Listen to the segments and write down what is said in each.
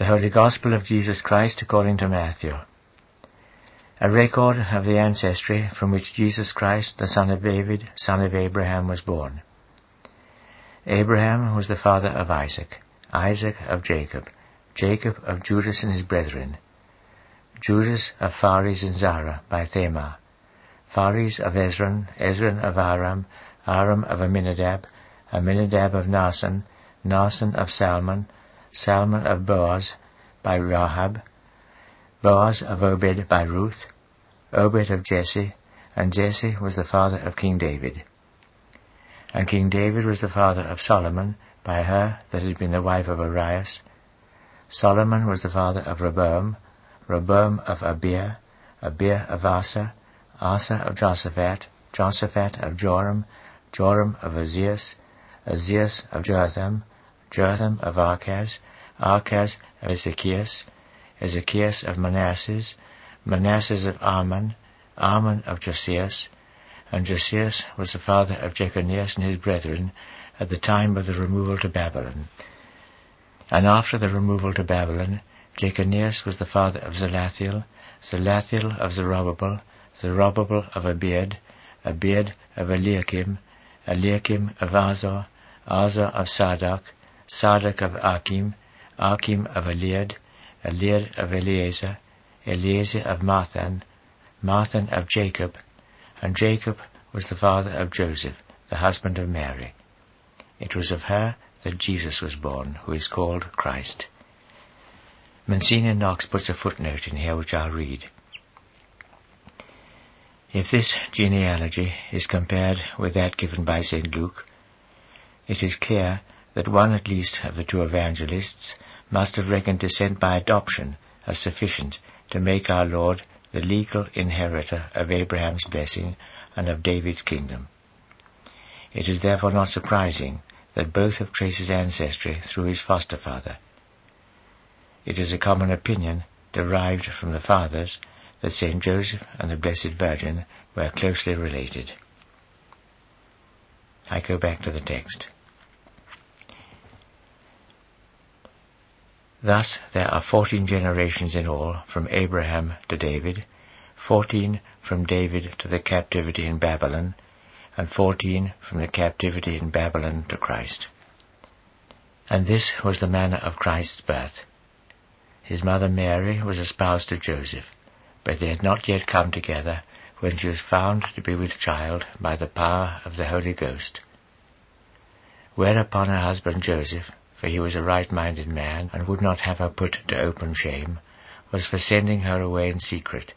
The Holy Gospel of Jesus Christ according to Matthew. A record of the ancestry from which Jesus Christ, the son of David, son of Abraham, was born. Abraham was the father of Isaac, Isaac of Jacob, Jacob of Judas and his brethren, Judas of Phares and Zara by Tamar, Phares of Esron, Esron of Aram, Aram of Amminadab, Amminadab of Naasson, Naasson of Salmon, Salmon of Boaz by Rahab, Boaz of Obed by Ruth, Obed of Jesse, and Jesse was the father of King David. And King David was the father of Solomon by her that had been the wife of Urias. Solomon was the father of Rehoboam, Rehoboam of Abia, Abia of Asa, Asa of Josaphat, Josaphat of Joram, Joram of Azias, Azias of Jotham, Jotham of Achaz, Achaz of Ezekias, Ezekias of Manasses, Manasses of Ammon, Ammon of Josias, and Josias was the father of Jeconias and his brethren at the time of the removal to Babylon. And after the removal to Babylon, Jeconias was the father of Salathiel, Salathiel of Zerubbabel, Zerubbabel of Abiud, Abiud of Eliakim, Eliakim of Azor, Azor of Sadoc, Sadoc of Achim, Achim of Eliud, Eliud of Eleazar, Eleazar of Matthan, Matthan of Jacob, and Jacob was the father of Joseph, the husband of Mary. It was of her that Jesus was born, who is called Christ. Monsignor Knox puts a footnote in here which I'll read. If this genealogy is compared with that given by St. Luke, it is clear that one at least of the two evangelists must have reckoned descent by adoption as sufficient to make our Lord the legal inheritor of Abraham's blessing and of David's kingdom. It is therefore not surprising that both have traced his ancestry through his foster father. It is a common opinion, derived from the fathers, that Saint Joseph and the Blessed Virgin were closely related. I go back to the text. Thus there are fourteen generations in all from Abraham to David, fourteen from David to the captivity in Babylon, and fourteen from the captivity in Babylon to Christ. And this was the manner of Christ's birth. His mother Mary was espoused to Joseph, but they had not yet come together when she was found to be with child by the power of the Holy Ghost. Whereupon her husband Joseph, for he was a right-minded man, and would not have her put to open shame, was for sending her away in secret.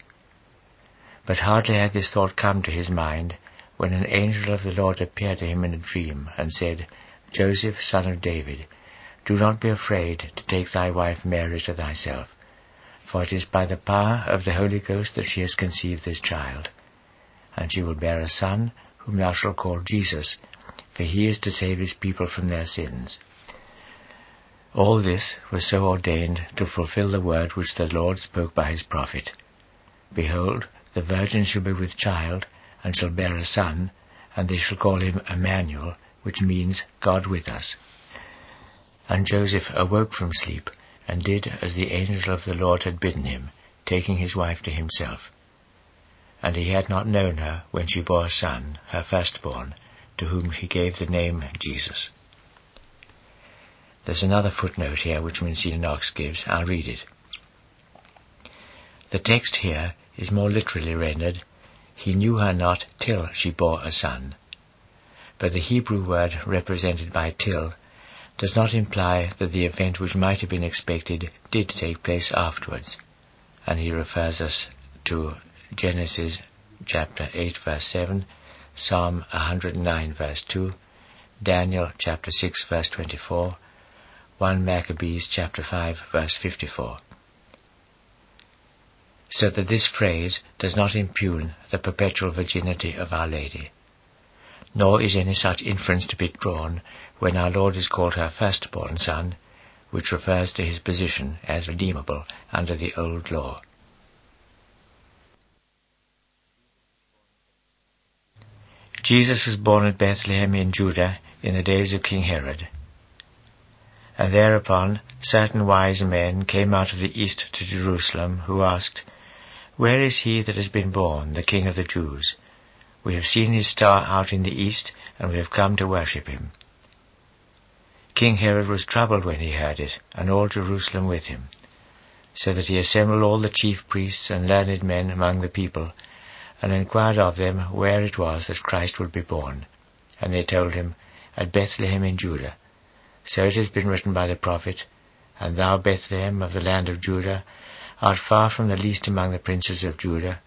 But hardly had this thought come to his mind, when an angel of the Lord appeared to him in a dream, and said, Joseph, son of David, do not be afraid to take thy wife Mary to thyself, for it is by the power of the Holy Ghost that she has conceived this child. And she will bear a son, whom thou shalt call Jesus, for he is to save his people from their sins. All this was so ordained to fulfill the word which the Lord spoke by his prophet. Behold, the virgin shall be with child, and shall bear a son, and they shall call him Emmanuel, which means God with us. And Joseph awoke from sleep, and did as the angel of the Lord had bidden him, taking his wife to himself. And he had not known her when she bore a son, her firstborn, to whom he gave the name Jesus. There's another footnote here which Monsignor Knox gives. I'll read it. The text here is more literally rendered, He knew her not till she bore a son. But the Hebrew word represented by till does not imply that the event which might have been expected did take place afterwards. And he refers us to Genesis chapter 8 verse 7, Psalm 109 verse 2, Daniel chapter 6 verse 24, 1 Maccabees chapter 5 verse 54. So that this phrase does not impugn the perpetual virginity of Our Lady. Nor is any such inference to be drawn when our Lord is called her firstborn son, which refers to his position as redeemable under the old law. Jesus was born at Bethlehem in Judah in the days of King Herod. And thereupon certain wise men came out of the east to Jerusalem, who asked, Where is he that has been born, the King of the Jews? We have seen his star out in the east, and we have come to worship him. King Herod was troubled when he heard it, and all Jerusalem with him, so that he assembled all the chief priests and learned men among the people, and inquired of them where it was that Christ would be born. And they told him, At Bethlehem in Judah. So it has been written by the prophet, And thou, Bethlehem of the land of Judah, art far from the least among the princes of Judah,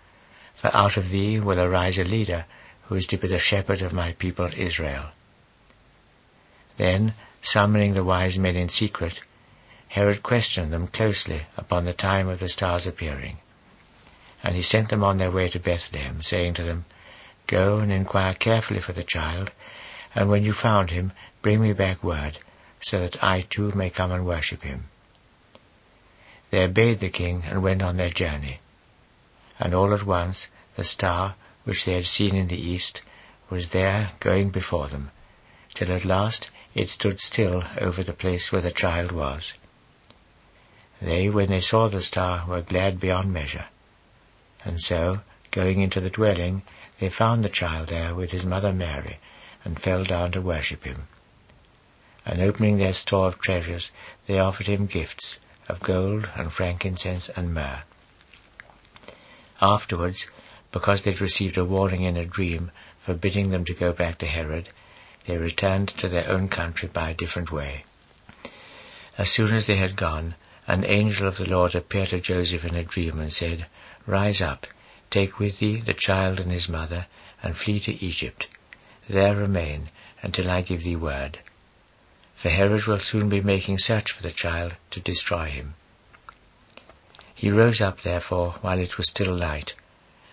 for out of thee will arise a leader, who is to be the shepherd of my people Israel. Then, summoning the wise men in secret, Herod questioned them closely upon the time of the star's appearing. And he sent them on their way to Bethlehem, saying to them, Go and inquire carefully for the child, and when you found him, bring me back word, so that I too may come and worship him. They obeyed the king and went on their journey. And all at once the star, which they had seen in the east, was there going before them, till at last it stood still over the place where the child was. They, when they saw the star, were glad beyond measure. And so, going into the dwelling, they found the child there with his mother Mary, and fell down to worship him. And opening their store of treasures, they offered him gifts of gold and frankincense and myrrh. Afterwards, because they'd received a warning in a dream forbidding them to go back to Herod, they returned to their own country by a different way. As soon as they had gone, an angel of the Lord appeared to Joseph in a dream and said, Rise up, take with thee the child and his mother, and flee to Egypt. There remain until I give thee word. For Herod will soon be making search for the child to destroy him. He rose up, therefore, while it was still light,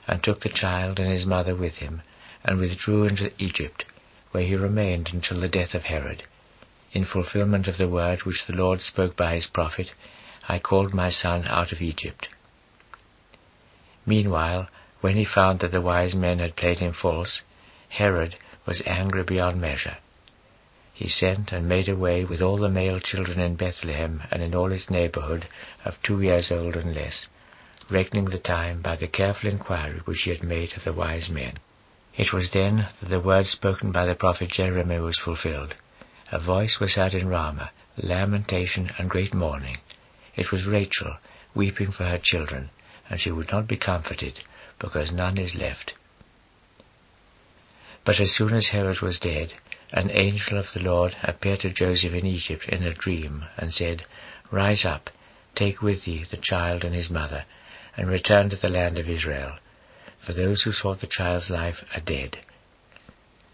and took the child and his mother with him, and withdrew into Egypt, where he remained until the death of Herod, in fulfillment of the word which the Lord spoke by his prophet, I called my son out of Egypt. Meanwhile, when he found that the wise men had played him false, Herod was angry beyond measure. He sent and made away with all the male children in Bethlehem and in all its neighborhood of two years old and less, reckoning the time by the careful inquiry which he had made of the wise men. It was then that the word spoken by the prophet Jeremiah was fulfilled. A voice was heard in Ramah, lamentation and great mourning. It was Rachel, weeping for her children, and she would not be comforted, because none is left. But as soon as Herod was dead, an angel of the Lord appeared to Joseph in Egypt in a dream, and said, Rise up, take with thee the child and his mother, and return to the land of Israel, for those who sought the child's life are dead.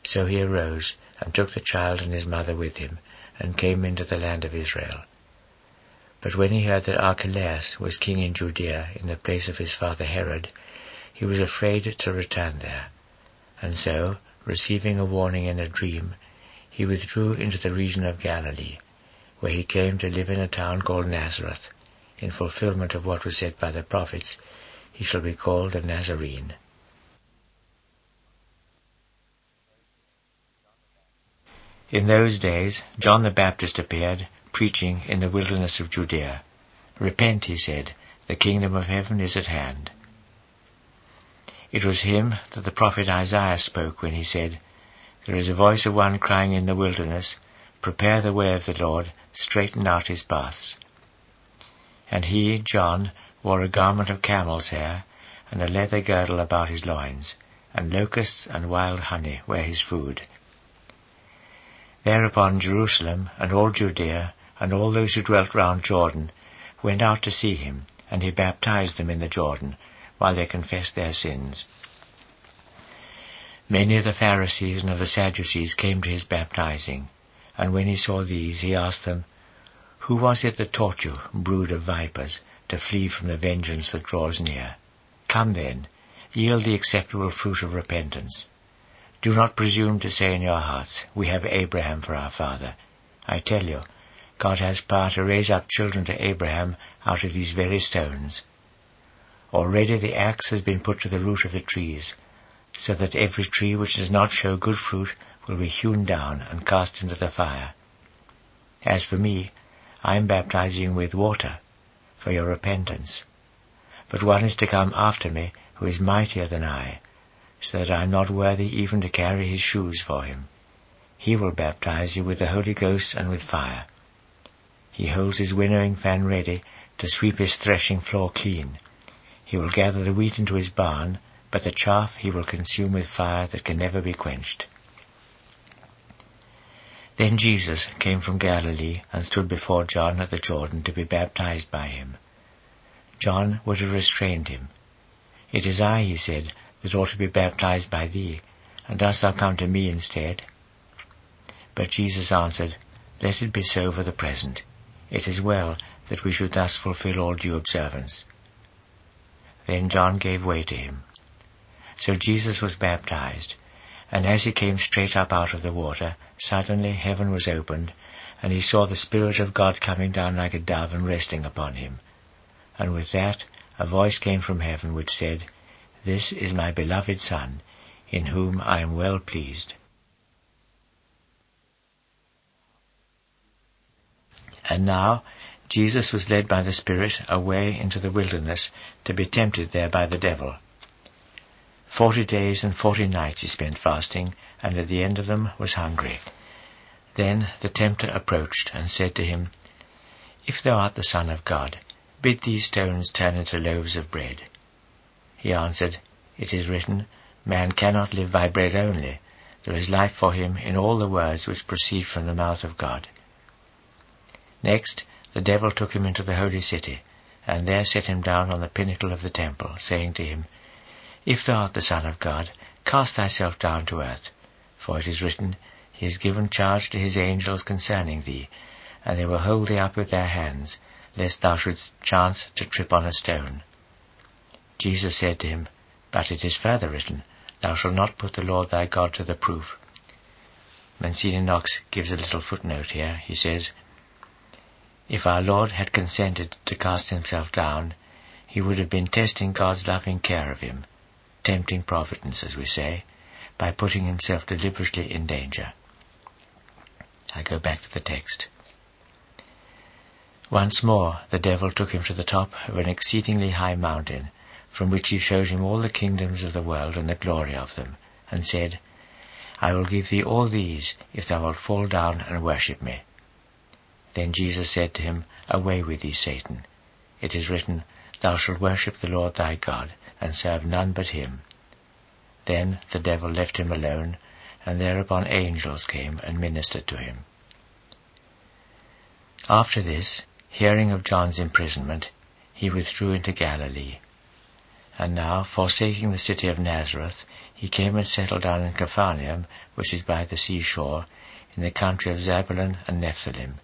So he arose, and took the child and his mother with him, and came into the land of Israel. But when he heard that Archelaus was king in Judea in the place of his father Herod, he was afraid to return there. And so, receiving a warning in a dream, he withdrew into the region of Galilee, where he came to live in a town called Nazareth, in fulfillment of what was said by the prophets, he shall be called a Nazarene. In those days John the Baptist appeared, preaching in the wilderness of Judea. Repent, he said, the kingdom of heaven is at hand. It was him that the prophet Isaiah spoke when he said, There is a voice of one crying in the wilderness, Prepare the way of the Lord, straighten out his paths. And he, John, wore a garment of camel's hair, and a leather girdle about his loins, and locusts and wild honey were his food. Thereupon Jerusalem and all Judea and all those who dwelt round Jordan went out to see him, and he baptized them in the Jordan, while they confessed their sins. Many of the Pharisees and of the Sadducees came to his baptizing, and when he saw these, he asked them, Who was it that taught you, brood of vipers, to flee from the vengeance that draws near? Come then, yield the acceptable fruit of repentance. Do not presume to say in your hearts, We have Abraham for our father. I tell you, God has power to raise up children to Abraham out of these very stones. Already the axe has been put to the root of the trees, so that every tree which does not show good fruit will be hewn down and cast into the fire. As for me, I am baptizing with water for your repentance. But one is to come after me who is mightier than I, so that I am not worthy even to carry his shoes for him. He will baptize you with the Holy Ghost and with fire. He holds his winnowing fan ready to sweep his threshing floor clean. He will gather the wheat into his barn, but the chaff he will consume with fire that can never be quenched. Then Jesus came from Galilee and stood before John at the Jordan to be baptized by him. John would have restrained him. It is I, he said, that ought to be baptized by thee, and dost thou come to me instead? But Jesus answered, Let it be so for the present. It is well that we should thus fulfill all due observance. Then John gave way to him. So Jesus was baptized, and as he came straight up out of the water, suddenly heaven was opened, and he saw the Spirit of God coming down like a dove and resting upon him. And with that a voice came from heaven which said, This is my beloved Son, in whom I am well pleased. And now Jesus was led by the Spirit away into the wilderness to be tempted there by the devil. Forty days and forty nights he spent fasting, and at the end of them was hungry. Then the tempter approached and said to him, If thou art the Son of God, bid these stones turn into loaves of bread. He answered, It is written, Man cannot live by bread only. There is life for him in all the words which proceed from the mouth of God. Next, the devil took him into the holy city, and there set him down on the pinnacle of the temple, saying to him, if thou art the Son of God, cast thyself down to earth. For it is written, He has given charge to his angels concerning thee, and they will hold thee up with their hands, lest thou shouldst chance to trip on a stone. Jesus said to him, But it is further written, Thou shalt not put the Lord thy God to the proof. Monsignor Knox gives a little footnote here. He says, If our Lord had consented to cast himself down, he would have been testing God's loving care of him tempting providence, as we say, by putting himself deliberately in danger. I go back to the text. Once more the devil took him to the top of an exceedingly high mountain, from which he showed him all the kingdoms of the world and the glory of them, and said, I will give thee all these, if thou wilt fall down and worship me. Then Jesus said to him, Away with thee, Satan. It is written, Thou shalt worship the Lord thy God, and serve none but him. Then the devil left him alone, and thereupon angels came and ministered to him. After this, hearing of John's imprisonment, he withdrew into Galilee. And now, forsaking the city of Nazareth, he came and settled down in Capernaum, which is by the seashore, in the country of Zebulun and Nephthalim,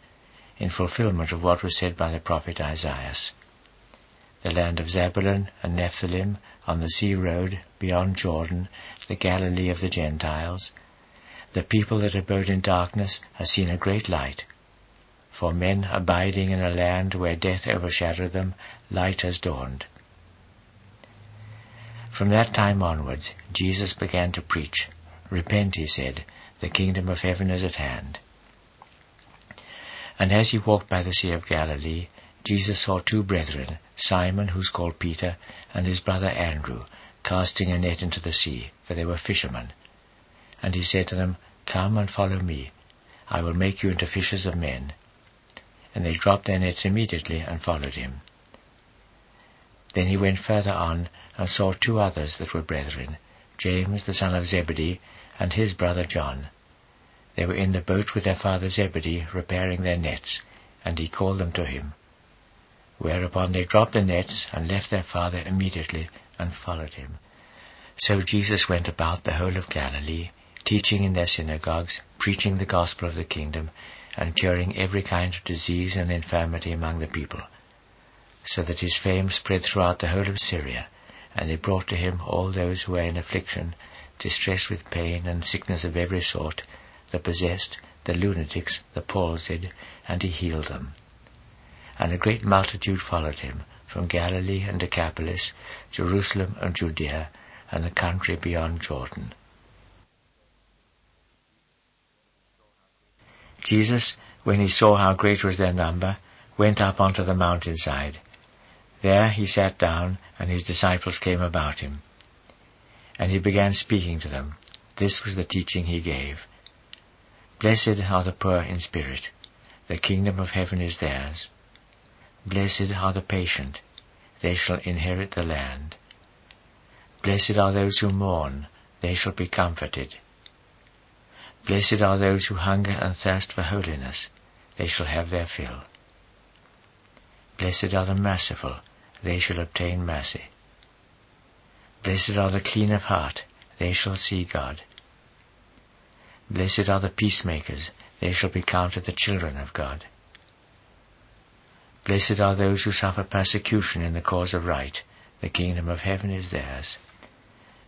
in fulfillment of what was said by the prophet Isaiah the land of Zebulun and Nephthalim, on the sea road beyond Jordan, the Galilee of the Gentiles. The people that abode in darkness have seen a great light. For men abiding in a land where death overshadowed them, light has dawned. From that time onwards, Jesus began to preach. Repent, he said, the kingdom of heaven is at hand. And as he walked by the Sea of Galilee, Jesus saw two brethren, Simon, who's called Peter, and his brother Andrew, casting a net into the sea, for they were fishermen. And he said to them, Come and follow me. I will make you into fishers of men. And they dropped their nets immediately and followed him. Then he went further on and saw two others that were brethren, James the son of Zebedee, and his brother John. They were in the boat with their father Zebedee, repairing their nets, and he called them to him. Whereupon they dropped the nets and left their father immediately and followed him. So Jesus went about the whole of Galilee, teaching in their synagogues, preaching the gospel of the kingdom, and curing every kind of disease and infirmity among the people, so that his fame spread throughout the whole of Syria, and they brought to him all those who were in affliction, distressed with pain and sickness of every sort, the possessed, the lunatics, the palsied, and he healed them and a great multitude followed him from Galilee and Decapolis, Jerusalem and Judea, and the country beyond Jordan. Jesus when he saw how great was their number, went up onto the mountainside. There he sat down, and his disciples came about him. And he began speaking to them. This was the teaching he gave. Blessed are the poor in spirit, the kingdom of heaven is theirs. Blessed are the patient, they shall inherit the land. Blessed are those who mourn, they shall be comforted. Blessed are those who hunger and thirst for holiness, they shall have their fill. Blessed are the merciful, they shall obtain mercy. Blessed are the clean of heart, they shall see God. Blessed are the peacemakers, they shall be counted the children of God. Blessed are those who suffer persecution in the cause of right, the kingdom of heaven is theirs.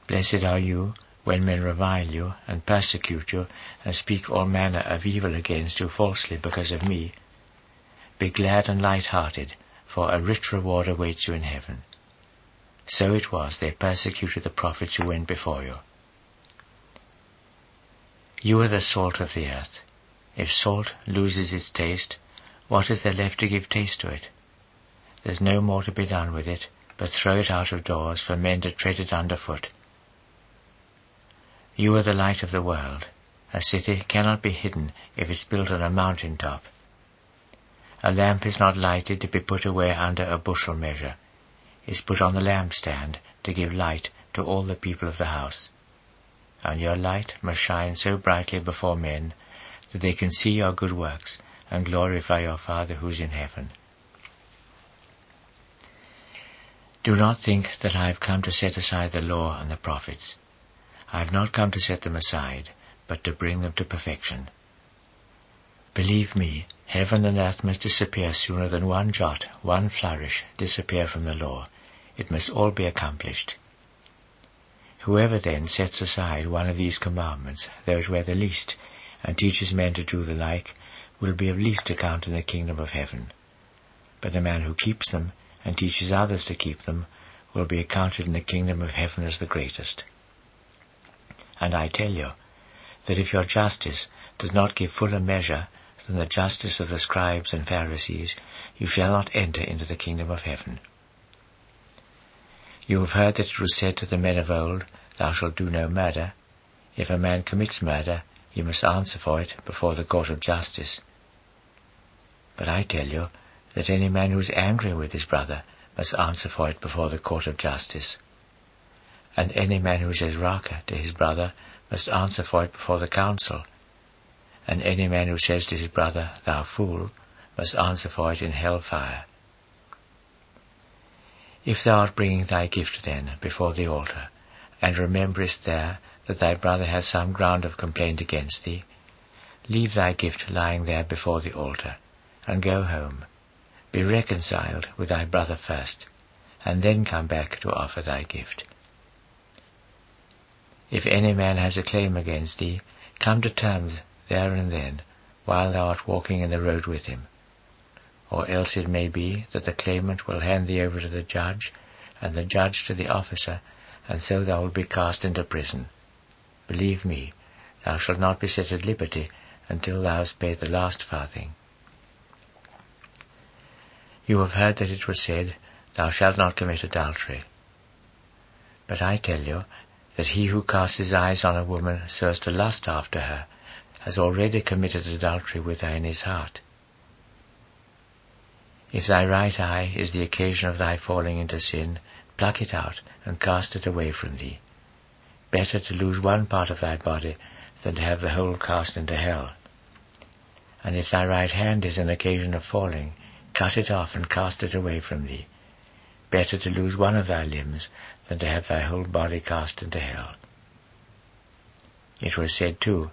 Blessed are you when men revile you and persecute you and speak all manner of evil against you falsely because of me. Be glad and light-hearted, for a rich reward awaits you in heaven. So it was they persecuted the prophets who went before you. You are the salt of the earth. If salt loses its taste, what is there left to give taste to it? There's no more to be done with it, but throw it out of doors for men to tread it under foot. You are the light of the world. A city cannot be hidden if it's built on a mountain top. A lamp is not lighted to be put away under a bushel measure. It's put on the lampstand to give light to all the people of the house. And your light must shine so brightly before men that they can see your good works and glorify your Father who's in heaven. Do not think that I have come to set aside the law and the prophets. I have not come to set them aside, but to bring them to perfection. Believe me, heaven and earth must disappear sooner than one jot, one flourish disappear from the law. It must all be accomplished. Whoever then sets aside one of these commandments, though it were the least, and teaches men to do the like, will be of least account in the kingdom of heaven. But the man who keeps them, and teaches others to keep them, will be accounted in the kingdom of heaven as the greatest. And I tell you, that if your justice does not give fuller measure than the justice of the scribes and Pharisees, you shall not enter into the kingdom of heaven. You have heard that it was said to the men of old, Thou shalt do no murder. If a man commits murder, he must answer for it before the court of justice. But I tell you that any man who is angry with his brother must answer for it before the court of justice and any man who says Raca to his brother must answer for it before the council, and any man who says to his brother, Thou fool, must answer for it in hell fire. If thou art bringing thy gift then before the altar, and rememberest there that thy brother has some ground of complaint against thee, leave thy gift lying there before the altar, and go home. Be reconciled with thy brother first, and then come back to offer thy gift. If any man has a claim against thee, come to terms there and then, while thou art walking in the road with him. Or else it may be that the claimant will hand thee over to the judge, and the judge to the officer, and so thou wilt be cast into prison. Believe me, thou shalt not be set at liberty until thou hast paid the last farthing. You have heard that it was said, Thou shalt not commit adultery. But I tell you that he who casts his eyes on a woman so as to lust after her has already committed adultery with her in his heart. If thy right eye is the occasion of thy falling into sin, pluck it out and cast it away from thee. Better to lose one part of thy body than to have the whole cast into hell. And if thy right hand is an occasion of falling, cut it off and cast it away from thee. Better to lose one of thy limbs than to have thy whole body cast into hell. It was said too,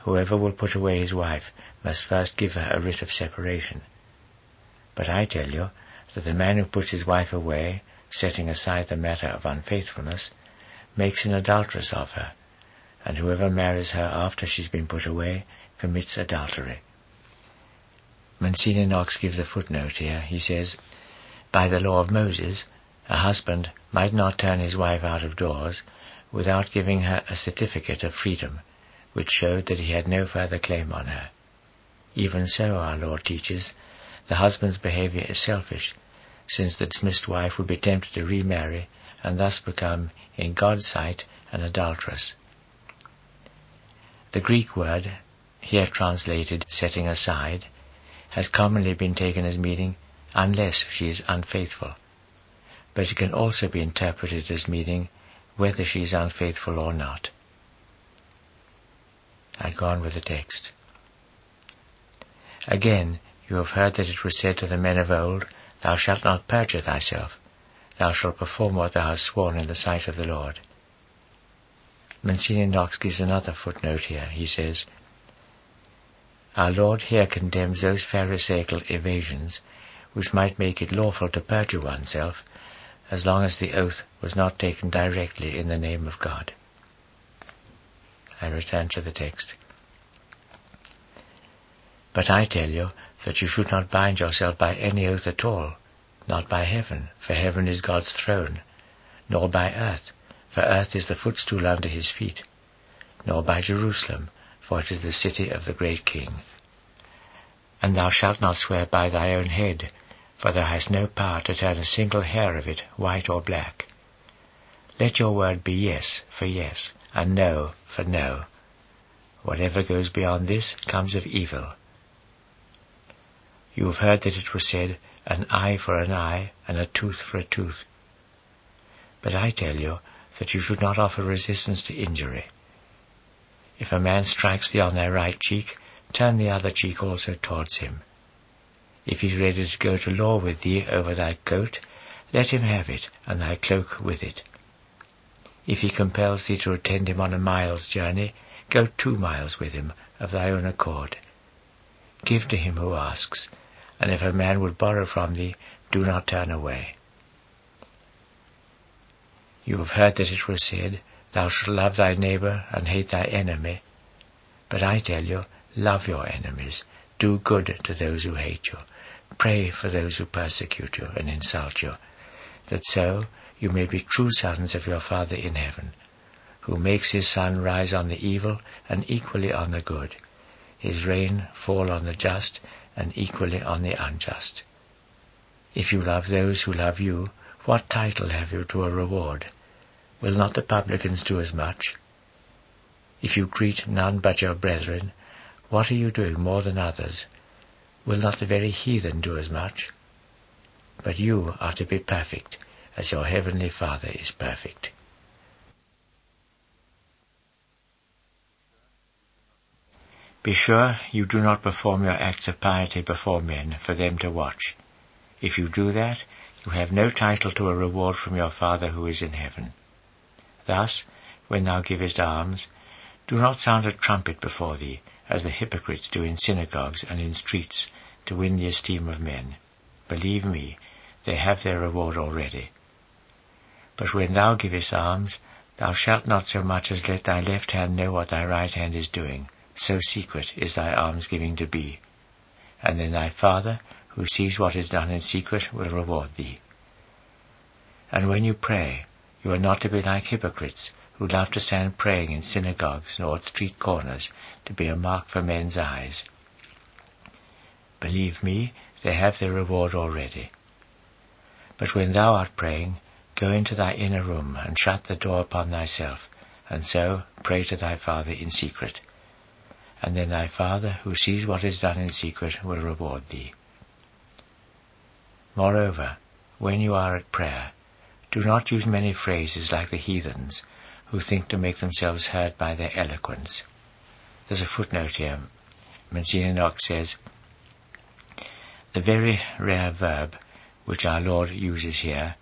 Whoever will put away his wife must first give her a writ of separation. But I tell you that the man who puts his wife away, setting aside the matter of unfaithfulness, makes an adulteress of her, and whoever marries her after she's been put away commits adultery. Monsignor Knox gives a footnote here. He says, by the law of Moses, a husband might not turn his wife out of doors without giving her a certificate of freedom, which showed that he had no further claim on her. Even so, our Lord teaches, the husband's behavior is selfish, since the dismissed wife would be tempted to remarry and thus become, in God's sight, an adulteress. The Greek word, here translated setting aside, has commonly been taken as meaning unless she is unfaithful, but it can also be interpreted as meaning whether she is unfaithful or not. I go on with the text. Again, you have heard that it was said to the men of old, Thou shalt not perjure thyself, thou shalt perform what thou hast sworn in the sight of the Lord. Monsignor Knox gives another footnote here. He says, Our Lord here condemns those pharisaical evasions which might make it lawful to perjure oneself as long as the oath was not taken directly in the name of God. I return to the text. But I tell you that you should not bind yourself by any oath at all, not by heaven, for heaven is God's throne, nor by earth, for earth is the footstool under his feet, nor by Jerusalem, for it is the city of the great king. And thou shalt not swear by thy own head, for thou hast no power to turn a single hair of it white or black. Let your word be yes for yes, and no for no. Whatever goes beyond this comes of evil. You have heard that it was said, an eye for an eye, and a tooth for a tooth. But I tell you that you should not offer resistance to injury. If a man strikes thee on thy right cheek, turn the other cheek also towards him. If he is ready to go to law with thee over thy coat, let him have it, and thy cloak with it. If he compels thee to attend him on a mile's journey, go two miles with him of thy own accord. Give to him who asks, and if a man would borrow from thee, do not turn away. You have heard that it was said, Thou shalt love thy neighbor and hate thy enemy. But I tell you, love your enemies, do good to those who hate you, Pray for those who persecute you and insult you, that so you may be true sons of your Father in heaven, who makes his sun rise on the evil and equally on the good, his rain fall on the just and equally on the unjust. If you love those who love you, what title have you to a reward? Will not the publicans do as much? If you greet none but your brethren, what are you doing more than others? Will not the very heathen do as much? But you are to be perfect, as your heavenly Father is perfect. Be sure you do not perform your acts of piety before men for them to watch. If you do that, you have no title to a reward from your Father who is in heaven. Thus, when thou givest alms, do not sound a trumpet before thee, as the hypocrites do in synagogues and in streets, to win the esteem of men. Believe me, they have their reward already. But when thou givest alms, thou shalt not so much as let thy left hand know what thy right hand is doing, so secret is thy almsgiving to be. And then thy Father, who sees what is done in secret, will reward thee. And when you pray, you are not to be like hypocrites, who love to stand praying in synagogues nor at street corners to be a mark for men's eyes. Believe me, they have their reward already. But when thou art praying, go into thy inner room and shut the door upon thyself, and so pray to thy Father in secret. And then thy Father, who sees what is done in secret, will reward thee. Moreover, when you are at prayer, do not use many phrases like the heathens, who think to make themselves heard by their eloquence. There's a footnote here. Monsignor Knox says, The very rare verb which our Lord uses here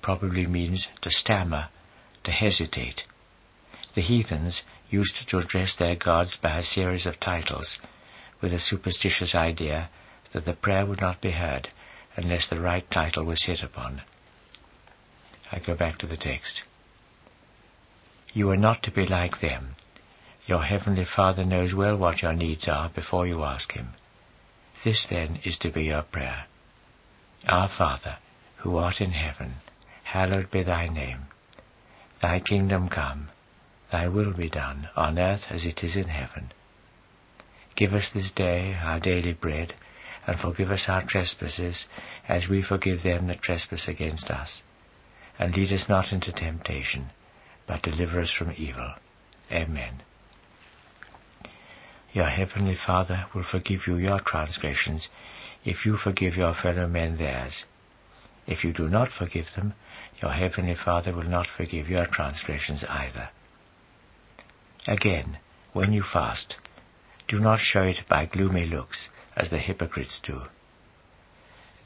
probably means to stammer, to hesitate. The heathens used to address their gods by a series of titles, with a superstitious idea that the prayer would not be heard unless the right title was hit upon. I go back to the text. You are not to be like them. Your heavenly Father knows well what your needs are before you ask Him. This then is to be your prayer. Our Father, who art in heaven, hallowed be thy name. Thy kingdom come, thy will be done, on earth as it is in heaven. Give us this day our daily bread, and forgive us our trespasses, as we forgive them that trespass against us. And lead us not into temptation, but deliver us from evil. Amen. Your heavenly Father will forgive you your transgressions if you forgive your fellow men theirs. If you do not forgive them, your heavenly Father will not forgive your transgressions either. Again, when you fast, do not show it by gloomy looks, as the hypocrites do.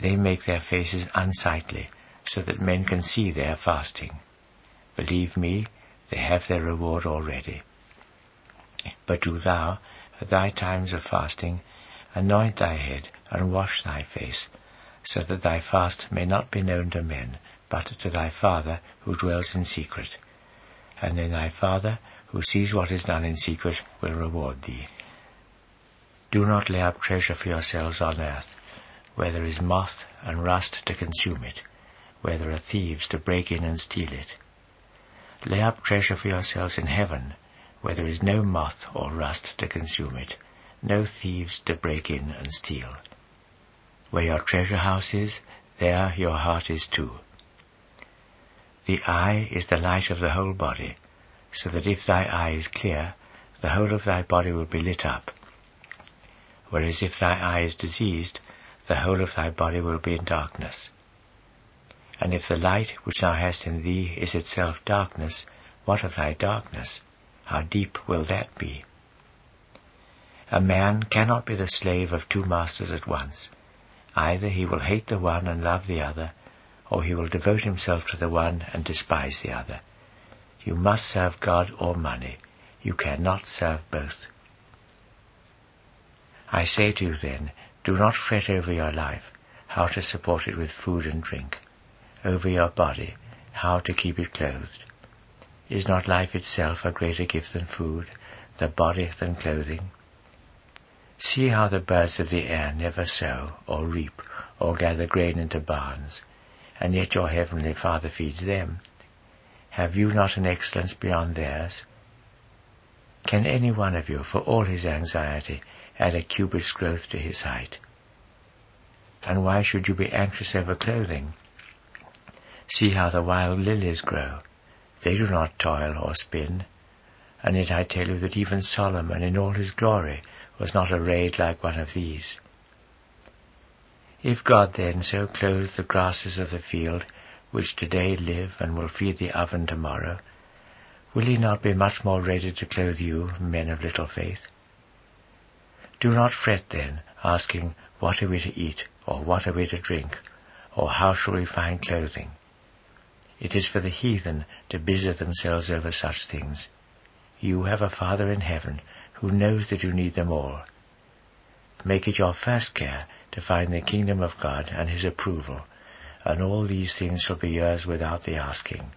They make their faces unsightly, so that men can see they are fasting. Believe me, they have their reward already. But do thou, at thy times of fasting, anoint thy head and wash thy face, so that thy fast may not be known to men, but to thy Father who dwells in secret. And then thy Father, who sees what is done in secret, will reward thee. Do not lay up treasure for yourselves on earth, where there is moth and rust to consume it, where there are thieves to break in and steal it. Lay up treasure for yourselves in heaven, where there is no moth or rust to consume it, no thieves to break in and steal. Where your treasure house is, there your heart is too. The eye is the light of the whole body, so that if thy eye is clear, the whole of thy body will be lit up. Whereas if thy eye is diseased, the whole of thy body will be in darkness. And if the light which thou hast in thee is itself darkness, what of thy darkness? How deep will that be? A man cannot be the slave of two masters at once. Either he will hate the one and love the other, or he will devote himself to the one and despise the other. You must serve God or money. You cannot serve both. I say to you then, do not fret over your life, how to support it with food and drink, over your body, how to keep it clothed. Is not life itself a greater gift than food, the body than clothing? See how the birds of the air never sow, or reap, or gather grain into barns, and yet your heavenly Father feeds them. Have you not an excellence beyond theirs? Can any one of you, for all his anxiety, add a cubit's growth to his height? And why should you be anxious over clothing? See how the wild lilies grow. They do not toil or spin. And yet I tell you that even Solomon in all his glory was not arrayed like one of these. If God then so clothes the grasses of the field, which today live and will feed the oven tomorrow, will he not be much more ready to clothe you, men of little faith? Do not fret then, asking, What are we to eat, or what are we to drink, or how shall we find clothing? It is for the heathen to busy themselves over such things. You have a Father in heaven who knows that you need them all. Make it your first care to find the kingdom of God and his approval, and all these things shall be yours without the asking.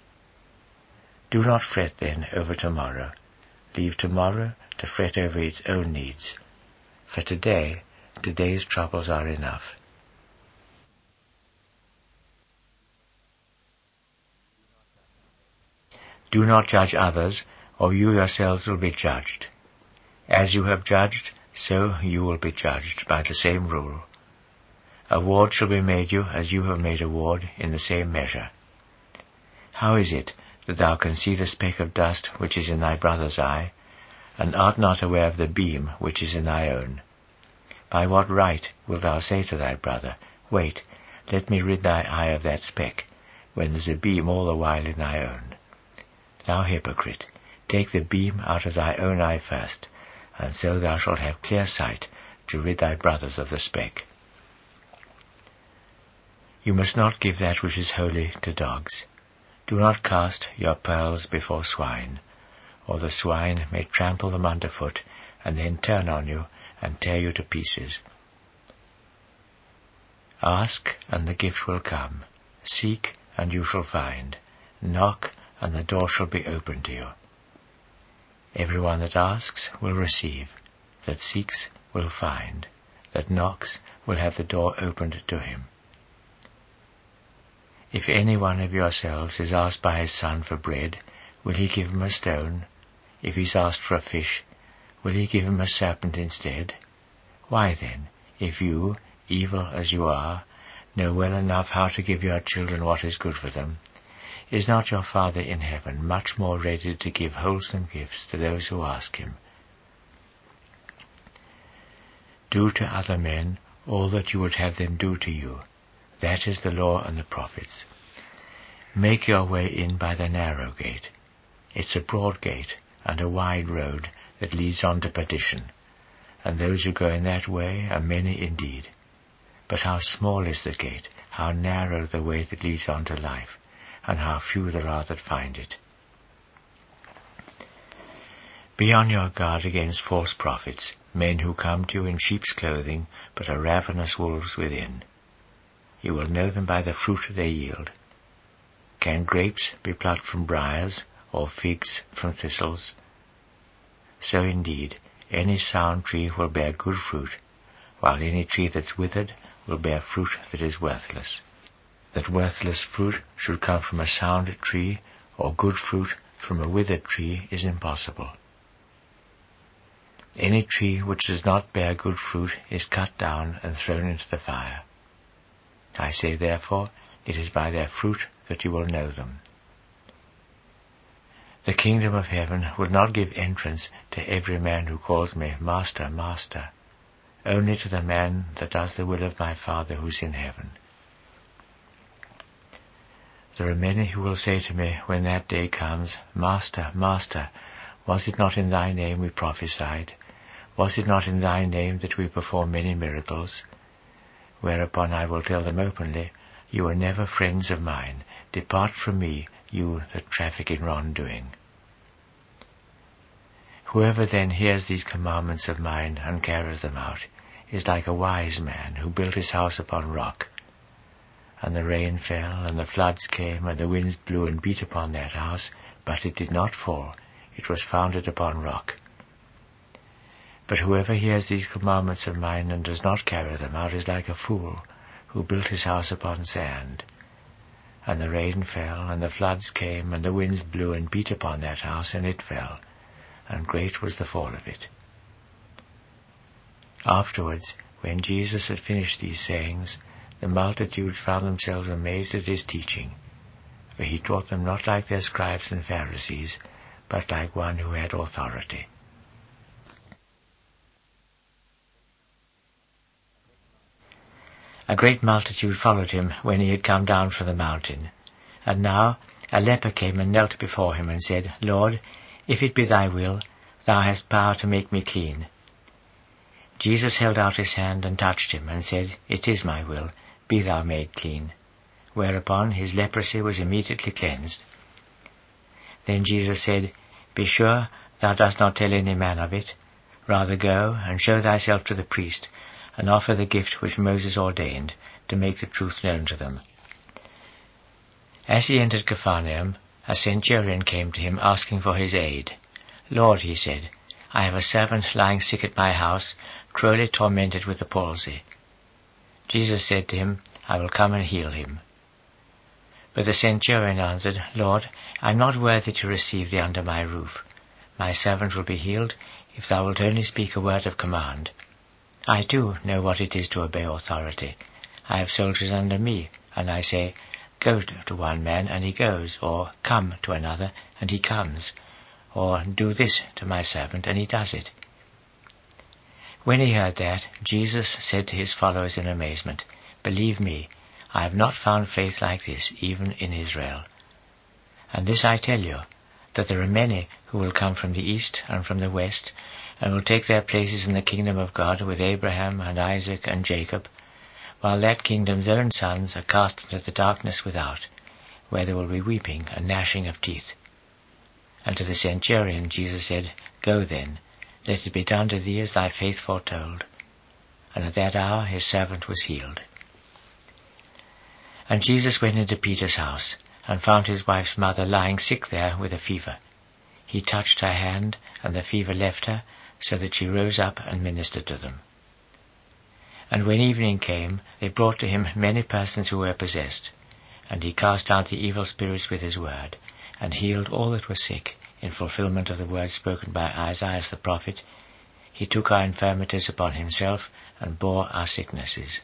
Do not fret then over tomorrow. Leave tomorrow to fret over its own needs. For today, today's troubles are enough. Do not judge others, or you yourselves will be judged. As you have judged, so you will be judged by the same rule. Award shall be made you as you have made award in the same measure. How is it that thou canst see the speck of dust which is in thy brother's eye, and art not aware of the beam which is in thy own? By what right wilt thou say to thy brother, Wait, let me rid thy eye of that speck, when there is a beam all the while in thy own? Thou hypocrite, take the beam out of thy own eye first, and so thou shalt have clear sight to rid thy brothers of the speck. You must not give that which is holy to dogs. Do not cast your pearls before swine, or the swine may trample them under foot and then turn on you and tear you to pieces. Ask, and the gift will come. Seek, and you shall find. Knock, and the door shall be opened to you. Everyone that asks will receive, that seeks will find, that knocks will have the door opened to him. If any one of yourselves is asked by his son for bread, will he give him a stone? If he is asked for a fish, will he give him a serpent instead? Why then, if you, evil as you are, know well enough how to give your children what is good for them, is not your Father in heaven much more ready to give wholesome gifts to those who ask him? Do to other men all that you would have them do to you. That is the law and the prophets. Make your way in by the narrow gate. It's a broad gate and a wide road that leads on to perdition, and those who go in that way are many indeed. But how small is the gate, how narrow the way that leads on to life, and how few there are that find it. Be on your guard against false prophets, men who come to you in sheep's clothing, but are ravenous wolves within. You will know them by the fruit they yield. Can grapes be plucked from briars, or figs from thistles? So indeed, any sound tree will bear good fruit, while any tree that's withered will bear fruit that is worthless. That worthless fruit should come from a sound tree, or good fruit from a withered tree, is impossible. Any tree which does not bear good fruit is cut down and thrown into the fire. I say therefore, it is by their fruit that you will know them. The kingdom of heaven will not give entrance to every man who calls me Master, Master, only to the man that does the will of my Father who is in heaven. There are many who will say to me when that day comes, Master, Master, was it not in thy name we prophesied? Was it not in thy name that we performed many miracles? Whereupon I will tell them openly, You are never friends of mine. Depart from me, you that traffic in wrongdoing. Whoever then hears these commandments of mine and carries them out is like a wise man who built his house upon rock. And the rain fell, and the floods came, and the winds blew and beat upon that house, but it did not fall, it was founded upon rock. But whoever hears these commandments of mine and does not carry them out is like a fool who built his house upon sand. And the rain fell, and the floods came, and the winds blew and beat upon that house, and it fell, and great was the fall of it. Afterwards, when Jesus had finished these sayings, the multitudes found themselves amazed at his teaching, for he taught them not like their scribes and Pharisees, but like one who had authority. A great multitude followed him when he had come down from the mountain. And now a leper came and knelt before him and said, Lord, if it be thy will, thou hast power to make me clean. Jesus held out his hand and touched him and said, It is my will, be thou made clean. Whereupon his leprosy was immediately cleansed. Then Jesus said, Be sure thou dost not tell any man of it. Rather go and show thyself to the priest, and offer the gift which Moses ordained to make the truth known to them. As he entered Capharnaum, a centurion came to him asking for his aid. Lord, he said, I have a servant lying sick at my house, cruelly tormented with the palsy. Jesus said to him, I will come and heal him. But the centurion answered, Lord, I am not worthy to receive thee under my roof. My servant will be healed if thou wilt only speak a word of command. I too know what it is to obey authority. I have soldiers under me, and I say, Go to one man, and he goes, or Come to another, and he comes, or Do this to my servant, and he does it. When he heard that, Jesus said to his followers in amazement, Believe me, I have not found faith like this, even in Israel. And this I tell you, that there are many who will come from the east and from the west, and will take their places in the kingdom of God with Abraham and Isaac and Jacob, while that kingdom's own sons are cast into the darkness without, where there will be weeping and gnashing of teeth. And to the centurion Jesus said, Go then, let it be done to thee as thy faith foretold. And at that hour his servant was healed. And Jesus went into Peter's house, and found his wife's mother lying sick there with a fever. He touched her hand, and the fever left her, so that she rose up and ministered to them. And when evening came, they brought to him many persons who were possessed, and he cast out the evil spirits with his word, and healed all that were sick, in fulfillment of the words spoken by Isaiah the prophet, he took our infirmities upon himself and bore our sicknesses.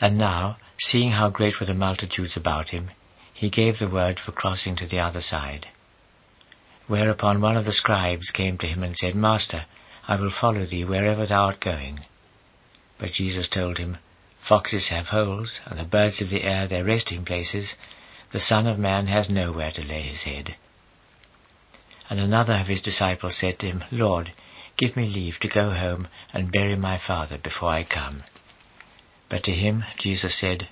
And now, seeing how great were the multitudes about him, he gave the word for crossing to the other side. Whereupon one of the scribes came to him and said, Master, I will follow thee wherever thou art going. But Jesus told him, Foxes have holes, and the birds of the air their resting places. The Son of Man has nowhere to lay his head. And another of his disciples said to him, Lord, give me leave to go home and bury my father before I come. But to him Jesus said,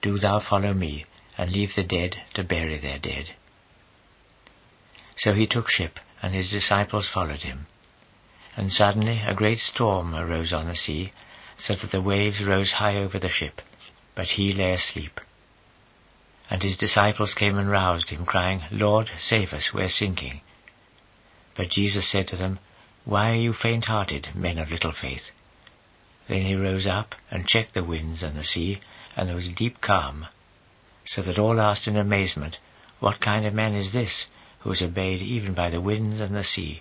Do thou follow me, and leave the dead to bury their dead. So he took ship, and his disciples followed him. And suddenly a great storm arose on the sea, so that the waves rose high over the ship, but he lay asleep. And his disciples came and roused him, crying, Lord, save us, we are sinking. But Jesus said to them, Why are you faint-hearted, men of little faith? Then he rose up and checked the winds and the sea, and there was a deep calm, so that all asked in amazement, What kind of man is this, who is obeyed even by the winds and the sea?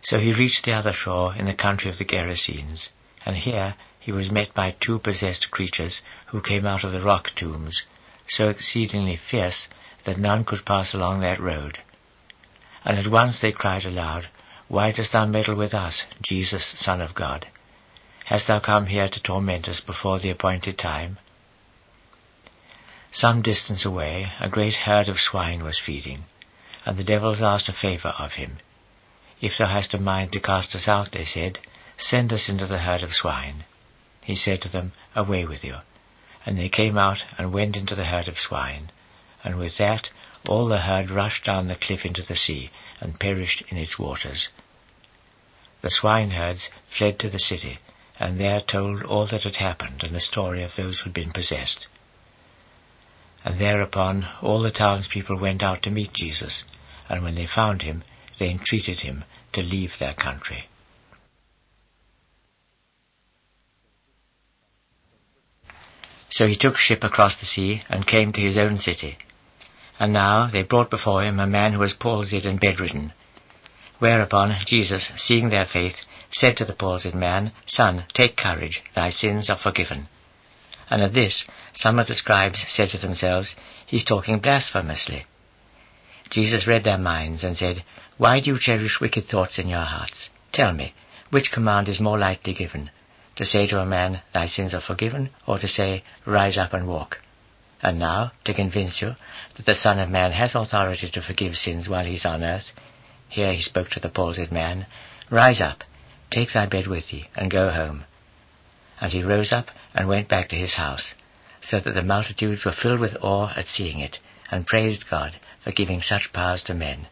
So he reached the other shore in the country of the Gerasenes, and here he was met by two possessed creatures who came out of the rock tombs, so exceedingly fierce that none could pass along that road. And at once they cried aloud, Why dost thou meddle with us, Jesus, Son of God? Hast thou come here to torment us before the appointed time? Some distance away a great herd of swine was feeding, and the devils asked a favour of him. If thou hast a mind to cast us out, they said, send us into the herd of swine. He said to them, Away with you. And they came out and went into the herd of swine, and with that all the herd rushed down the cliff into the sea, and perished in its waters. The swineherds fled to the city, and there told all that had happened, and the story of those who had been possessed. And thereupon all the townspeople went out to meet Jesus, and when they found him, they entreated him to leave their country. So he took ship across the sea, and came to his own city. And now they brought before him a man who was palsied and bedridden. Whereupon Jesus, seeing their faith, said to the palsied man, Son, take courage, thy sins are forgiven. And at this, some of the scribes said to themselves, He's talking blasphemously. Jesus read their minds and said, Why do you cherish wicked thoughts in your hearts? Tell me, which command is more lightly given? To say to a man, Thy sins are forgiven, or to say, Rise up and walk? And now, to convince you that the Son of Man has authority to forgive sins while he is on earth, here he spoke to the palsied man, Rise up, take thy bed with thee, and go home. And he rose up and went back to his house, so that the multitudes were filled with awe at seeing it, and praised God for giving such powers to men.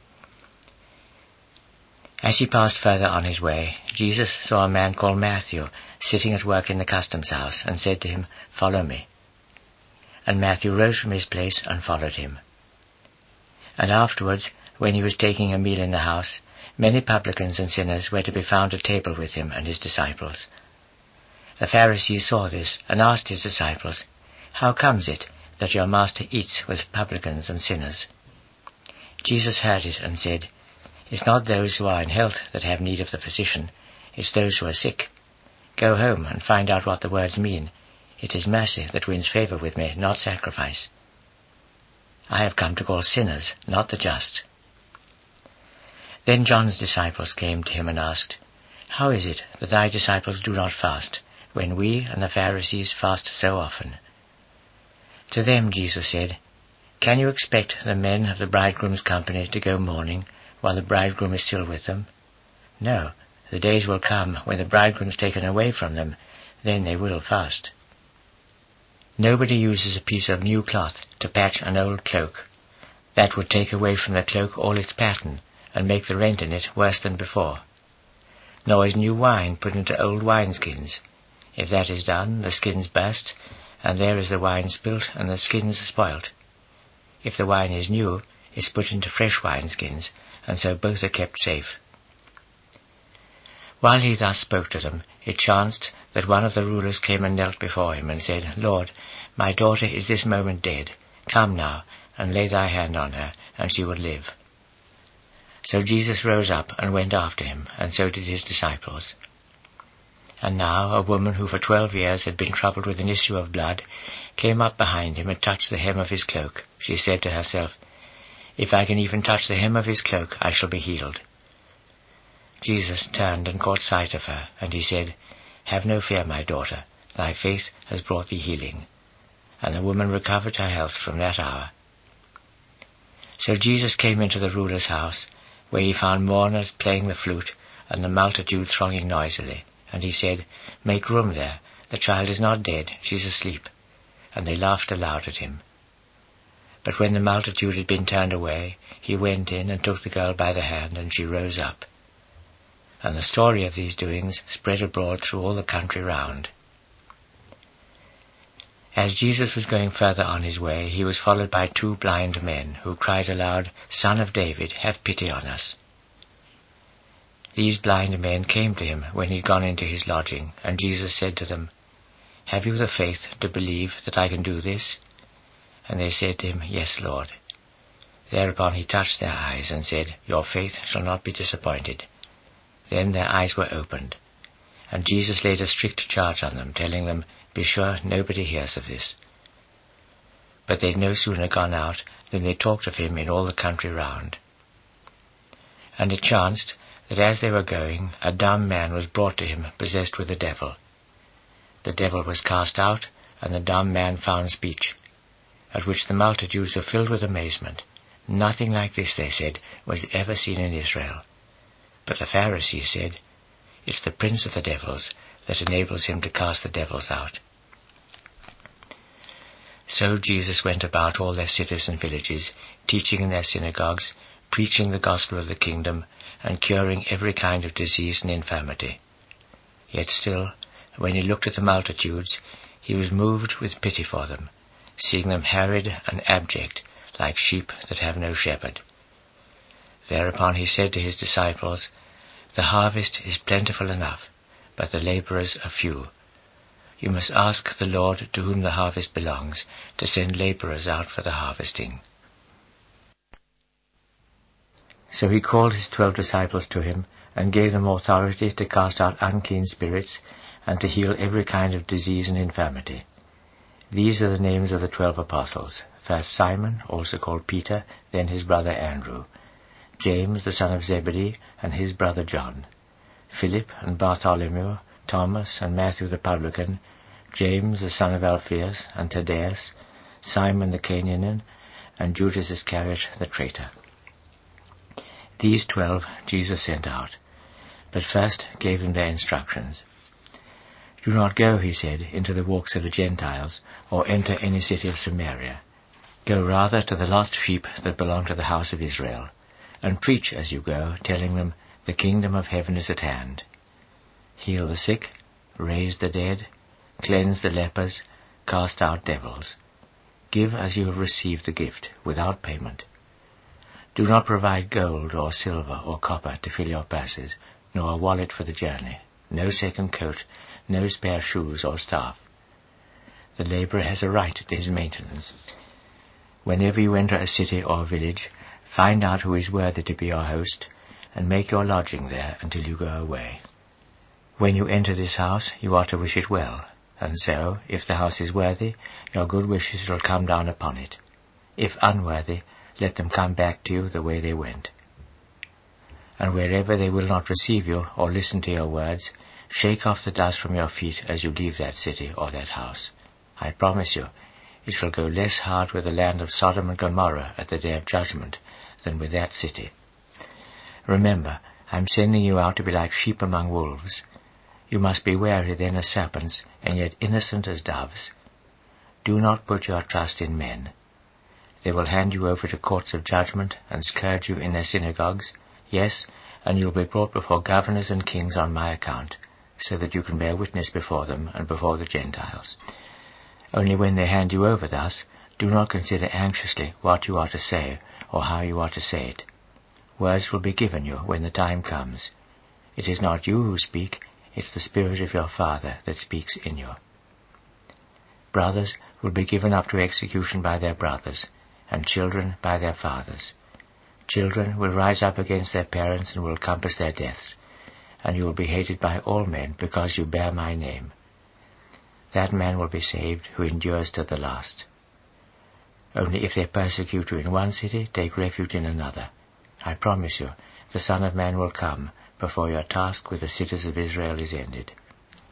As he passed further on his way, Jesus saw a man called Matthew sitting at work in the customs house, and said to him, Follow me. And Matthew rose from his place and followed him. And afterwards, when he was taking a meal in the house, many publicans and sinners were to be found at table with him and his disciples. The Pharisees saw this, and asked his disciples, How comes it that your master eats with publicans and sinners? Jesus heard it, and said, It's not those who are in health that have need of the physician, it's those who are sick. Go home and find out what the words mean. It is mercy that wins favor with me, not sacrifice. I have come to call sinners, not the just. Then John's disciples came to him and asked, How is it that thy disciples do not fast, when we and the Pharisees fast so often? To them Jesus said, Can you expect the men of the bridegroom's company to go mourning while the bridegroom is still with them? No, the days will come when the bridegroom is taken away from them, then they will fast. Nobody uses a piece of new cloth to patch an old cloak. That would take away from the cloak all its pattern, and make the rent in it worse than before. Nor is new wine put into old wineskins. If that is done, the skins burst, and there is the wine spilt, and the skins spoilt. If the wine is new, it's put into fresh wineskins, and so both are kept safe. While he thus spoke to them, it chanced that one of the rulers came and knelt before him, and said, Lord, my daughter is this moment dead. Come now, and lay thy hand on her, and she will live. So Jesus rose up and went after him, and so did his disciples. And now a woman who for twelve years had been troubled with an issue of blood came up behind him and touched the hem of his cloak. She said to herself, If I can even touch the hem of his cloak, I shall be healed. Jesus turned and caught sight of her, and he said, Have no fear, my daughter, thy faith has brought thee healing. And the woman recovered her health from that hour. So Jesus came into the ruler's house, where he found mourners playing the flute, and the multitude thronging noisily. And he said, Make room there, the child is not dead, she is asleep. And they laughed aloud at him. But when the multitude had been turned away, he went in and took the girl by the hand, and she rose up. And the story of these doings spread abroad through all the country round. As Jesus was going further on his way, he was followed by two blind men, who cried aloud, Son of David, have pity on us. These blind men came to him when he had gone into his lodging, and Jesus said to them, Have you the faith to believe that I can do this? And they said to him, Yes, Lord. Thereupon he touched their eyes and said, Your faith shall not be disappointed. Then their eyes were opened, and Jesus laid a strict charge on them, telling them, Be sure nobody hears of this. But they had no sooner gone out than they talked of him in all the country round. And it chanced that as they were going, a dumb man was brought to him, possessed with a devil. The devil was cast out, and the dumb man found speech, at which the multitudes were filled with amazement. Nothing like this, they said, was ever seen in Israel. But the Pharisees said, It's the prince of the devils that enables him to cast the devils out. So Jesus went about all their cities and villages, teaching in their synagogues, preaching the gospel of the kingdom, and curing every kind of disease and infirmity. Yet still, when he looked at the multitudes, he was moved with pity for them, seeing them harried and abject, like sheep that have no shepherd. Thereupon he said to his disciples, The harvest is plentiful enough, but the laborers are few. You must ask the Lord to whom the harvest belongs to send laborers out for the harvesting. So he called his twelve disciples to him, and gave them authority to cast out unclean spirits, and to heal every kind of disease and infirmity. These are the names of the twelve apostles. First Simon, also called Peter, then his brother Andrew, James the son of Zebedee, and his brother John, Philip and Bartholomew, Thomas and Matthew the publican, James the son of Alphaeus and Thaddeus, Simon the Canaanian, and Judas Iscariot the traitor. These twelve Jesus sent out, but first gave them their instructions. Do not go, he said, into the walks of the Gentiles, or enter any city of Samaria. Go rather to the lost sheep that belong to the house of Israel, and preach as you go, telling them, The kingdom of heaven is at hand. Heal the sick, raise the dead, cleanse the lepers, cast out devils. Give as you have received the gift, without payment. Do not provide gold or silver or copper to fill your purses, nor a wallet for the journey, no second coat, no spare shoes or staff. The laborer has a right to his maintenance. Whenever you enter a city or a village, find out who is worthy to be your host, and make your lodging there until you go away. When you enter this house, you are to wish it well, and so, if the house is worthy, your good wishes shall come down upon it. If unworthy, let them come back to you the way they went. And wherever they will not receive you or listen to your words, shake off the dust from your feet as you leave that city or that house. I promise you, it shall go less hard with the land of Sodom and Gomorrah at the day of judgment than with that city. Remember, I am sending you out to be like sheep among wolves. You must be wary then as serpents, and yet innocent as doves. Do not put your trust in men. They will hand you over to courts of judgment and scourge you in their synagogues. Yes, and you will be brought before governors and kings on my account, so that you can bear witness before them and before the Gentiles. Only when they hand you over thus, do not consider anxiously what you are to say or how you are to say it. Words will be given you when the time comes. It is not you who speak, it's the Spirit of your Father that speaks in you. Brothers will be given up to execution by their brothers, and children by their fathers. Children will rise up against their parents and will compass their deaths, and you will be hated by all men because you bear my name. That man will be saved who endures to the last. Only if they persecute you in one city, take refuge in another. I promise you, the Son of Man will come before your task with the cities of Israel is ended.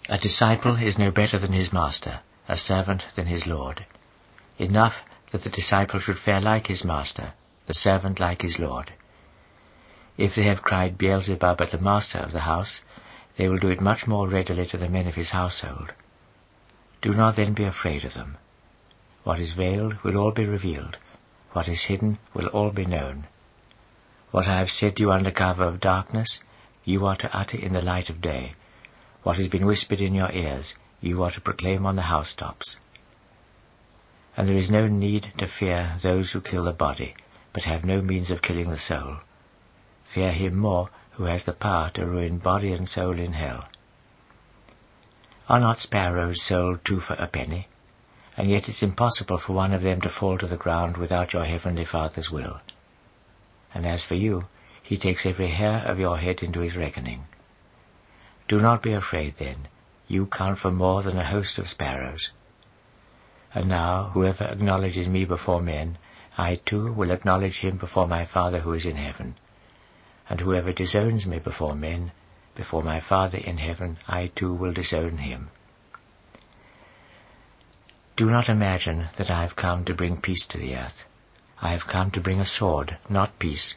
A disciple is no better than his master, a servant than his Lord. Enough that the disciple should fare like his master, the servant like his Lord. If they have cried Beelzebub at the master of the house, they will do it much more readily to the men of his household. Do not then be afraid of them. What is veiled will all be revealed. What is hidden will all be known. What I have said to you under cover of darkness, you are to utter in the light of day. What has been whispered in your ears, you are to proclaim on the housetops. And there is no need to fear those who kill the body, but have no means of killing the soul. Fear him more who has the power to ruin body and soul in hell. Are not sparrows sold two for a penny? And yet it's impossible for one of them to fall to the ground without your heavenly Father's will. And as for you, he takes every hair of your head into his reckoning. Do not be afraid then, you count for more than a host of sparrows. And now, whoever acknowledges me before men, I too will acknowledge him before my Father who is in heaven. And whoever disowns me before men, before my Father in heaven, I too will disown him. Do not imagine that I have come to bring peace to the earth. I have come to bring a sword, not peace.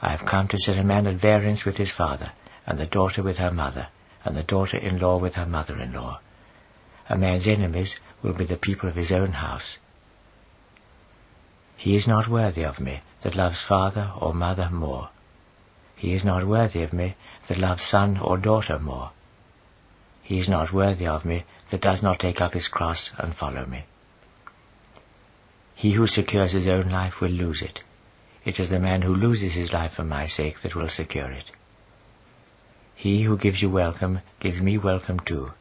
I have come to set a man at variance with his father, and the daughter with her mother, and the daughter-in-law with her mother-in-law. A man's enemies will be the people of his own house. He is not worthy of me that loves father or mother more. He is not worthy of me that loves son or daughter more. He is not worthy of me that does not take up his cross and follow me. He who secures his own life will lose it. It is the man who loses his life for my sake that will secure it. He who gives you welcome gives me welcome too,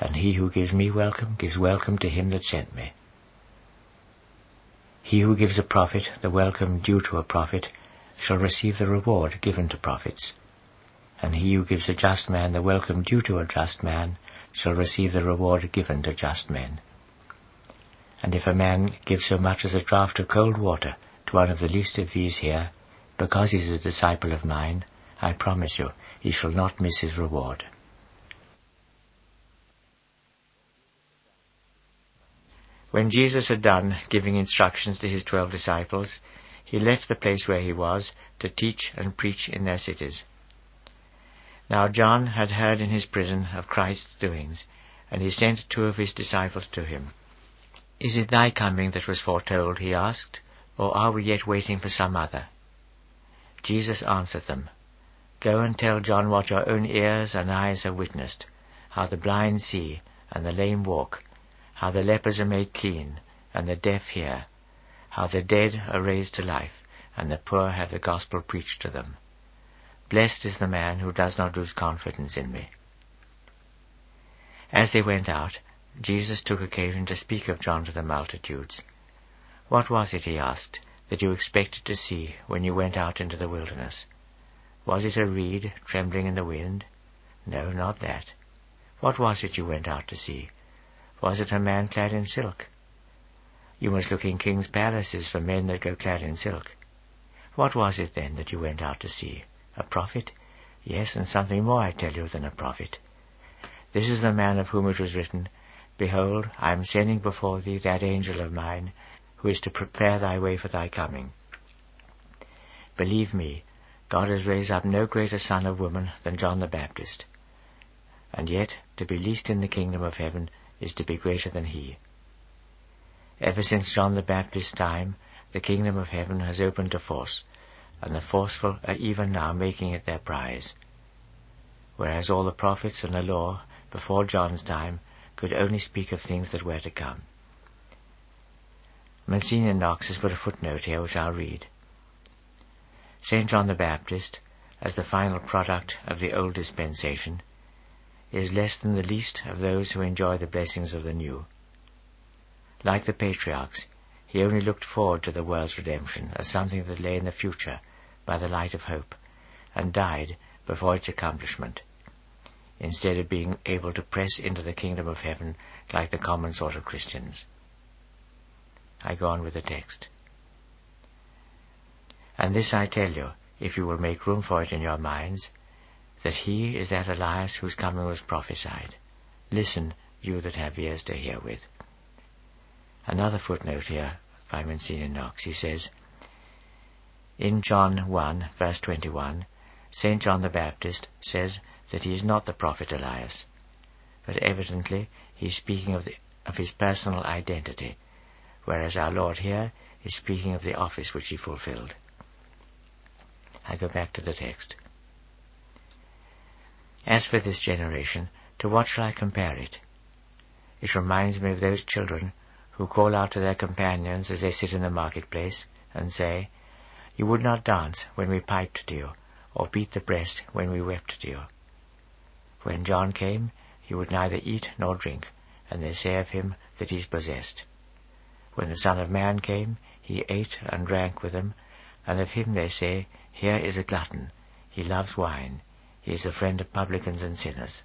and he who gives me welcome gives welcome to him that sent me. He who gives a prophet the welcome due to a prophet shall receive the reward given to prophets. And he who gives a just man the welcome due to a just man shall receive the reward given to just men. And if a man gives so much as a draught of cold water to one of the least of these here, because he is a disciple of mine, I promise you, he shall not miss his reward. When Jesus had done giving instructions to his twelve disciples, he left the place where he was to teach and preach in their cities. Now John had heard in his prison of Christ's doings, and he sent two of his disciples to him. Is it thy coming that was foretold, he asked, or are we yet waiting for some other? Jesus answered them, Go and tell John what your own ears and eyes have witnessed, how the blind see, and the lame walk, how the lepers are made clean, and the deaf hear, how the dead are raised to life, and the poor have the gospel preached to them. Blessed is the man who does not lose confidence in me. As they went out, Jesus took occasion to speak of John to the multitudes. What was it, he asked, that you expected to see when you went out into the wilderness? Was it a reed trembling in the wind? No, not that. What was it you went out to see? Was it a man clad in silk? You must look in king's palaces for men that go clad in silk. What was it then that you went out to see? A prophet? Yes, and something more, I tell you, than a prophet. This is the man of whom it was written, Behold, I am sending before thee that angel of mine, who is to prepare thy way for thy coming. Believe me, God has raised up no greater son of woman than John the Baptist. And yet, to be least in the kingdom of heaven is to be greater than he. Ever since John the Baptist's time, the kingdom of heaven has opened to force, and the forceful are even now making it their prize. Whereas all the prophets and the law, before John's time, could only speak of things that were to come. Monsignor Knox has put a footnote here which I'll read. St. John the Baptist, as the final product of the old dispensation, is less than the least of those who enjoy the blessings of the new. Like the patriarchs, he only looked forward to the world's redemption as something that lay in the future by the light of hope, and died before its accomplishment, instead of being able to press into the kingdom of heaven like the common sort of Christians. I go on with the text. And this I tell you, if you will make room for it in your minds, that he is that Elias whose coming was prophesied. Listen, you that have ears to hear with. Another footnote here by Monsignor Knox. He says, in John 1, verse 21, St. John the Baptist says that he is not the prophet Elias, but evidently he is speaking of, the, of his personal identity, whereas our Lord here is speaking of the office which he fulfilled. I go back to the text. As for this generation, to what shall I compare it? It reminds me of those children who call out to their companions as they sit in the marketplace, and say, You would not dance when we piped to you, or beat the breast when we wept to you. When John came, he would neither eat nor drink, and they say of him that he is possessed. When the Son of Man came, he ate and drank with them, and of him they say, Here is a glutton, he loves wine, he is a friend of publicans and sinners.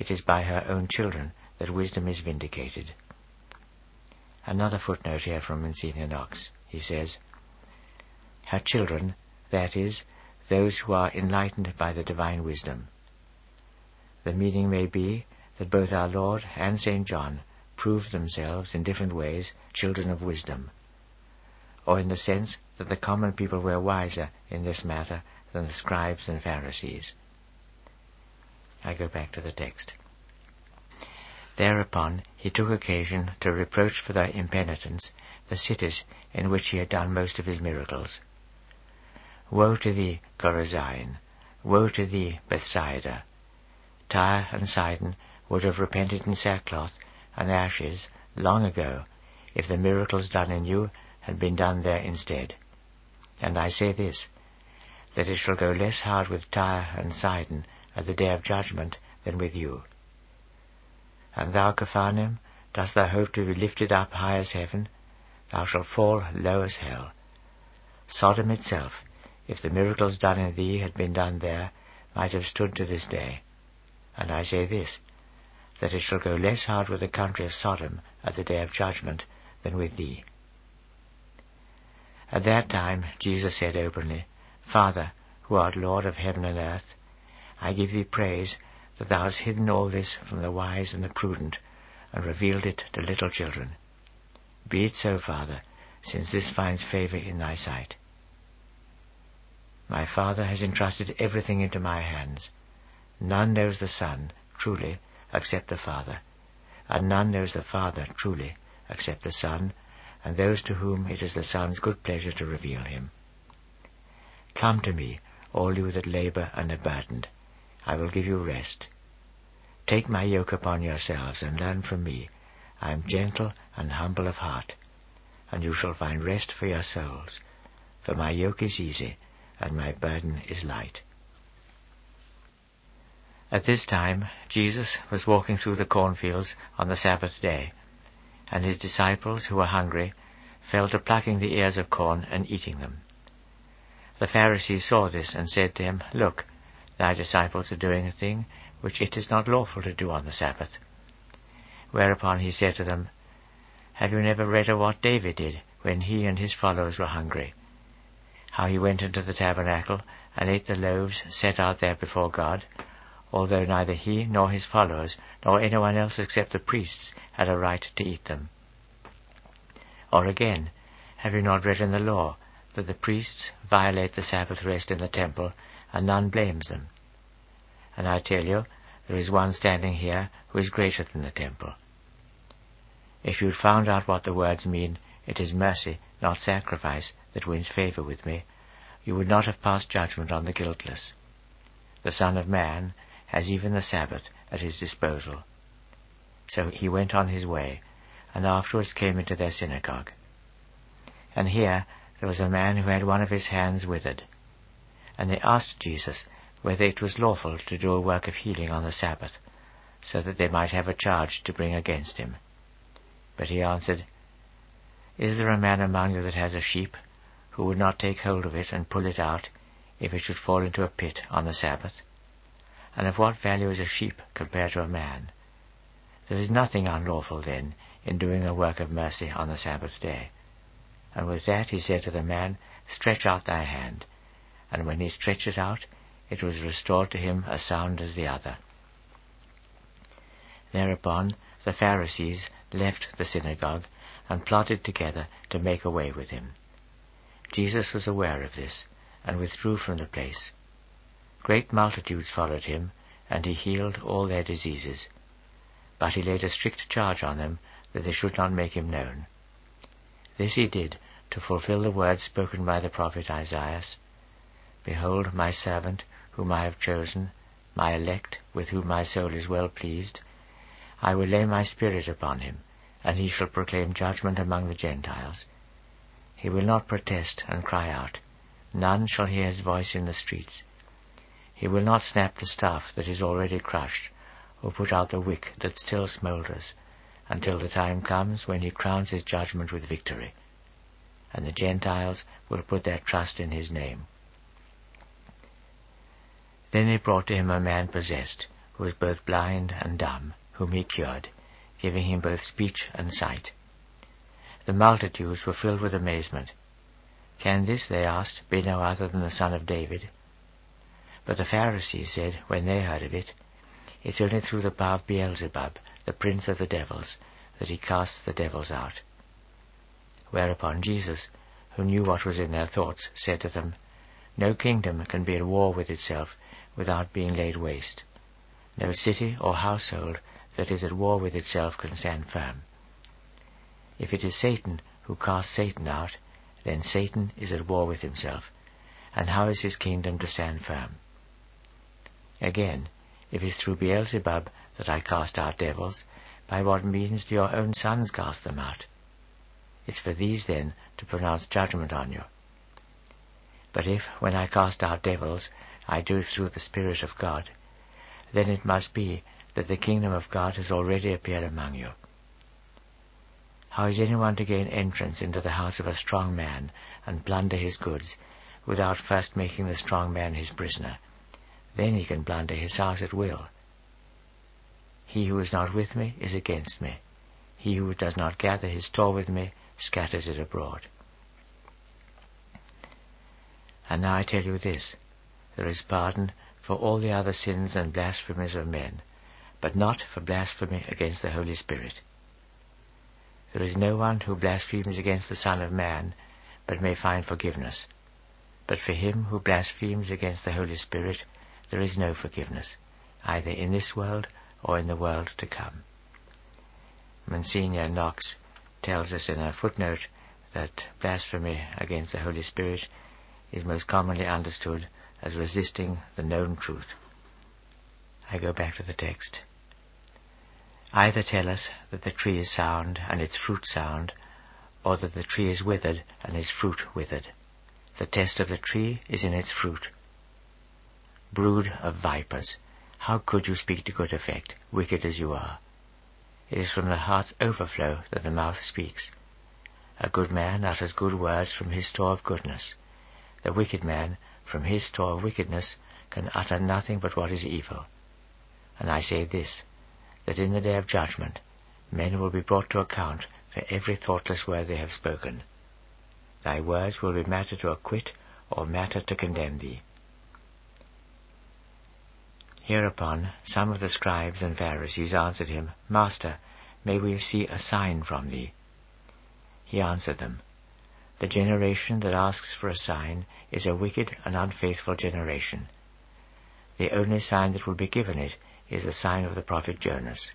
It is by her own children that wisdom is vindicated. Another footnote here from Monsignor Knox. He says, Her children, that is, those who are enlightened by the divine wisdom. The meaning may be that both our Lord and St. John proved themselves in different ways children of wisdom, or in the sense that the common people were wiser in this matter than the scribes and Pharisees. I go back to the text. Thereupon he took occasion to reproach for their impenitence the cities in which he had done most of his miracles. Woe to thee, Chorazin! Woe to thee, Bethsaida! Tyre and Sidon would have repented in sackcloth and ashes long ago if the miracles done in you had been done there instead. And I say this, that it shall go less hard with Tyre and Sidon at the day of judgment than with you. And thou, Capharnaum, dost thou hope to be lifted up high as heaven? Thou shalt fall low as hell. Sodom itself, if the miracles done in thee had been done there, might have stood to this day. And I say this, that it shall go less hard with the country of Sodom at the day of judgment than with thee. At that time Jesus said openly, Father, who art Lord of heaven and earth, I give thee praise that thou hast hidden all this from the wise and the prudent, and revealed it to little children. Be it so, Father, since this finds favour in thy sight. My Father has entrusted everything into my hands. None knows the Son, truly, except the Father, and none knows the Father, truly, except the Son, and those to whom it is the Son's good pleasure to reveal him. Come to me, all you that labour and are burdened, I will give you rest. Take my yoke upon yourselves and learn from me. I am gentle and humble of heart, and you shall find rest for your souls. For my yoke is easy, and my burden is light. At this time, Jesus was walking through the cornfields on the Sabbath day, and his disciples, who were hungry, fell to plucking the ears of corn and eating them. The Pharisees saw this and said to him, Look, Thy disciples are doing a thing which it is not lawful to do on the Sabbath. Whereupon he said to them, Have you never read of what David did when he and his followers were hungry? How he went into the tabernacle and ate the loaves set out there before God, although neither he nor his followers nor anyone else except the priests had a right to eat them. Or again, have you not read in the law that the priests violate the Sabbath rest in the temple and none blames them. And I tell you, there is one standing here who is greater than the temple. If you'd found out what the words mean, it is mercy, not sacrifice, that wins favor with me, you would not have passed judgment on the guiltless. The Son of Man has even the Sabbath at his disposal. So he went on his way, and afterwards came into their synagogue. And here there was a man who had one of his hands withered and they asked Jesus whether it was lawful to do a work of healing on the Sabbath, so that they might have a charge to bring against him. But he answered, Is there a man among you that has a sheep, who would not take hold of it and pull it out, if it should fall into a pit on the Sabbath? And of what value is a sheep compared to a man? There is nothing unlawful, then, in doing a work of mercy on the Sabbath day. And with that he said to the man, Stretch out thy hand. And when he stretched it out, it was restored to him as sound as the other. Thereupon the Pharisees left the synagogue and plotted together to make away with him. Jesus was aware of this, and withdrew from the place. Great multitudes followed him, and he healed all their diseases. But he laid a strict charge on them that they should not make him known. This he did to fulfill the words spoken by the prophet Isaiah. Behold my servant, whom I have chosen, my elect, with whom my soul is well pleased. I will lay my spirit upon him, and he shall proclaim judgment among the Gentiles. He will not protest and cry out. None shall hear his voice in the streets. He will not snap the staff that is already crushed, or put out the wick that still smoulders, until the time comes when he crowns his judgment with victory. And the Gentiles will put their trust in his name. Then they brought to him a man possessed, who was both blind and dumb, whom he cured giving him both speech and sight. The multitudes were filled with amazement. Can this, they asked, be no other than the son of David? But the Pharisees said, when they heard of it, It's only through the power of Beelzebub, the prince of the devils, that he casts the devils out. Whereupon Jesus, who knew what was in their thoughts, said to them, No kingdom can be at war with itself without being laid waste. No city or household that is at war with itself can stand firm. If it is Satan who casts Satan out, then Satan is at war with himself, and how is his kingdom to stand firm? Again, if it is through Beelzebub that I cast out devils, by what means do your own sons cast them out? It's for these, then, to pronounce judgment on you. But if, when I cast out devils, I do through the Spirit of God, then it must be that the kingdom of God has already appeared among you. How is anyone to gain entrance into the house of a strong man and plunder his goods, without first making the strong man his prisoner? Then he can plunder his house at will. He who is not with me is against me. He who does not gather his store with me scatters it abroad. And now I tell you this, there is pardon for all the other sins and blasphemies of men, but not for blasphemy against the Holy Spirit. There is no one who blasphemes against the Son of Man, but may find forgiveness. But for him who blasphemes against the Holy Spirit, there is no forgiveness, either in this world or in the world to come. Monsignor Knox tells us in a footnote that blasphemy against the Holy Spirit is most commonly understood as resisting the known truth. I go back to the text. Either tell us that the tree is sound and its fruit sound, or that the tree is withered and its fruit withered. The test of the tree is in its fruit. Brood of vipers, how could you speak to good effect, wicked as you are? It is from the heart's overflow that the mouth speaks. A good man utters good words from his store of goodness. The wicked man, from his store of wickedness, can utter nothing but what is evil. And I say this, that in the day of judgment men will be brought to account for every thoughtless word they have spoken. Thy words will be matter to acquit or matter to condemn thee. Hereupon some of the scribes and Pharisees answered him, Master, may we see a sign from thee? He answered them, The generation that asks for a sign is a wicked and unfaithful generation. The only sign that will be given it is the sign of the prophet Jonas.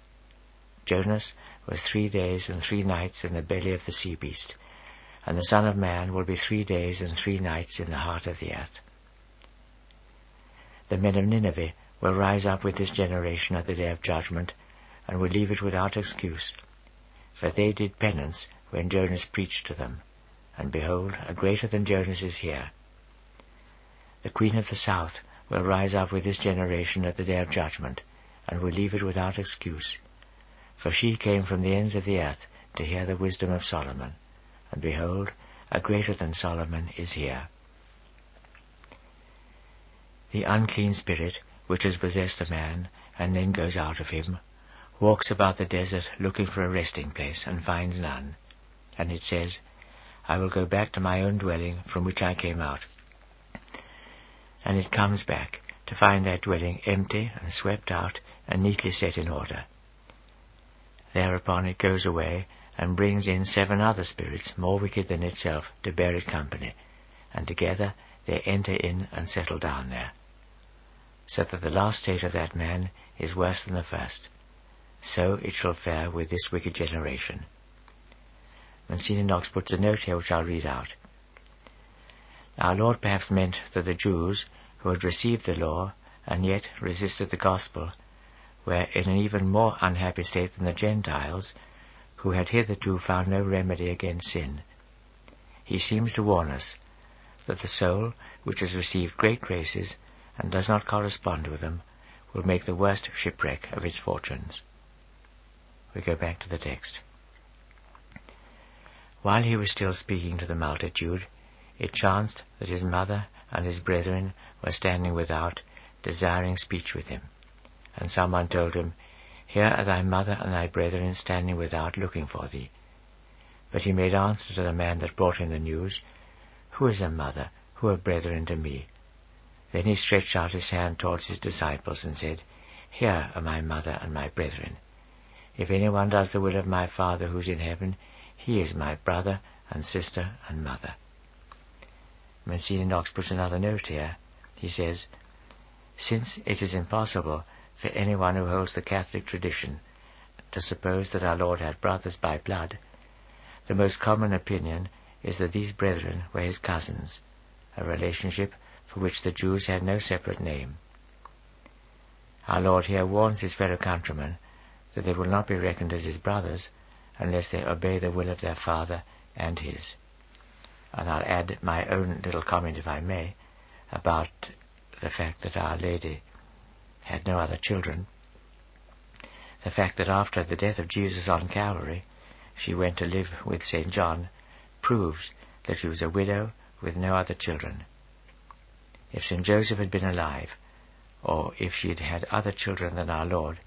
Jonas was three days and three nights in the belly of the sea beast, and the Son of Man will be three days and three nights in the heart of the earth. The men of Nineveh will rise up with this generation at the day of judgment, and will leave it without excuse, for they did penance when Jonas preached to them, and behold, a greater than Jonas is here. The queen of the south will rise up with this generation at the day of judgment, and will leave it without excuse. For she came from the ends of the earth to hear the wisdom of Solomon, and behold, a greater than Solomon is here. The unclean spirit, which has possessed a man, and then goes out of him, walks about the desert looking for a resting place, and finds none. And it says, I will go back to my own dwelling from which I came out. And it comes back to find that dwelling empty and swept out and neatly set in order. Thereupon it goes away and brings in seven other spirits more wicked than itself to bear it company, and together they enter in and settle down there. So that the last state of that man is worse than the first. So it shall fare with this wicked generation. Monsignor Knox puts a note here which I'll read out. Our Lord perhaps meant that the Jews, who had received the law and yet resisted the gospel, were in an even more unhappy state than the Gentiles, who had hitherto found no remedy against sin. He seems to warn us that the soul, which has received great graces and does not correspond with them, will make the worst shipwreck of its fortunes. We go back to the text. While he was still speaking to the multitude, it chanced that his mother and his brethren were standing without, desiring speech with him. And someone told him, Here are thy mother and thy brethren standing without, looking for thee. But he made answer to the man that brought him the news, Who is a mother, who are brethren to me? Then he stretched out his hand towards his disciples, and said, Here are my mother and my brethren. If anyone does the will of my Father who is in heaven, he is my brother and sister and mother. Monsignor Knox puts another note here. He says, Since it is impossible for anyone who holds the Catholic tradition to suppose that our Lord had brothers by blood, the most common opinion is that these brethren were his cousins, a relationship for which the Jews had no separate name. Our Lord here warns his fellow countrymen that they will not be reckoned as his brothers unless they obey the will of their Father and his. And I'll add my own little comment, if I may, about the fact that Our Lady had no other children. The fact that after the death of Jesus on Calvary, she went to live with St. John proves that she was a widow with no other children. If St. Joseph had been alive, or if she had had other children than our Lord,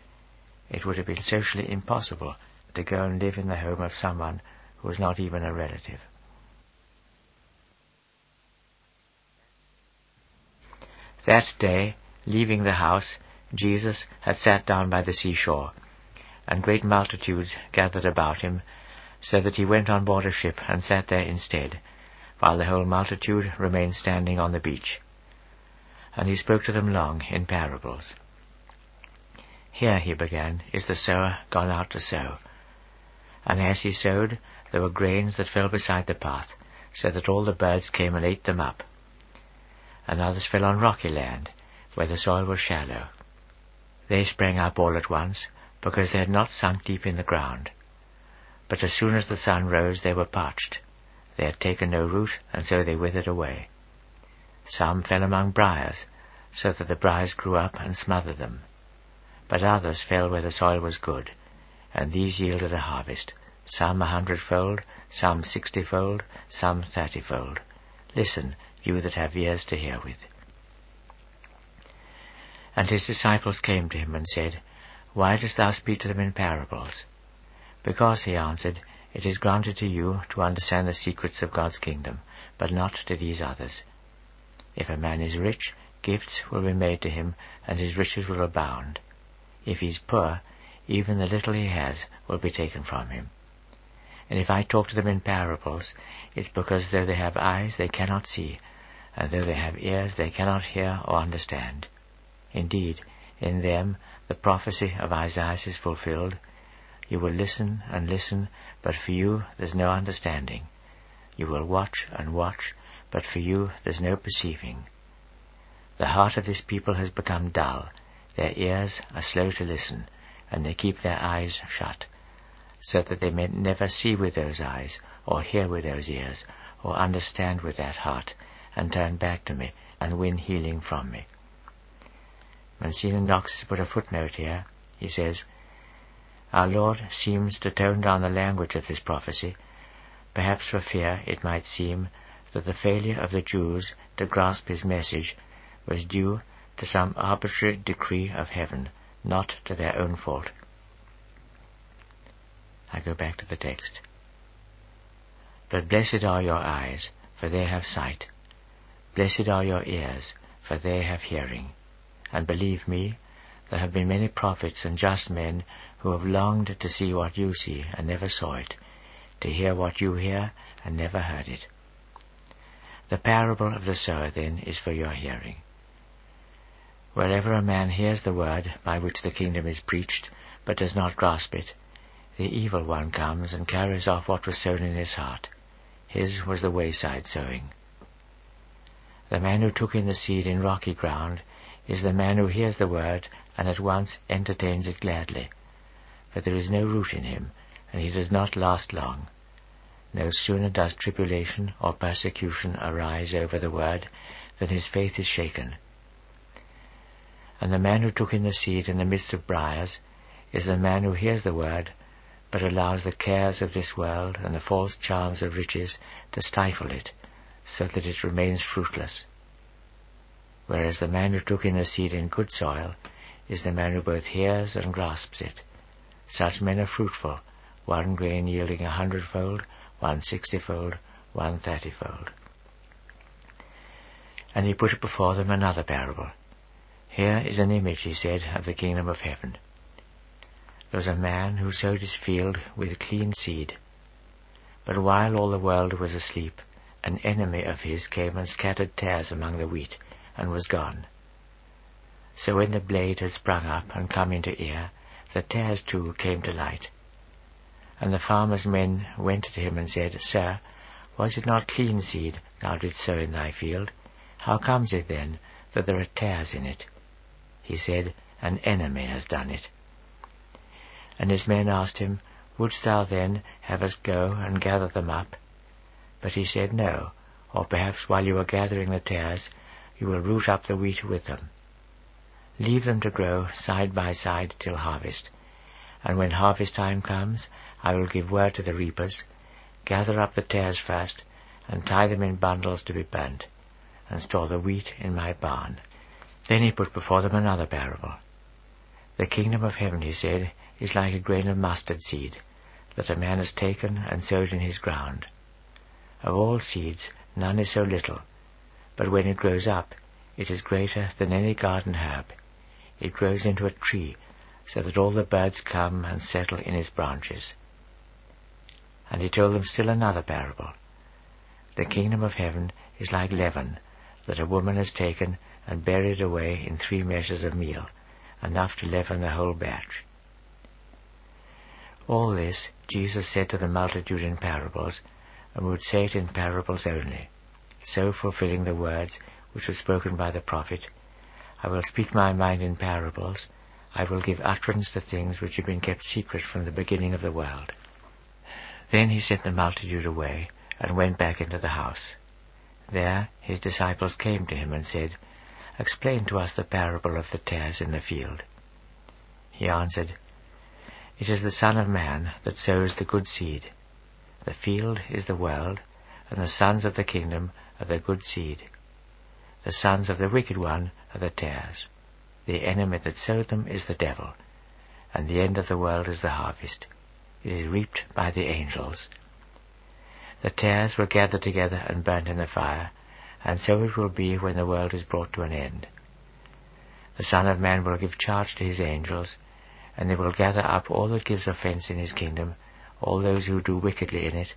it would have been socially impossible to go and live in the home of someone who was not even a relative. That day, leaving the house, Jesus had sat down by the seashore, and great multitudes gathered about him, so that he went on board a ship and sat there instead, while the whole multitude remained standing on the beach. And he spoke to them long in parables. Here, he began, is the sower gone out to sow. And as he sowed, there were grains that fell beside the path, so that all the birds came and ate them up. And others fell on rocky land, where the soil was shallow. They sprang up all at once, because they had not sunk deep in the ground. But as soon as the sun rose, they were parched. They had taken no root, and so they withered away. Some fell among briars, so that the briars grew up and smothered them. But others fell where the soil was good, and these yielded a harvest, some a hundredfold, some sixtyfold, some thirtyfold. Listen, you that have ears to hear with. And his disciples came to him and said, Why dost thou speak to them in parables? Because, he answered, it is granted to you to understand the secrets of God's kingdom, but not to these others. If a man is rich, gifts will be made to him, and his riches will abound. If he is poor, even the little he has will be taken from him. And if I talk to them in parables, it's because though they have eyes they cannot see, and though they have ears they cannot hear or understand. Indeed, in them the prophecy of Isaiah is fulfilled. You will listen and listen, but for you there's no understanding. You will watch and watch, but for you there's no perceiving. The heart of this people has become dull, their ears are slow to listen, and they keep their eyes shut, so that they may never see with those eyes, or hear with those ears, or understand with that heart, and turn back to me, and win healing from me. Monsignor Knox has put a footnote here. He says, Our Lord seems to tone down the language of this prophecy, perhaps for fear it might seem that the failure of the Jews to grasp his message was due to some arbitrary decree of heaven, not to their own fault. I go back to the text. But blessed are your eyes, for they have sight. Blessed are your ears, for they have hearing. And believe me, there have been many prophets and just men who have longed to see what you see and never saw it, to hear what you hear and never heard it. The parable of the sower, then, is for your hearing. Wherever a man hears the word by which the kingdom is preached, but does not grasp it, the evil one comes and carries off what was sown in his heart. His was the wayside sowing. The man who took in the seed in rocky ground is the man who hears the word and at once entertains it gladly. But there is no root in him, and he does not last long. No sooner does tribulation or persecution arise over the word than his faith is shaken. And the man who took in the seed in the midst of briars is the man who hears the word, but allows the cares of this world and the false charms of riches to stifle it, so that it remains fruitless. Whereas the man who took in the seed in good soil is the man who both hears and grasps it. Such men are fruitful, one grain yielding a hundredfold, one sixtyfold, one thirtyfold. And he put before them another parable. Here is an image, he said, of the kingdom of heaven. There was a man who sowed his field with clean seed. But while all the world was asleep, an enemy of his came and scattered tares among the wheat, and was gone. So when the blade had sprung up and come into ear, the tares too came to light. And the farmer's men went to him and said, Sir, was it not clean seed thou didst sow in thy field? How comes it then that there are tares in it? He said, An enemy has done it. And his men asked him, Wouldst thou then have us go and gather them up? But he said, No, or perhaps while you are gathering the tares, you will root up the wheat with them. Leave them to grow side by side till harvest. And when harvest time comes, I will give word to the reapers, Gather up the tares first, and tie them in bundles to be burnt, and store the wheat in my barn. Then he put before them another parable. The kingdom of heaven, he said, is like a grain of mustard seed, that a man has taken and sowed in his ground. Of all seeds none is so little, but when it grows up, it is greater than any garden herb. It grows into a tree, so that all the birds come and settle in its branches. And he told them still another parable. The kingdom of heaven is like leaven, that a woman has taken and buried away in three measures of meal, enough to leaven the whole batch. All this Jesus said to the multitude in parables, and would say it in parables only, so fulfilling the words which were spoken by the prophet, I will speak my mind in parables, I will give utterance to things which have been kept secret from the beginning of the world. Then he sent the multitude away, and went back into the house. There his disciples came to him and said, Explain to us the parable of the tares in the field. He answered, it is the Son of Man that sows the good seed. The field is the world, and the sons of the kingdom are the good seed. The sons of the wicked one are the tares. The enemy that sowed them is the devil, and the end of the world is the harvest. It is reaped by the angels. The tares were gathered together and burnt in the fire, and so it will be when the world is brought to an end. The Son of Man will give charge to his angels, and they will gather up all that gives offence in his kingdom, all those who do wickedly in it,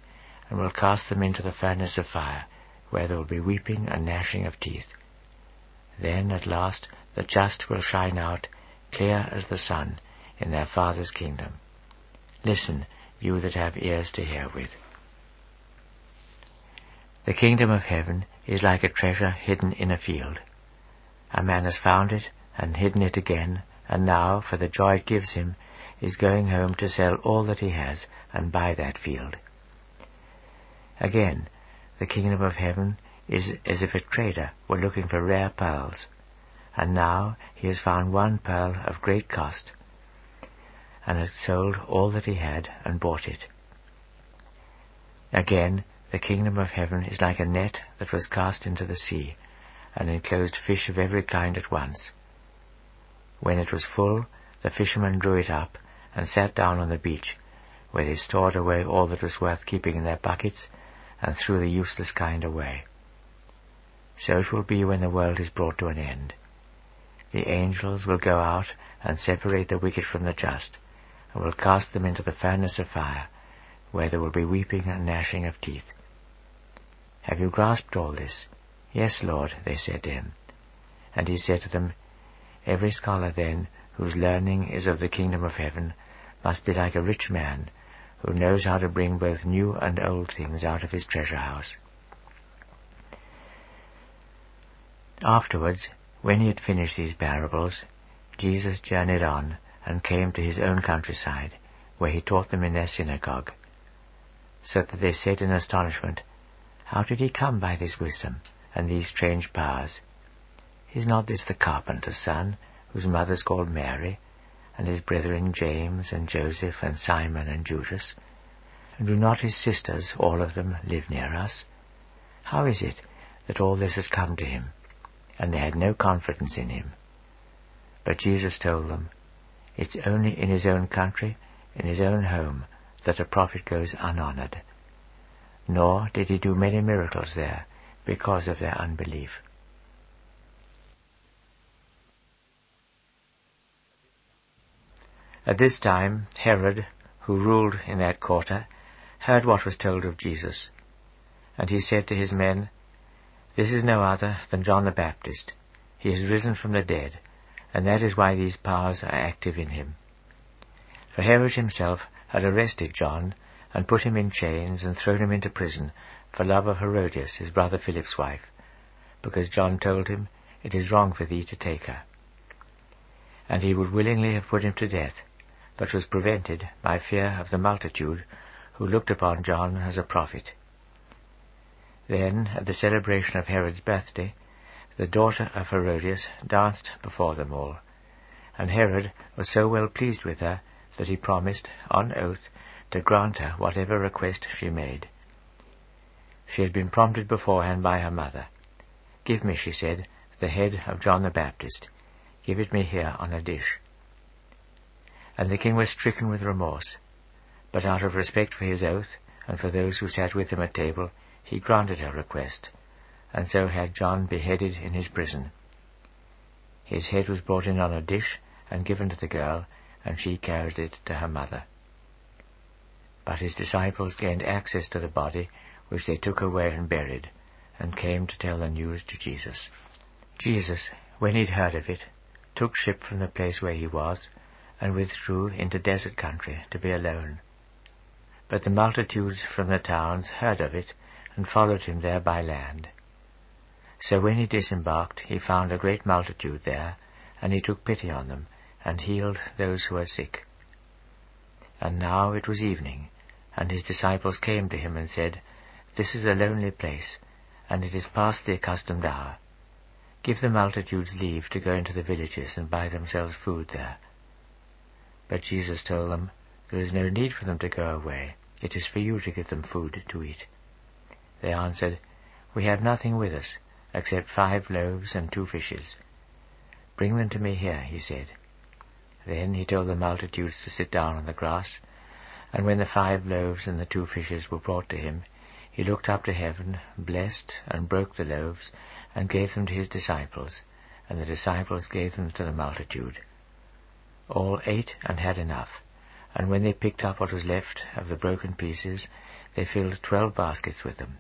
and will cast them into the furnace of fire, where there will be weeping and gnashing of teeth. Then at last the just will shine out, clear as the sun, in their Father's kingdom. Listen, you that have ears to hear with. The kingdom of heaven is like a treasure hidden in a field. A man has found it and hidden it again, and now, for the joy it gives him, is going home to sell all that he has and buy that field. Again, the kingdom of heaven is as if a trader were looking for rare pearls, and now he has found one pearl of great cost, and has sold all that he had and bought it. Again, the kingdom of heaven is like a net that was cast into the sea, and enclosed fish of every kind at once. When it was full, the fishermen drew it up, and sat down on the beach, where they stored away all that was worth keeping in their buckets, and threw the useless kind away. So it will be when the world is brought to an end. The angels will go out and separate the wicked from the just, and will cast them into the furnace of fire, where there will be weeping and gnashing of teeth. Have you grasped all this? Yes, Lord, they said to him. And he said to them, Every scholar then, whose learning is of the kingdom of heaven, must be like a rich man, who knows how to bring both new and old things out of his treasure house. Afterwards, when he had finished these parables, Jesus journeyed on and came to his own countryside, where he taught them in their synagogue. So that they said in astonishment, How did he come by this wisdom and these strange powers? Is not this the carpenter's son, whose mother is called Mary, and his brethren James and Joseph and Simon and Judas? And do not his sisters, all of them, live near us? How is it that all this has come to him? And they had no confidence in him. But Jesus told them, It's only in his own country, in his own home, that a prophet goes unhonored. Nor did he do many miracles there because of their unbelief. At this time, Herod, who ruled in that quarter, heard what was told of Jesus. And he said to his men, This is no other than John the Baptist. He has risen from the dead, and that is why these powers are active in him. For Herod himself had arrested John, and put him in chains, and thrown him into prison, for love of Herodias, his brother Philip's wife, because John told him, It is wrong for thee to take her. And he would willingly have put him to death, but was prevented by fear of the multitude who looked upon John as a prophet. Then, at the celebration of Herod's birthday, the daughter of Herodias danced before them all, and Herod was so well pleased with her that he promised, on oath, to grant her whatever request she made. She had been prompted beforehand by her mother. Give me, she said, the head of John the Baptist. Give it me here on a dish. And the king was stricken with remorse. But out of respect for his oath, and for those who sat with him at table, he granted her request, and so had John beheaded in his prison. His head was brought in on a dish and given to the girl, and she carried it to her mother. But his disciples gained access to the body, which they took away and buried, and came to tell the news to Jesus. Jesus, when he had heard of it, took ship from the place where he was, and withdrew into desert country to be alone. But the multitudes from the towns heard of it, and followed him there by land. So when he disembarked, he found a great multitude there, and he took pity on them, and healed those who were sick. And now it was evening, and his disciples came to him and said, This is a lonely place, and it is past the accustomed hour. Give the multitudes leave to go into the villages and buy themselves food there. But Jesus told them, There is no need for them to go away. It is for you to give them food to eat. They answered, We have nothing with us, except five loaves and two fishes. Bring them to me here, he said. Then he told the multitudes to sit down on the grass, and when the five loaves and the two fishes were brought to him, he looked up to heaven, blessed, and broke the loaves, and gave them to his disciples, and the disciples gave them to the multitude. All ate and had enough, and when they picked up what was left of the broken pieces, they filled twelve baskets with them.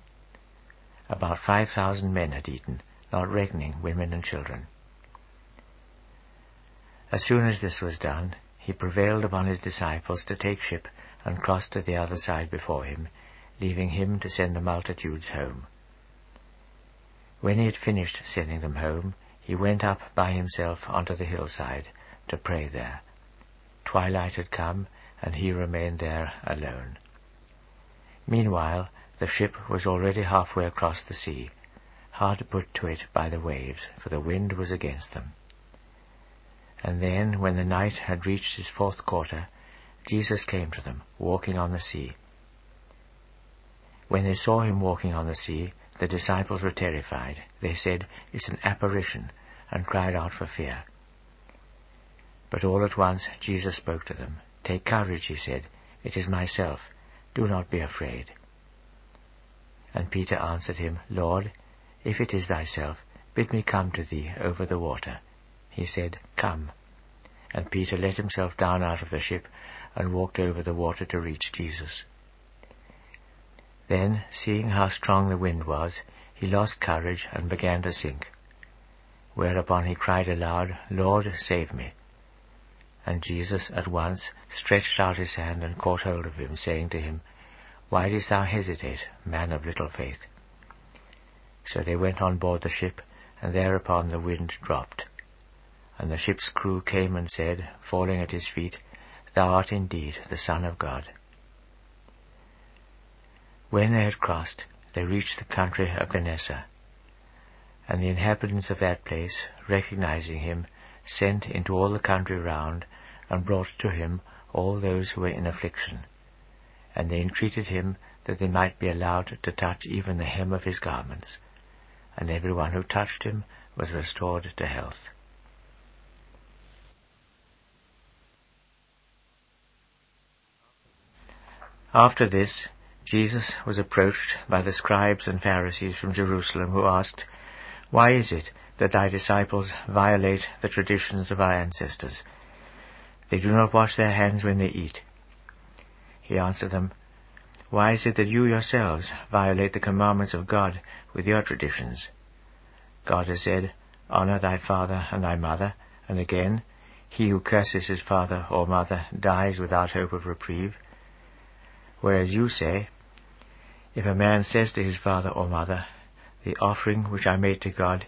About five thousand men had eaten, not reckoning women and children. As soon as this was done, he prevailed upon his disciples to take ship and cross to the other side before him, leaving him to send the multitudes home. When he had finished sending them home, he went up by himself onto the hillside to pray there. Twilight had come, and he remained there alone. Meanwhile, the ship was already halfway across the sea, hard put to it by the waves, for the wind was against them. And then, when the night had reached its fourth quarter, Jesus came to them, walking on the sea. When they saw him walking on the sea, the disciples were terrified. They said, It's an apparition, and cried out for fear. But all at once Jesus spoke to them. Take courage, he said. It is myself. Do not be afraid. And Peter answered him, Lord, if it is thyself, bid me come to thee over the water. He said, Come. And Peter let himself down out of the ship and walked over the water to reach Jesus. Then, seeing how strong the wind was, he lost courage and began to sink. Whereupon he cried aloud, Lord, save me. And Jesus at once stretched out his hand and caught hold of him, saying to him, Why didst thou hesitate, man of little faith? So they went on board the ship, and thereupon the wind dropped. And the ship's crew came and said, falling at his feet, Thou art indeed the Son of God. When they had crossed, they reached the country of Gennesaret. And the inhabitants of that place, recognizing him, sent into all the country round, and brought to him all those who were in affliction. And they entreated him that they might be allowed to touch even the hem of his garments. And every one who touched him was restored to health. After this, Jesus was approached by the scribes and Pharisees from Jerusalem who asked, Why is it that thy disciples violate the traditions of our ancestors? They do not wash their hands when they eat. He answered them, Why is it that you yourselves violate the commandments of God with your traditions? God has said, Honor thy father and thy mother, and again, He who curses his father or mother dies without hope of reprieve. Whereas you say, if a man says to his father or mother, The offering which I made to God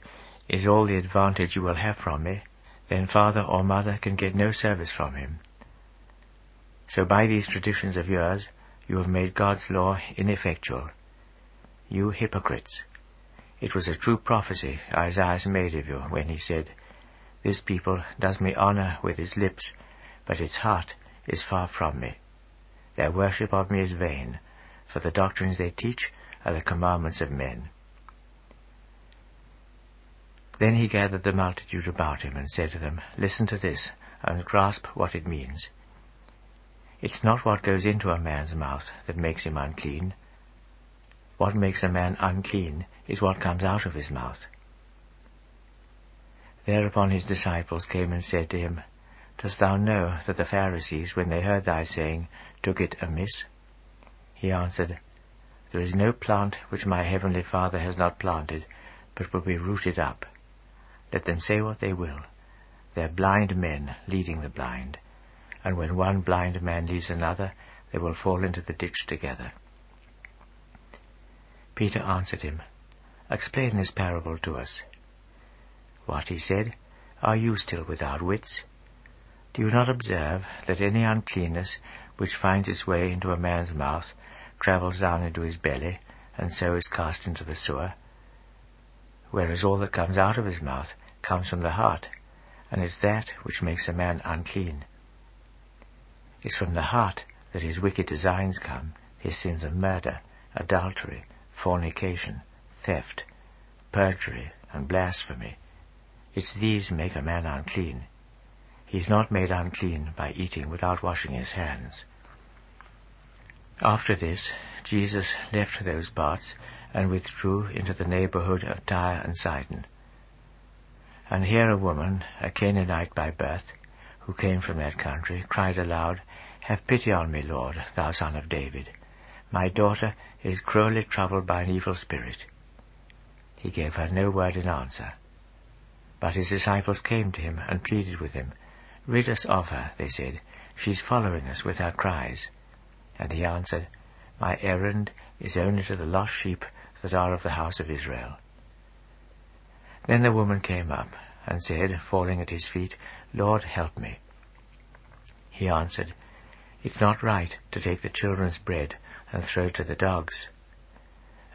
is all the advantage you will have from me, then father or mother can get no service from him. So by these traditions of yours, you have made God's law ineffectual. You hypocrites! It was a true prophecy Isaiah made of you when he said, This people does me honor with his lips, but its heart is far from me. Their worship of me is vain, for the doctrines they teach are the commandments of men. Then he gathered the multitude about him and said to them, Listen to this, and grasp what it means. It's not what goes into a man's mouth that makes him unclean. What makes a man unclean is what comes out of his mouth. Thereupon his disciples came and said to him, Dost thou know that the Pharisees, when they heard thy saying, took it amiss? He answered, There is no plant which my heavenly Father has not planted, but will be rooted up. Let them say what they will. They are blind men leading the blind, and when one blind man leads another, they will fall into the ditch together. Peter answered him, Explain this parable to us. What, he said, are you still without wits? Do you not observe that any uncleanness which finds its way into a man's mouth travels down into his belly, and so is cast into the sewer, whereas all that comes out of his mouth comes from the heart, and is that which makes a man unclean. It's from the heart that his wicked designs come, his sins of murder, adultery, fornication, theft, perjury, and blasphemy. It's these make a man unclean. He is not made unclean by eating without washing his hands. After this, Jesus left those parts and withdrew into the neighborhood of Tyre and Sidon. And here a woman, a Canaanite by birth, who came from that country, cried aloud, Have pity on me, Lord, thou son of David. My daughter is cruelly troubled by an evil spirit. He gave her no word in answer. But his disciples came to him and pleaded with him. Rid us of her, they said. She is following us with her cries. And he answered, My errand is only to the lost sheep that are of the house of Israel. Then the woman came up, and said, falling at his feet, Lord, help me. He answered, It's not right to take the children's bread and throw it to the dogs.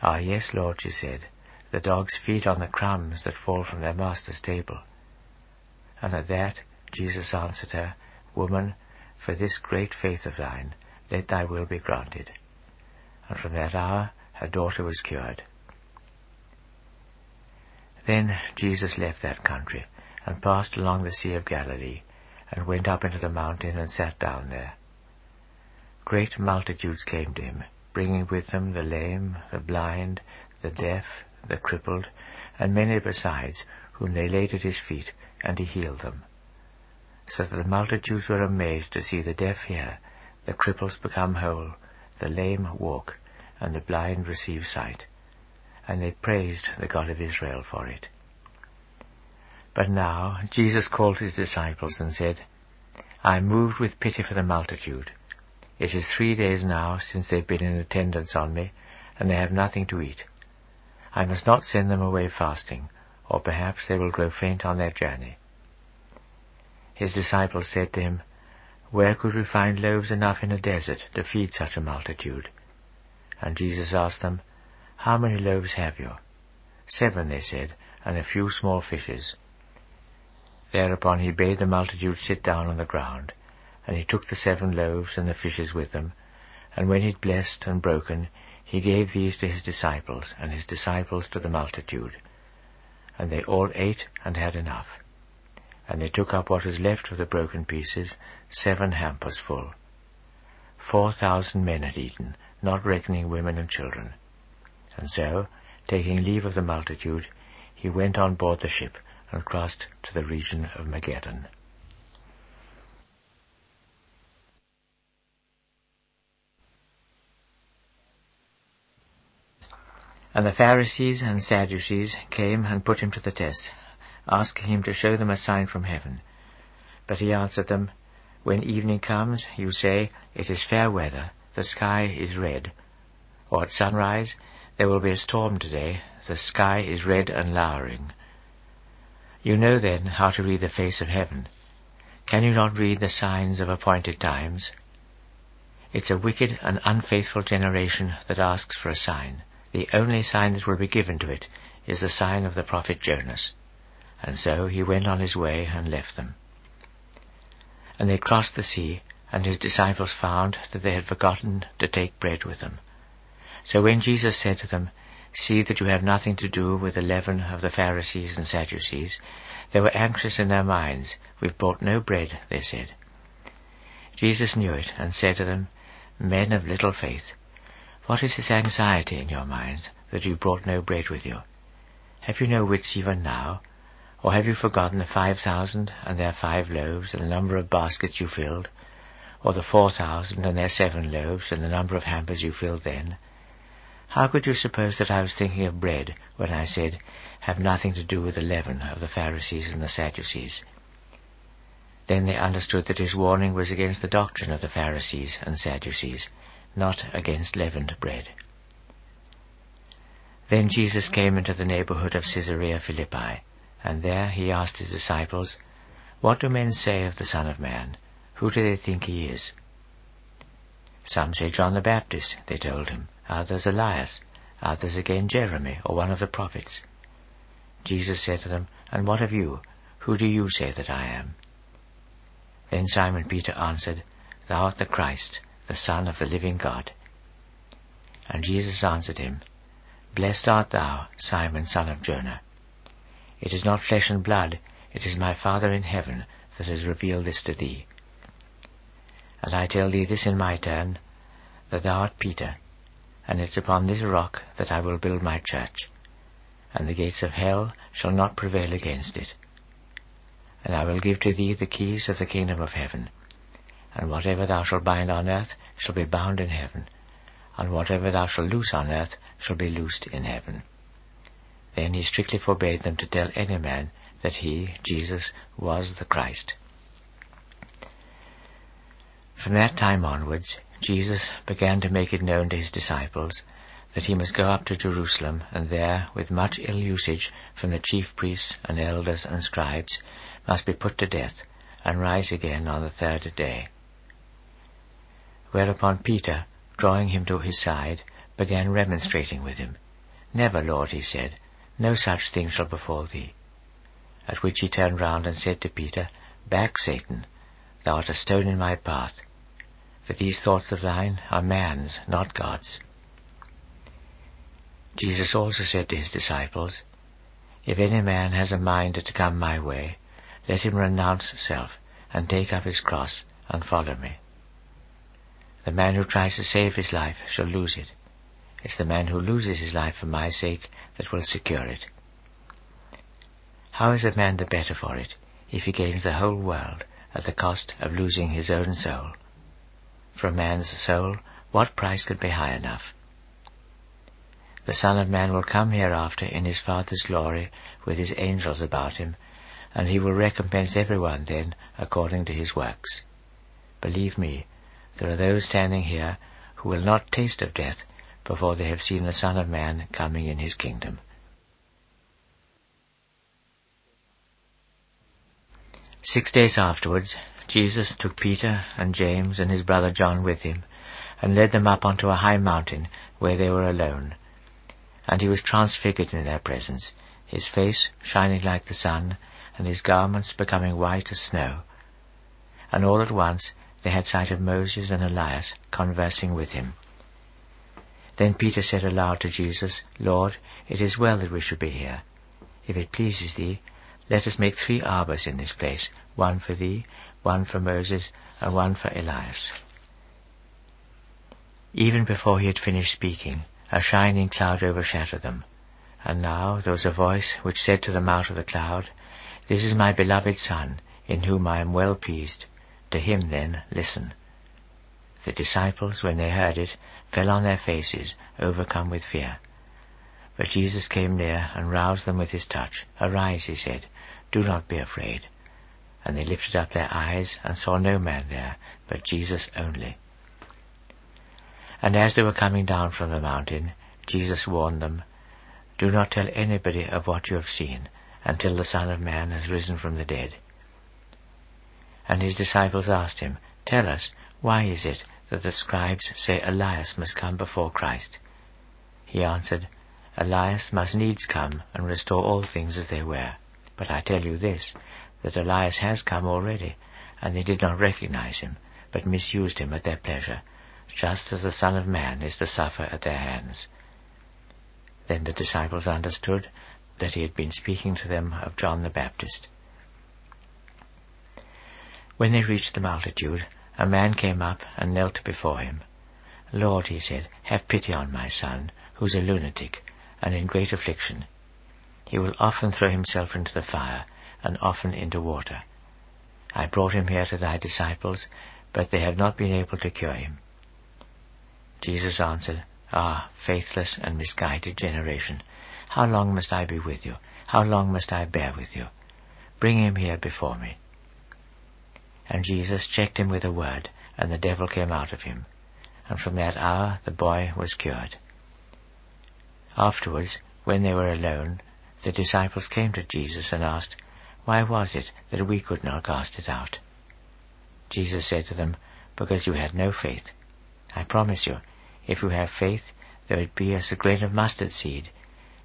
Ah, yes, Lord, she said, the dogs feed on the crumbs that fall from their master's table. And at that Jesus answered her, Woman, for this great faith of thine, let thy will be granted. And from that hour her daughter was cured. Then Jesus left that country, and passed along the Sea of Galilee, and went up into the mountain and sat down there. Great multitudes came to him, bringing with them the lame, the blind, the deaf, the crippled, and many besides, whom they laid at his feet, and he healed them. So that the multitudes were amazed to see the deaf hear, the cripples become whole, the lame walk, and the blind receive sight. And they praised the God of Israel for it. But now Jesus called his disciples and said, I am moved with pity for the multitude. It is three days now since they've been in attendance on me, and they have nothing to eat. I must not send them away fasting, or perhaps they will grow faint on their journey. His disciples said to him, Where could we find loaves enough in a desert to feed such a multitude? And Jesus asked them, How many loaves have you? Seven, they said, and a few small fishes. Thereupon he bade the multitude sit down on the ground, and he took the seven loaves and the fishes with them, and when he had blessed and broken, he gave these to his disciples, and his disciples to the multitude. And they all ate and had enough. And they took up what was left of the broken pieces, seven hampers full. Four thousand men had eaten, not reckoning women and children. And so, taking leave of the multitude, he went on board the ship, and crossed to the region of Magadan. And the Pharisees and Sadducees came and put him to the test, asking him to show them a sign from heaven. But he answered them, When evening comes, you say, It is fair weather, the sky is red. Or at sunrise, There will be a storm today, the sky is red and lowering. You know then how to read the face of heaven. Can you not read the signs of appointed times? It's a wicked and unfaithful generation that asks for a sign. The only sign that will be given to it is the sign of the prophet Jonas. And so he went on his way and left them. And they crossed the sea, and his disciples found that they had forgotten to take bread with them. So when Jesus said to them, See that you have nothing to do with the leaven of the Pharisees and Sadducees. They were anxious in their minds. We've brought no bread, they said. Jesus knew it, and said to them, Men of little faith, what is this anxiety in your minds, that you brought no bread with you? Have you no wits even now? Or have you forgotten the five thousand and their five loaves, and the number of baskets you filled? Or the four thousand and their seven loaves, and the number of hampers you filled then? How could you suppose that I was thinking of bread when I said, Have nothing to do with the leaven of the Pharisees and the Sadducees? Then they understood that his warning was against the doctrine of the Pharisees and Sadducees, not against leavened bread. Then Jesus came into the neighborhood of Caesarea Philippi, and there he asked his disciples, What do men say of the Son of Man? Who do they think he is? Some say John the Baptist, they told him others Elias, others again Jeremy, or one of the prophets. Jesus said to them, And what of you? Who do you say that I am? Then Simon Peter answered, Thou art the Christ, the Son of the living God. And Jesus answered him, Blessed art thou, Simon son of Jonah. It is not flesh and blood, it is my Father in heaven that has revealed this to thee. And I tell thee this in my turn, that thou art Peter, and it's upon this rock that I will build my church, and the gates of hell shall not prevail against it. And I will give to thee the keys of the kingdom of heaven, and whatever thou shalt bind on earth shall be bound in heaven, and whatever thou shalt loose on earth shall be loosed in heaven. Then he strictly forbade them to tell any man that he, Jesus, was the Christ. From that time onwards, Jesus began to make it known to his disciples that he must go up to Jerusalem, and there, with much ill usage from the chief priests and elders and scribes, must be put to death, and rise again on the third day. Whereupon Peter, drawing him to his side, began remonstrating with him. Never, Lord, he said, no such thing shall befall thee. At which he turned round and said to Peter, Back, Satan, thou art a stone in my path, for these thoughts of thine are man's, not God's. Jesus also said to his disciples, If any man has a mind to come my way, let him renounce self, and take up his cross, and follow me. The man who tries to save his life shall lose it. It's the man who loses his life for my sake that will secure it. How is a man the better for it, if he gains the whole world at the cost of losing his own soul? For a man's soul, what price could be high enough? The Son of Man will come hereafter in his Father's glory with his angels about him, and he will recompense everyone then according to his works. Believe me, there are those standing here who will not taste of death before they have seen the Son of Man coming in his kingdom. Six days afterwards, Jesus took Peter and James and his brother John with him, and led them up onto a high mountain where they were alone and he was transfigured in their presence, his face shining like the sun, and his garments becoming white as snow. And all at once they had sight of Moses and Elias conversing with him. Then Peter said aloud to Jesus, Lord, it is well that we should be here. If it pleases thee, let us make three arbours in this place, one for thee, one for Moses, and one for Elias. Even before he had finished speaking, a shining cloud overshadowed them. And now there was a voice which said to them out of the cloud, This is my beloved Son, in whom I am well pleased. To him then listen. The disciples, when they heard it, fell on their faces, overcome with fear. But Jesus came near and roused them with his touch. Arise, he said, do not be afraid. And they lifted up their eyes and saw no man there, but Jesus only. And as they were coming down from the mountain, Jesus warned them, Do not tell anybody of what you have seen until the Son of Man has risen from the dead. And his disciples asked him, Tell us, why is it that the scribes say Elias must come before Christ? He answered, Elias must needs come and restore all things as they were. But I tell you this, that Elias has come already, and they did not recognize him, but misused him at their pleasure just as the Son of Man is to suffer at their hands. Then the disciples understood that he had been speaking to them of John the Baptist. When they reached the multitude, a man came up and knelt before him. Lord, he said, have pity on my son, who is a lunatic, and in great affliction. He will often throw himself into the fire, and often into water. I brought him here to thy disciples, but they have not been able to cure him. Jesus answered, Ah, faithless and misguided generation, how long must I be with you? How long must I bear with you? Bring him here before me. And Jesus checked him with a word, and the devil came out of him. And from that hour the boy was cured. Afterwards, when they were alone, the disciples came to Jesus and asked, Why was it that we could not cast it out? Jesus said to them, Because you had no faith. I promise you, if you have faith, though it be as a grain of mustard seed,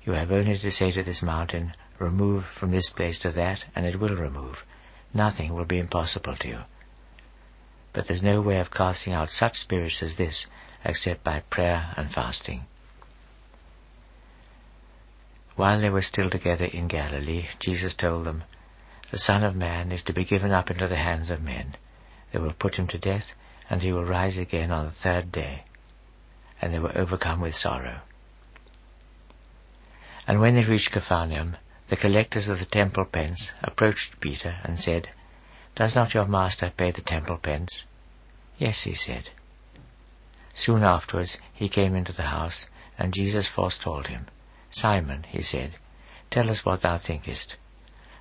you have only to say to this mountain, Remove from this place to that, and it will remove. Nothing will be impossible to you. But there's no way of casting out such spirits as this except by prayer and fasting. While they were still together in Galilee, Jesus told them, The Son of Man is to be given up into the hands of men. They will put him to death, and he will rise again on the third day and they were overcome with sorrow. And when they reached Capharnaum, the collectors of the temple pence approached Peter and said, Does not your master pay the temple pence? Yes, he said. Soon afterwards he came into the house, and Jesus forestalled him. Simon, he said, tell us what thou thinkest.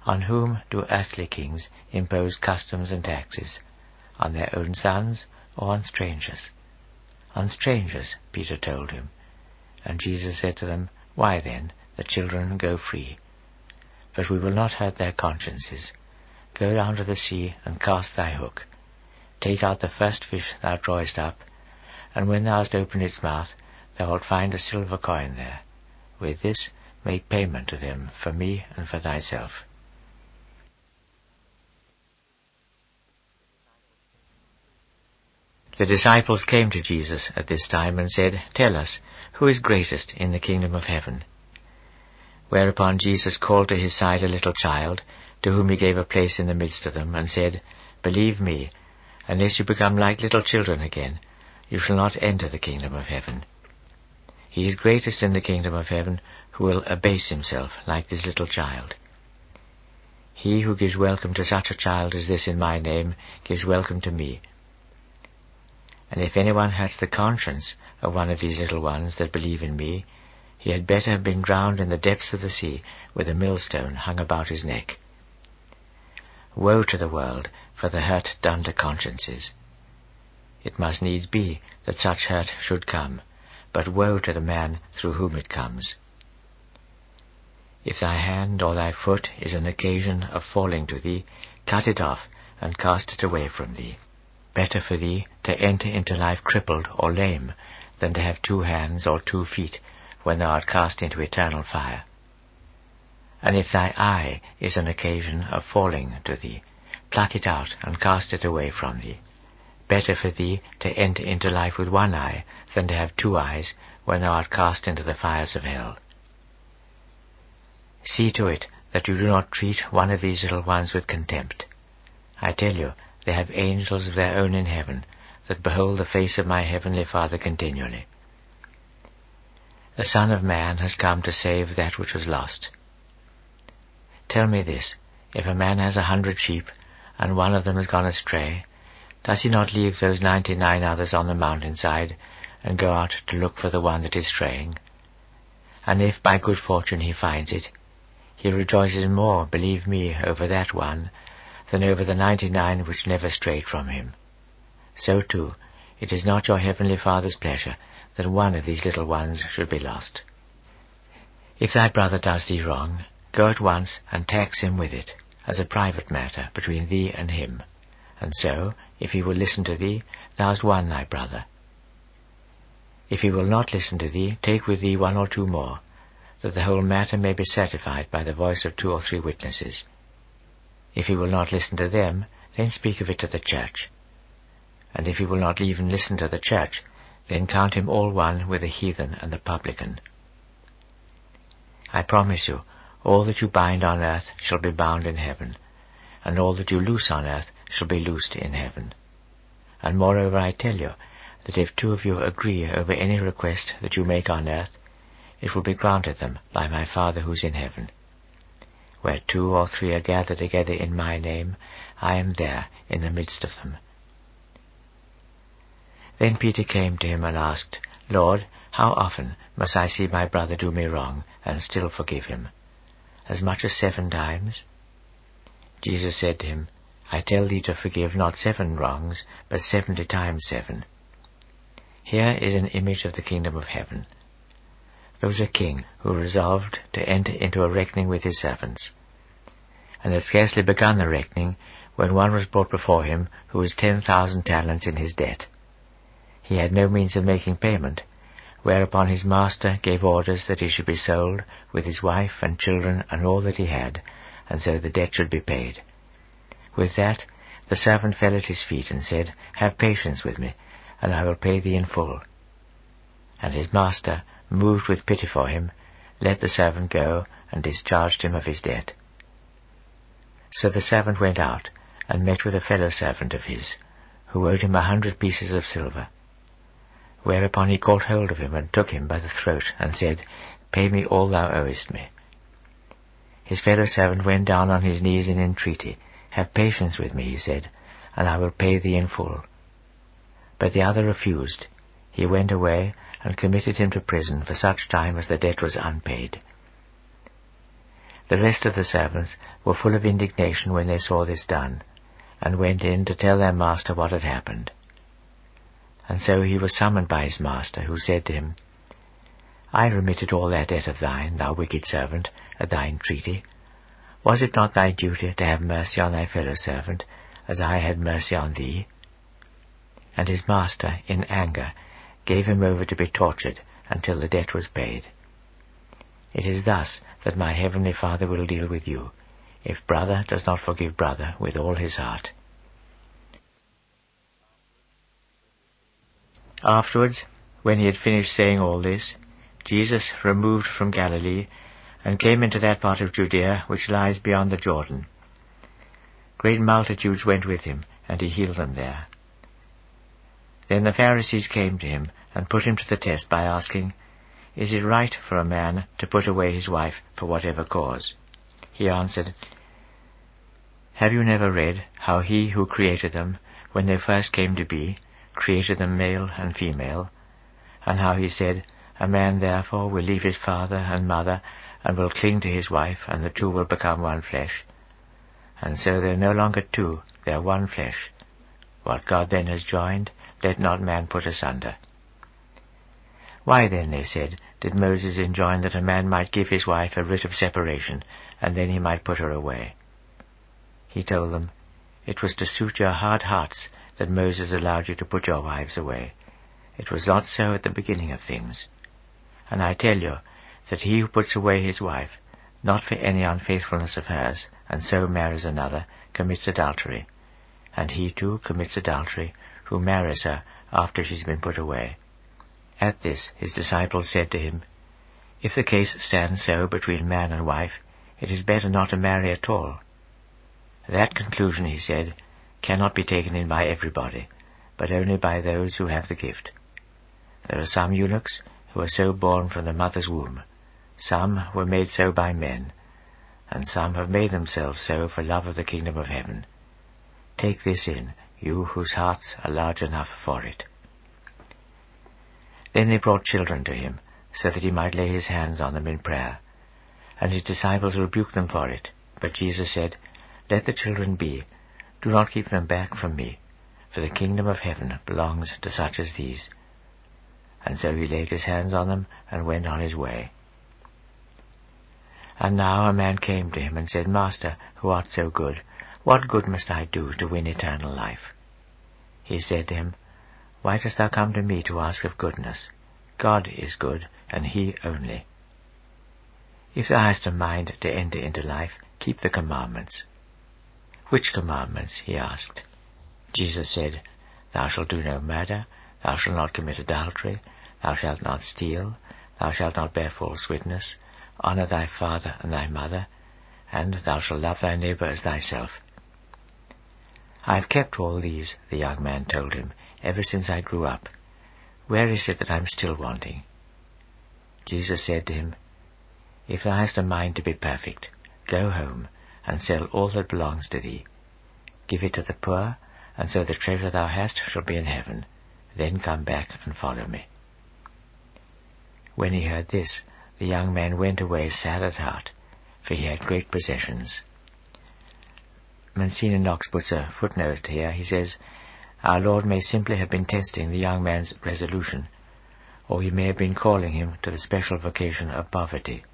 On whom do earthly kings impose customs and taxes? On their own sons or on strangers? on strangers, Peter told him. And Jesus said to them, Why then, the children go free. But we will not hurt their consciences. Go down to the sea and cast thy hook. Take out the first fish thou drawest up, and when thou hast opened its mouth, thou wilt find a silver coin there. With this make payment to them for me and for thyself. The disciples came to Jesus at this time and said, Tell us, who is greatest in the kingdom of heaven? Whereupon Jesus called to his side a little child, to whom he gave a place in the midst of them, and said, Believe me, unless you become like little children again, you shall not enter the kingdom of heaven. He is greatest in the kingdom of heaven who will abase himself like this little child. He who gives welcome to such a child as this in my name gives welcome to me. And if anyone has the conscience of one of these little ones that believe in me, he had better have been drowned in the depths of the sea with a millstone hung about his neck. Woe to the world for the hurt done to consciences. It must needs be that such hurt should come, but woe to the man through whom it comes. If thy hand or thy foot is an occasion of falling to thee, cut it off and cast it away from thee. Better for thee to enter into life crippled or lame than to have two hands or two feet when thou art cast into eternal fire. And if thy eye is an occasion of falling to thee, pluck it out and cast it away from thee. Better for thee to enter into life with one eye than to have two eyes when thou art cast into the fires of hell. See to it that you do not treat one of these little ones with contempt. I tell you, they have angels of their own in heaven that behold the face of my heavenly Father continually. The Son of Man has come to save that which was lost. Tell me this, if a man has a hundred sheep, and one of them has gone astray, does he not leave those ninety-nine others on the mountainside, and go out to look for the one that is straying? And if by good fortune he finds it, he rejoices more, believe me, over that one, than over the ninety-nine which never strayed from him. So too, it is not your heavenly Father's pleasure that one of these little ones should be lost. If thy brother does thee wrong, go at once and tax him with it, as a private matter between thee and him. And so, if he will listen to thee, thou hast won thy brother. If he will not listen to thee, take with thee one or two more, that the whole matter may be certified by the voice of two or three witnesses. If he will not listen to them, then speak of it to the church. And if he will not even listen to the church, then count him all one with the heathen and the publican. I promise you, all that you bind on earth shall be bound in heaven, and all that you loose on earth shall be loosed in heaven. And moreover I tell you, that if two of you agree over any request that you make on earth, it will be granted them by my Father who is in heaven. Where two or three are gathered together in my name, I am there in the midst of them. Then Peter came to him and asked, Lord, how often must I see my brother do me wrong and still forgive him? As much as seven times? Jesus said to him, I tell thee to forgive not seven wrongs, but seventy times seven. Here is an image of the kingdom of heaven. There was a king who resolved to enter into a reckoning with his servants, and had scarcely begun the reckoning when one was brought before him who was ten thousand talents in his debt. He had no means of making payment, whereupon his master gave orders that he should be sold, with his wife and children and all that he had, and so the debt should be paid. With that, the servant fell at his feet and said, Have patience with me, and I will pay thee in full. And his master, moved with pity for him, let the servant go and discharged him of his debt. So the servant went out and met with a fellow servant of his, who owed him a hundred pieces of silver. Whereupon he caught hold of him and took him by the throat and said, Pay me all thou owest me. His fellow servant went down on his knees in entreaty. Have patience with me, he said, and I will pay thee in full. But the other refused. He went away and committed him to prison for such time as the debt was unpaid. The rest of the servants were full of indignation when they saw this done, and went in to tell their master what had happened. And so he was summoned by his master, who said to him, I remitted all that debt of thine, thou wicked servant, at thy entreaty. Was it not thy duty to have mercy on thy fellow servant, as I had mercy on thee? And his master, in anger, gave him over to be tortured until the debt was paid. It is thus that my heavenly Father will deal with you, if brother does not forgive brother with all his heart. Afterwards, when he had finished saying all this, Jesus removed from Galilee and came into that part of Judea which lies beyond the Jordan. Great multitudes went with him, and he healed them there. Then the Pharisees came to him and put him to the test by asking, Is it right for a man to put away his wife for whatever cause? He answered, Have you never read how he who created them, when they first came to be, created them male and female, and how he said, A man therefore will leave his father and mother, and will cling to his wife, and the two will become one flesh. And so they are no longer two, they are one flesh. What God then has joined, let not man put asunder. Why then, they said, did Moses enjoin that a man might give his wife a writ of separation, and then he might put her away? He told them, It was to suit your hard hearts that Moses allowed you to put your wives away. It was not so at the beginning of things. And I tell you that he who puts away his wife, not for any unfaithfulness of hers, and so marries another, commits adultery. And he too commits adultery who marries her after she's been put away. At this his disciples said to him, If the case stands so between man and wife, it is better not to marry at all. That conclusion, he said, cannot be taken in by everybody, but only by those who have the gift. There are some eunuchs who are so born from the mother's womb. Some were made so by men, and some have made themselves so for love of the kingdom of heaven. Take this in, you whose hearts are large enough for it. Then they brought children to him, so that he might lay his hands on them in prayer. And his disciples rebuked them for it. But Jesus said, Let the children be, do not keep them back from me, for the kingdom of heaven belongs to such as these. And so he laid his hands on them and went on his way. And now a man came to him and said, Master, who art so good, what good must I do to win eternal life? He said to him, Why dost thou come to me to ask of goodness? God is good, and he only. If thou hast a mind to enter into life, keep the commandments. Which commandments? he asked. Jesus said, Thou shalt do no murder, thou shalt not commit adultery, thou shalt not steal, thou shalt not bear false witness, honour thy father and thy mother, and thou shalt love thy neighbour as thyself. I have kept all these, the young man told him, ever since I grew up. Where is it that I am still wanting? Jesus said to him, If thou hast a mind to be perfect, go home, and sell all that belongs to thee. Give it to the poor, and so the treasure thou hast shall be in heaven. Then come back and follow me. When he heard this, the young man went away sad at heart, for he had great possessions. Monsignor Knox puts a footnote here. He says, Our Lord may simply have been testing the young man's resolution, or he may have been calling him to the special vocation of poverty.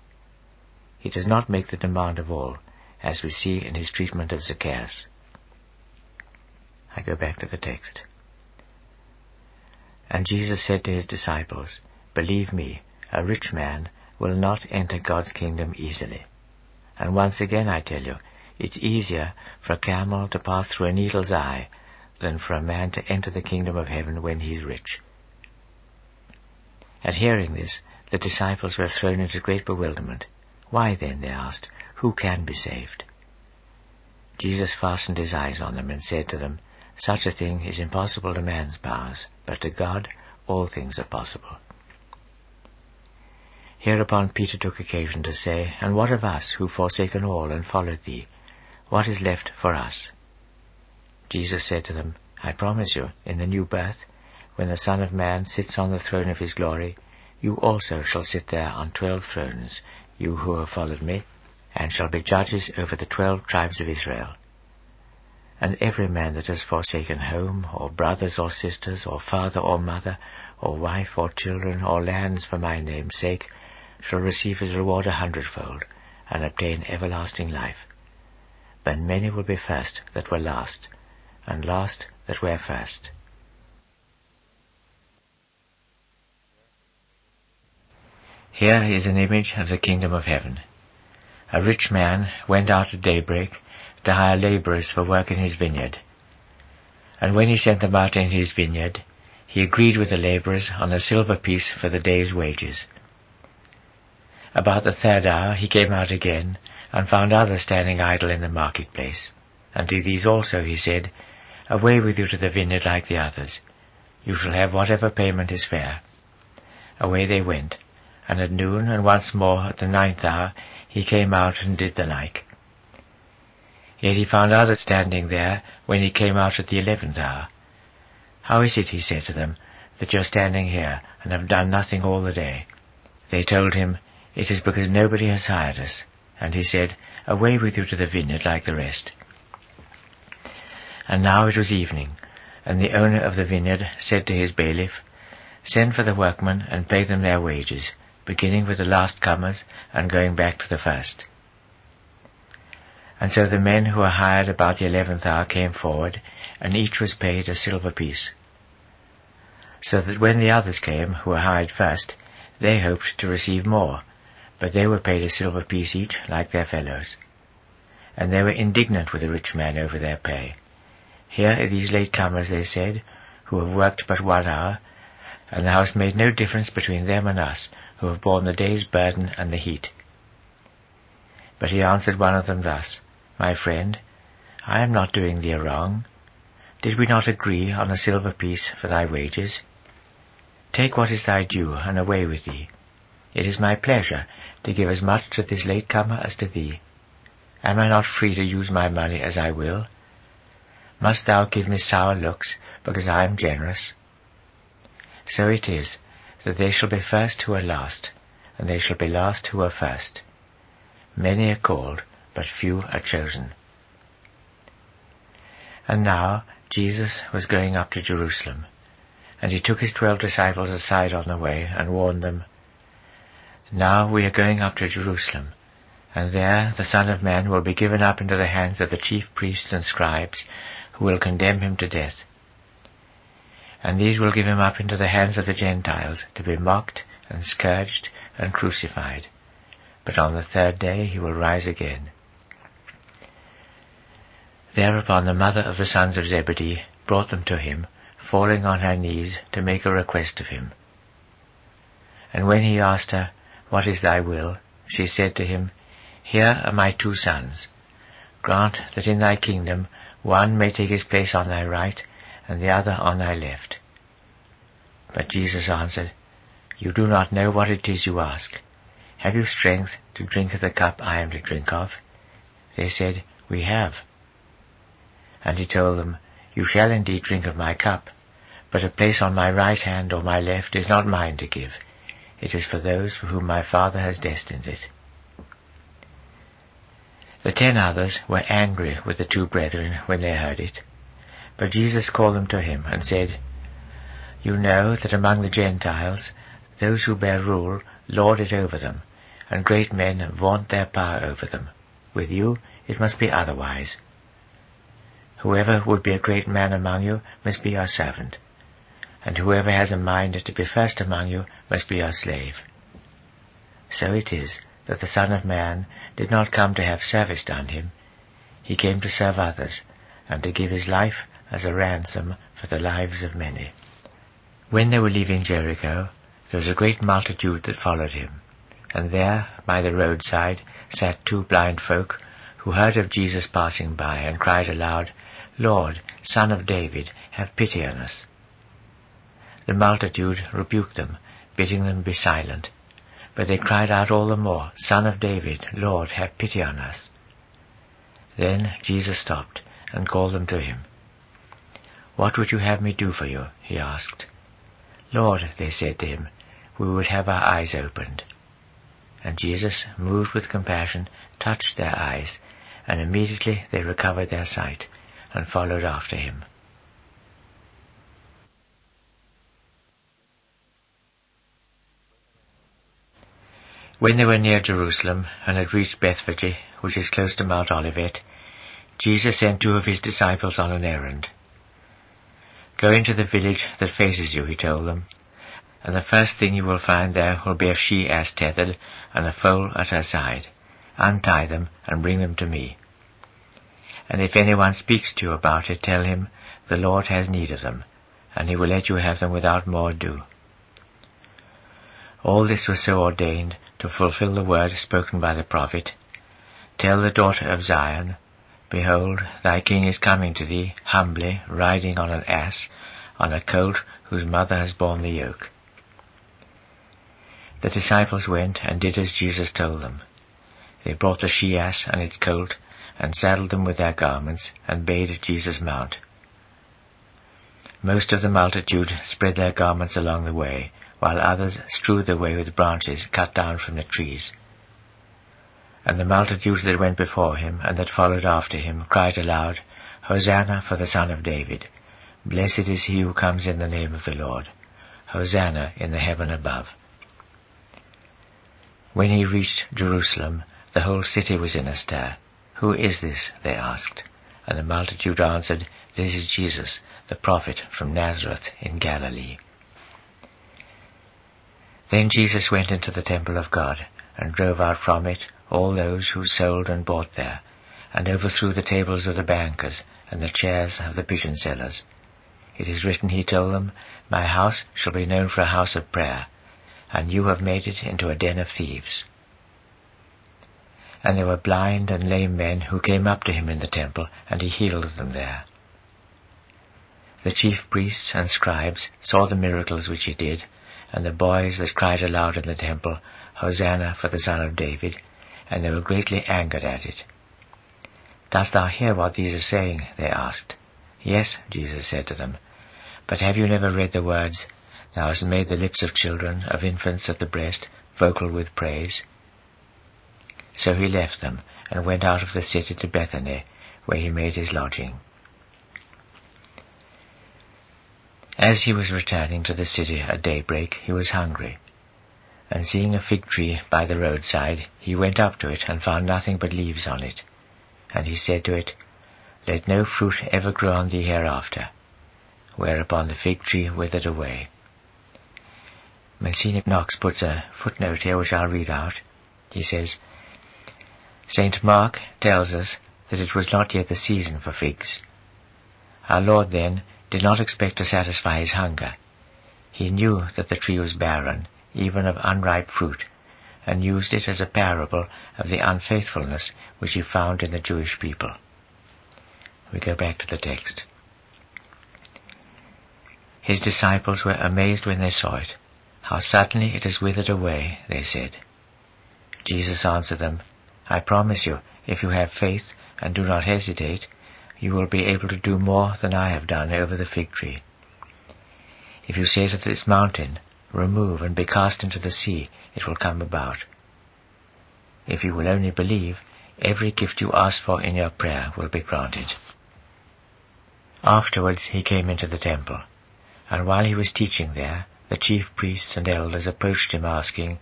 He does not make the demand of all, as we see in his treatment of Zacchaeus. I go back to the text. And Jesus said to his disciples, Believe me, a rich man will not enter God's kingdom easily. And once again I tell you, it's easier for a camel to pass through a needle's eye than for a man to enter the kingdom of heaven when he is rich. At hearing this, the disciples were thrown into great bewilderment. Why then, they asked, who can be saved? Jesus fastened his eyes on them and said to them, Such a thing is impossible to man's powers, but to God all things are possible. Hereupon Peter took occasion to say, And what of us, who forsaken all and followed thee? What is left for us? Jesus said to them, I promise you, in the new birth, when the Son of Man sits on the throne of his glory, you also shall sit there on twelve thrones, you who have followed me, and shall be judges over the twelve tribes of Israel. And every man that has forsaken home, or brothers or sisters, or father or mother, or wife or children, or lands for my name's sake, shall receive his reward a hundredfold, and obtain everlasting life. But many will be first that were last, and last that were first. Here is an image of the kingdom of heaven. A rich man went out at daybreak to hire laborers for work in his vineyard. And when he sent them out into his vineyard, he agreed with the labourers on a silver piece for the day's wages. About the third hour he came out again, and found others standing idle in the marketplace. And to these also he said, Away with you to the vineyard like the others. You shall have whatever payment is fair. Away they went, and at noon and once more at the ninth hour he came out and did the like. Yet he found others standing there when he came out at the eleventh hour. How is it, he said to them, that you are standing here and have done nothing all the day? They told him, It is because nobody has hired us. And he said, Away with you to the vineyard like the rest. And now it was evening, and the owner of the vineyard said to his bailiff, Send for the workmen and pay them their wages, beginning with the last comers and going back to the first. And so the men who were hired about the eleventh hour came forward, and each was paid a silver piece. So that when the others came, who were hired first, they hoped to receive more, but they were paid a silver piece each, like their fellows. And they were indignant with the rich man over their pay. Here are these late comers, they said, who have worked but one hour, and thou hast made no difference between them and us, who have borne the day's burden and the heat. But he answered one of them thus, My friend, I am not doing thee a wrong. Did we not agree on a silver piece for thy wages? Take what is thy due, and away with thee. It is my pleasure to give as much to this late comer as to thee. Am I not free to use my money as I will? Must thou give me sour looks, because I am generous? So it is, that they shall be first who are last, and they shall be last who are first. Many are called, but few are chosen. And now Jesus was going up to Jerusalem, and he took his twelve disciples aside on the way, and warned them, Now we are going up to Jerusalem, and there the Son of Man will be given up into the hands of the chief priests and scribes, who will condemn him to death. And these will give him up into the hands of the Gentiles, to be mocked, and scourged, and crucified. But on the third day he will rise again. Thereupon the mother of the sons of Zebedee brought them to him, falling on her knees to make a request of him. And when he asked her, What is thy will? she said to him, Here are my two sons. Grant that in thy kingdom one may take his place on thy right, and the other on thy left. But Jesus answered, You do not know what it is you ask. Have you strength to drink of the cup I am to drink of? They said, We have. And he told them, You shall indeed drink of my cup, but a place on my right hand or my left is not mine to give. It is for those for whom my Father has destined it. The ten others were angry with the two brethren when they heard it. But Jesus called them to him, and said, You know that among the Gentiles those who bear rule lord it over them, and great men vaunt their power over them. With you it must be otherwise. Whoever would be a great man among you must be your servant, and whoever has a mind to be first among you must be your slave. So it is that the Son of Man did not come to have service done him. He came to serve others, and to give his life as a ransom for the lives of many. When they were leaving Jericho, there was a great multitude that followed him, and there, by the roadside, sat two blind folk, who heard of Jesus passing by, and cried aloud, Lord, Son of David, have pity on us. The multitude rebuked them, bidding them be silent, but they cried out all the more, Son of David, Lord, have pity on us. Then Jesus stopped and called them to him. What would you have me do for you? he asked. Lord, they said to him, we would have our eyes opened. And Jesus, moved with compassion, touched their eyes, and immediately they recovered their sight and followed after him. When they were near Jerusalem and had reached Bethphage, which is close to Mount Olivet, Jesus sent two of his disciples on an errand. Go into the village that faces you, he told them, and the first thing you will find there will be a she-ass tethered and a foal at her side. Untie them and bring them to me. And if anyone speaks to you about it, tell him, The Lord has need of them, and he will let you have them without more ado. All this was so ordained to fulfill the word spoken by the prophet, Tell the daughter of Zion, Behold, thy king is coming to thee, humbly, riding on an ass, on a colt whose mother has borne the yoke. The disciples went and did as Jesus told them. They brought the she-ass and its colt, and saddled them with their garments, and bade Jesus mount. Most of the multitude spread their garments along the way, while others strewed the way with branches cut down from the trees. And the multitudes that went before him and that followed after him cried aloud, Hosanna for the Son of David. Blessed is he who comes in the name of the Lord. Hosanna in the heaven above. When he reached Jerusalem, the whole city was in a stir. Who is this? they asked. And the multitude answered, This is Jesus, the prophet from Nazareth in Galilee. Then Jesus went into the temple of God, and drove out from it all those who sold and bought there, and overthrew the tables of the bankers and the chairs of the pigeon sellers. It is written, he told them, My house shall be known for a house of prayer, and you have made it into a den of thieves. And there were blind and lame men who came up to him in the temple, and he healed them there. The chief priests and scribes saw the miracles which he did, and the boys that cried aloud in the temple, Hosanna for the Son of David, and they were greatly angered at it. Dost thou hear what these are saying? they asked. Yes, Jesus said to them. But have you never read the words, Thou hast made the lips of children, of infants at the breast, vocal with praise? So he left them, and went out of the city to Bethany, where he made his lodging. As he was returning to the city at daybreak, he was hungry. And seeing a fig tree by the roadside, he went up to it and found nothing but leaves on it. And he said to it, Let no fruit ever grow on thee hereafter. Whereupon the fig tree withered away. Monsignor Knox puts a footnote here which I'll read out. He says, St. Mark tells us that it was not yet the season for figs. Our Lord, then, did not expect to satisfy his hunger. He knew that the tree was barren, even of unripe fruit, and used it as a parable of the unfaithfulness which he found in the Jewish people. We go back to the text. His disciples were amazed when they saw it. How suddenly it has withered away, they said. Jesus answered them, I promise you, if you have faith and do not hesitate, you will be able to do more than I have done over the fig tree. If you say to this mountain, Remove and be cast into the sea, it will come about. If you will only believe, every gift you ask for in your prayer will be granted. Afterwards he came into the temple, and while he was teaching there, the chief priests and elders approached him, asking,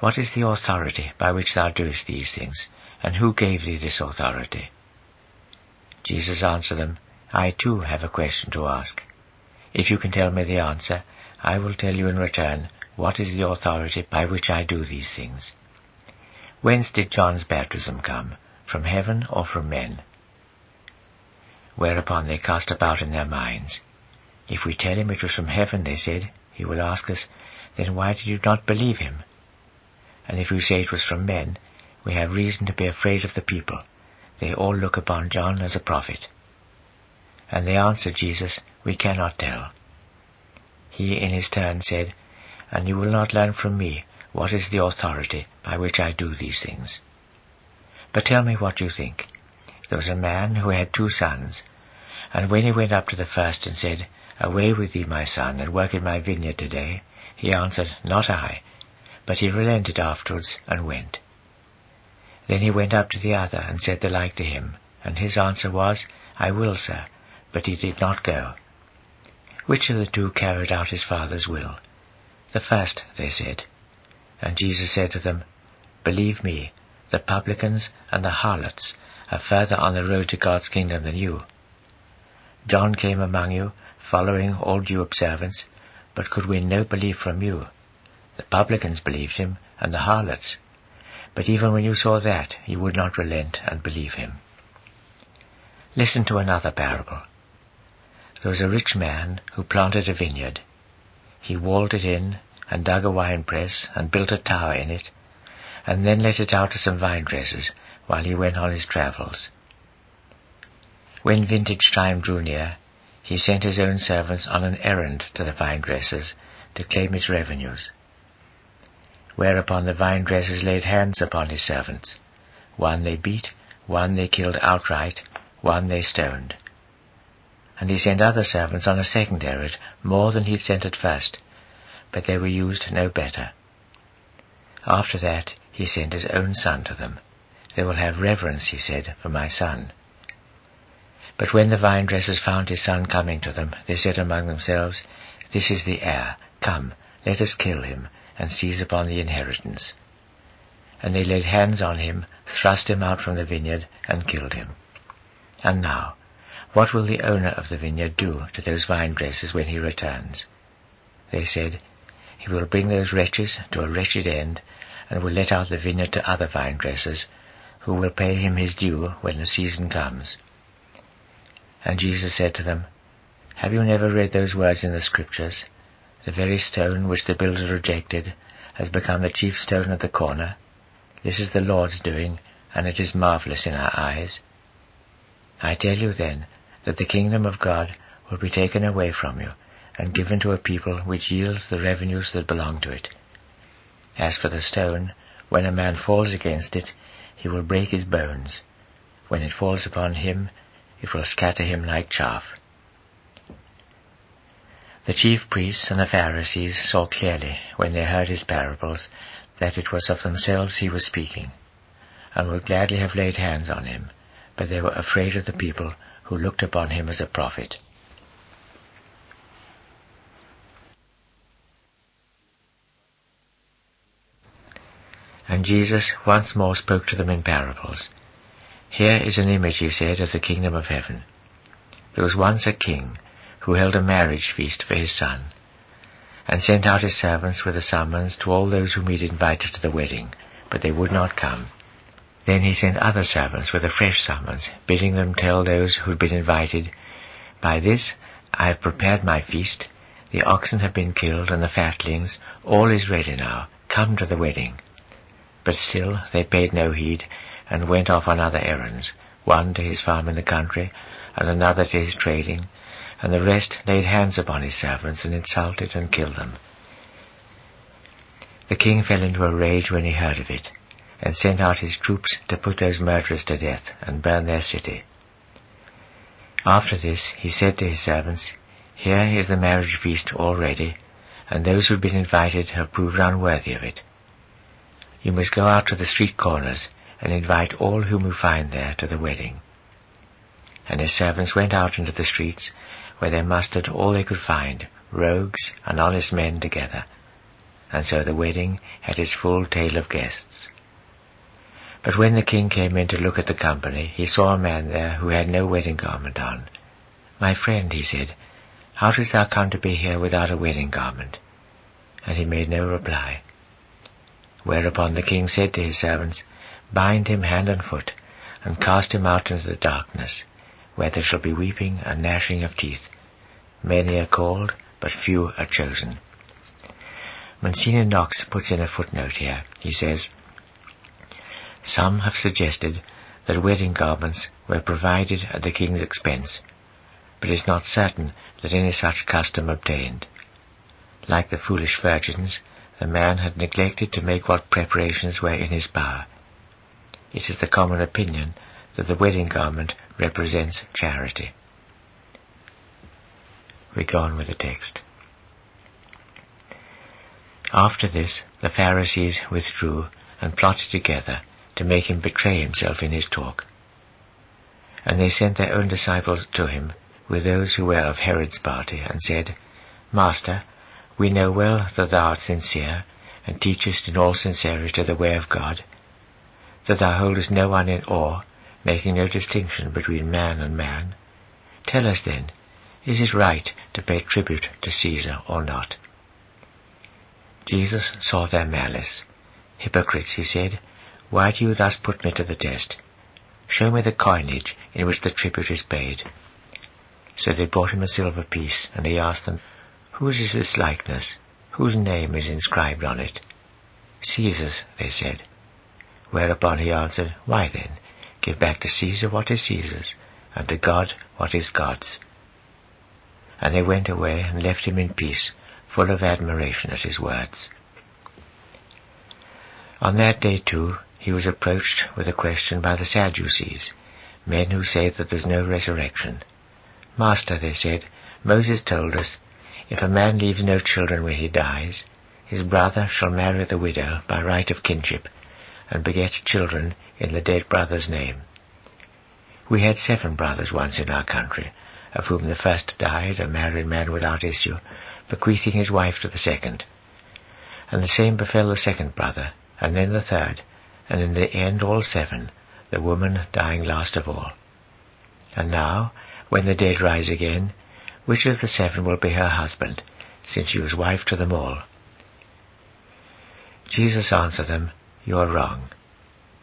What is the authority by which thou doest these things, and who gave thee this authority? Jesus answered them, I too have a question to ask. If you can tell me the answer, I will tell you in return what is the authority by which I do these things. Whence did John's baptism come, from heaven or from men? Whereupon they cast about in their minds. If we tell him it was from heaven, they said, he will ask us, Then why did you not believe him? And if we say it was from men, we have reason to be afraid of the people. They all look upon John as a prophet. And they answered Jesus, We cannot tell. He in his turn said, And you will not learn from me what is the authority by which I do these things. But tell me what you think. There was a man who had two sons, and when he went up to the first and said, Away with thee, my son, and work in my vineyard today. He answered, Not I. But he relented afterwards, and went. Then he went up to the other, and said the like to him. And his answer was, I will, sir. But he did not go. Which of the two carried out his father's will? The first, they said. And Jesus said to them, Believe me, the publicans and the harlots are further on the road to God's kingdom than you. John came among you, following all due observance, but could win no belief from you. The publicans believed him, and the harlots. But even when you saw that, you would not relent and believe him. Listen to another parable. There was a rich man who planted a vineyard. He walled it in and dug a wine press and built a tower in it, and then let it out to some vine dressers while he went on his travels. When vintage time drew near, he sent his own servants on an errand to the vine dressers to claim his revenues. Whereupon the vine dressers laid hands upon his servants. One they beat, one they killed outright, one they stoned. And he sent other servants on a second errand, more than he'd sent at first, but they were used no better. After that he sent his own son to them. They will have reverence, he said, for my son. But when the vine dressers found his son coming to them, they said among themselves, This is the heir. Come, let us kill him, and seize upon the inheritance. And they laid hands on him, thrust him out from the vineyard, and killed him. And now, what will the owner of the vineyard do to those vine dressers when he returns? They said, He will bring those wretches to a wretched end, and will let out the vineyard to other vine dressers, who will pay him his due when the season comes. And Jesus said to them, Have you never read those words in the Scriptures? The very stone which the builders rejected has become the chief stone of the corner. This is the Lord's doing, and it is marvelous in our eyes. I tell you then that the kingdom of God will be taken away from you and given to a people which yields the revenues that belong to it. As for the stone, when a man falls against it, he will break his bones. When it falls upon him, it will scatter him like chaff. The chief priests and the Pharisees saw clearly, when they heard his parables, that it was of themselves he was speaking, and would gladly have laid hands on him, but they were afraid of the people who looked upon him as a prophet. And Jesus once more spoke to them in parables. Here is an image, he said, of the kingdom of heaven. There was once a king who held a marriage feast for his son, and sent out his servants with a summons to all those whom he had invited to the wedding, but they would not come. Then he sent other servants with a fresh summons, bidding them tell those who had been invited, By this I have prepared my feast, the oxen have been killed, and the fatlings, all is ready now, come to the wedding. But still they paid no heed, and went off on other errands, one to his farm in the country, and another to his trading, and the rest laid hands upon his servants, and insulted and killed them. The king fell into a rage when he heard of it, and sent out his troops to put those murderers to death and burn their city. After this he said to his servants, Here is the marriage feast all ready, and those who have been invited have proved unworthy of it. You must go out to the street corners and invite all whom you find there to the wedding. And his servants went out into the streets, where they mustered all they could find, rogues and honest men together. And so the wedding had its full tale of guests. But when the king came in to look at the company, he saw a man there who had no wedding garment on. My friend, he said, how didst thou come to be here without a wedding garment? And he made no reply. Whereupon the king said to his servants, Bind him hand and foot, and cast him out into the darkness, where there shall be weeping and gnashing of teeth. Many are called, but few are chosen. Monsignor Knox puts in a footnote here. He says, some have suggested that wedding garments were provided at the king's expense, but it is not certain that any such custom obtained. Like the foolish virgins, the man had neglected to make what preparations were in his power. It is the common opinion that the wedding garment represents charity. We go on with the text. After this, the Pharisees withdrew and plotted together to make him betray himself in his talk. And they sent their own disciples to him with those who were of Herod's party, and said, Master, we know well that thou art sincere, and teachest in all sincerity the way of God, that thou holdest no one in awe, making no distinction between man and man. Tell us then, is it right to pay tribute to Caesar or not? Jesus saw their malice. Hypocrites, he said, why do you thus put me to the test? Show me the coinage in which the tribute is paid. So they brought him a silver piece, and he asked them, Whose is this likeness? Whose name is inscribed on it? Caesar's, they said. Whereupon he answered, Why then, give back to Caesar what is Caesar's, and to God what is God's. And they went away and left him in peace, full of admiration at his words. On that day too, he was approached with a question by the Sadducees, men who say that there's no resurrection. Master, they said, Moses told us, if a man leaves no children when he dies, his brother shall marry the widow by right of kinship, and beget children in the dead brother's name. We had seven brothers once in our country, of whom the first died, a married man without issue, bequeathing his wife to the second. And the same befell the second brother, and then the third, and in the end all seven, the woman dying last of all. And now, when the dead rise again, which of the seven will be her husband, since she was wife to them all? Jesus answered them, You are wrong.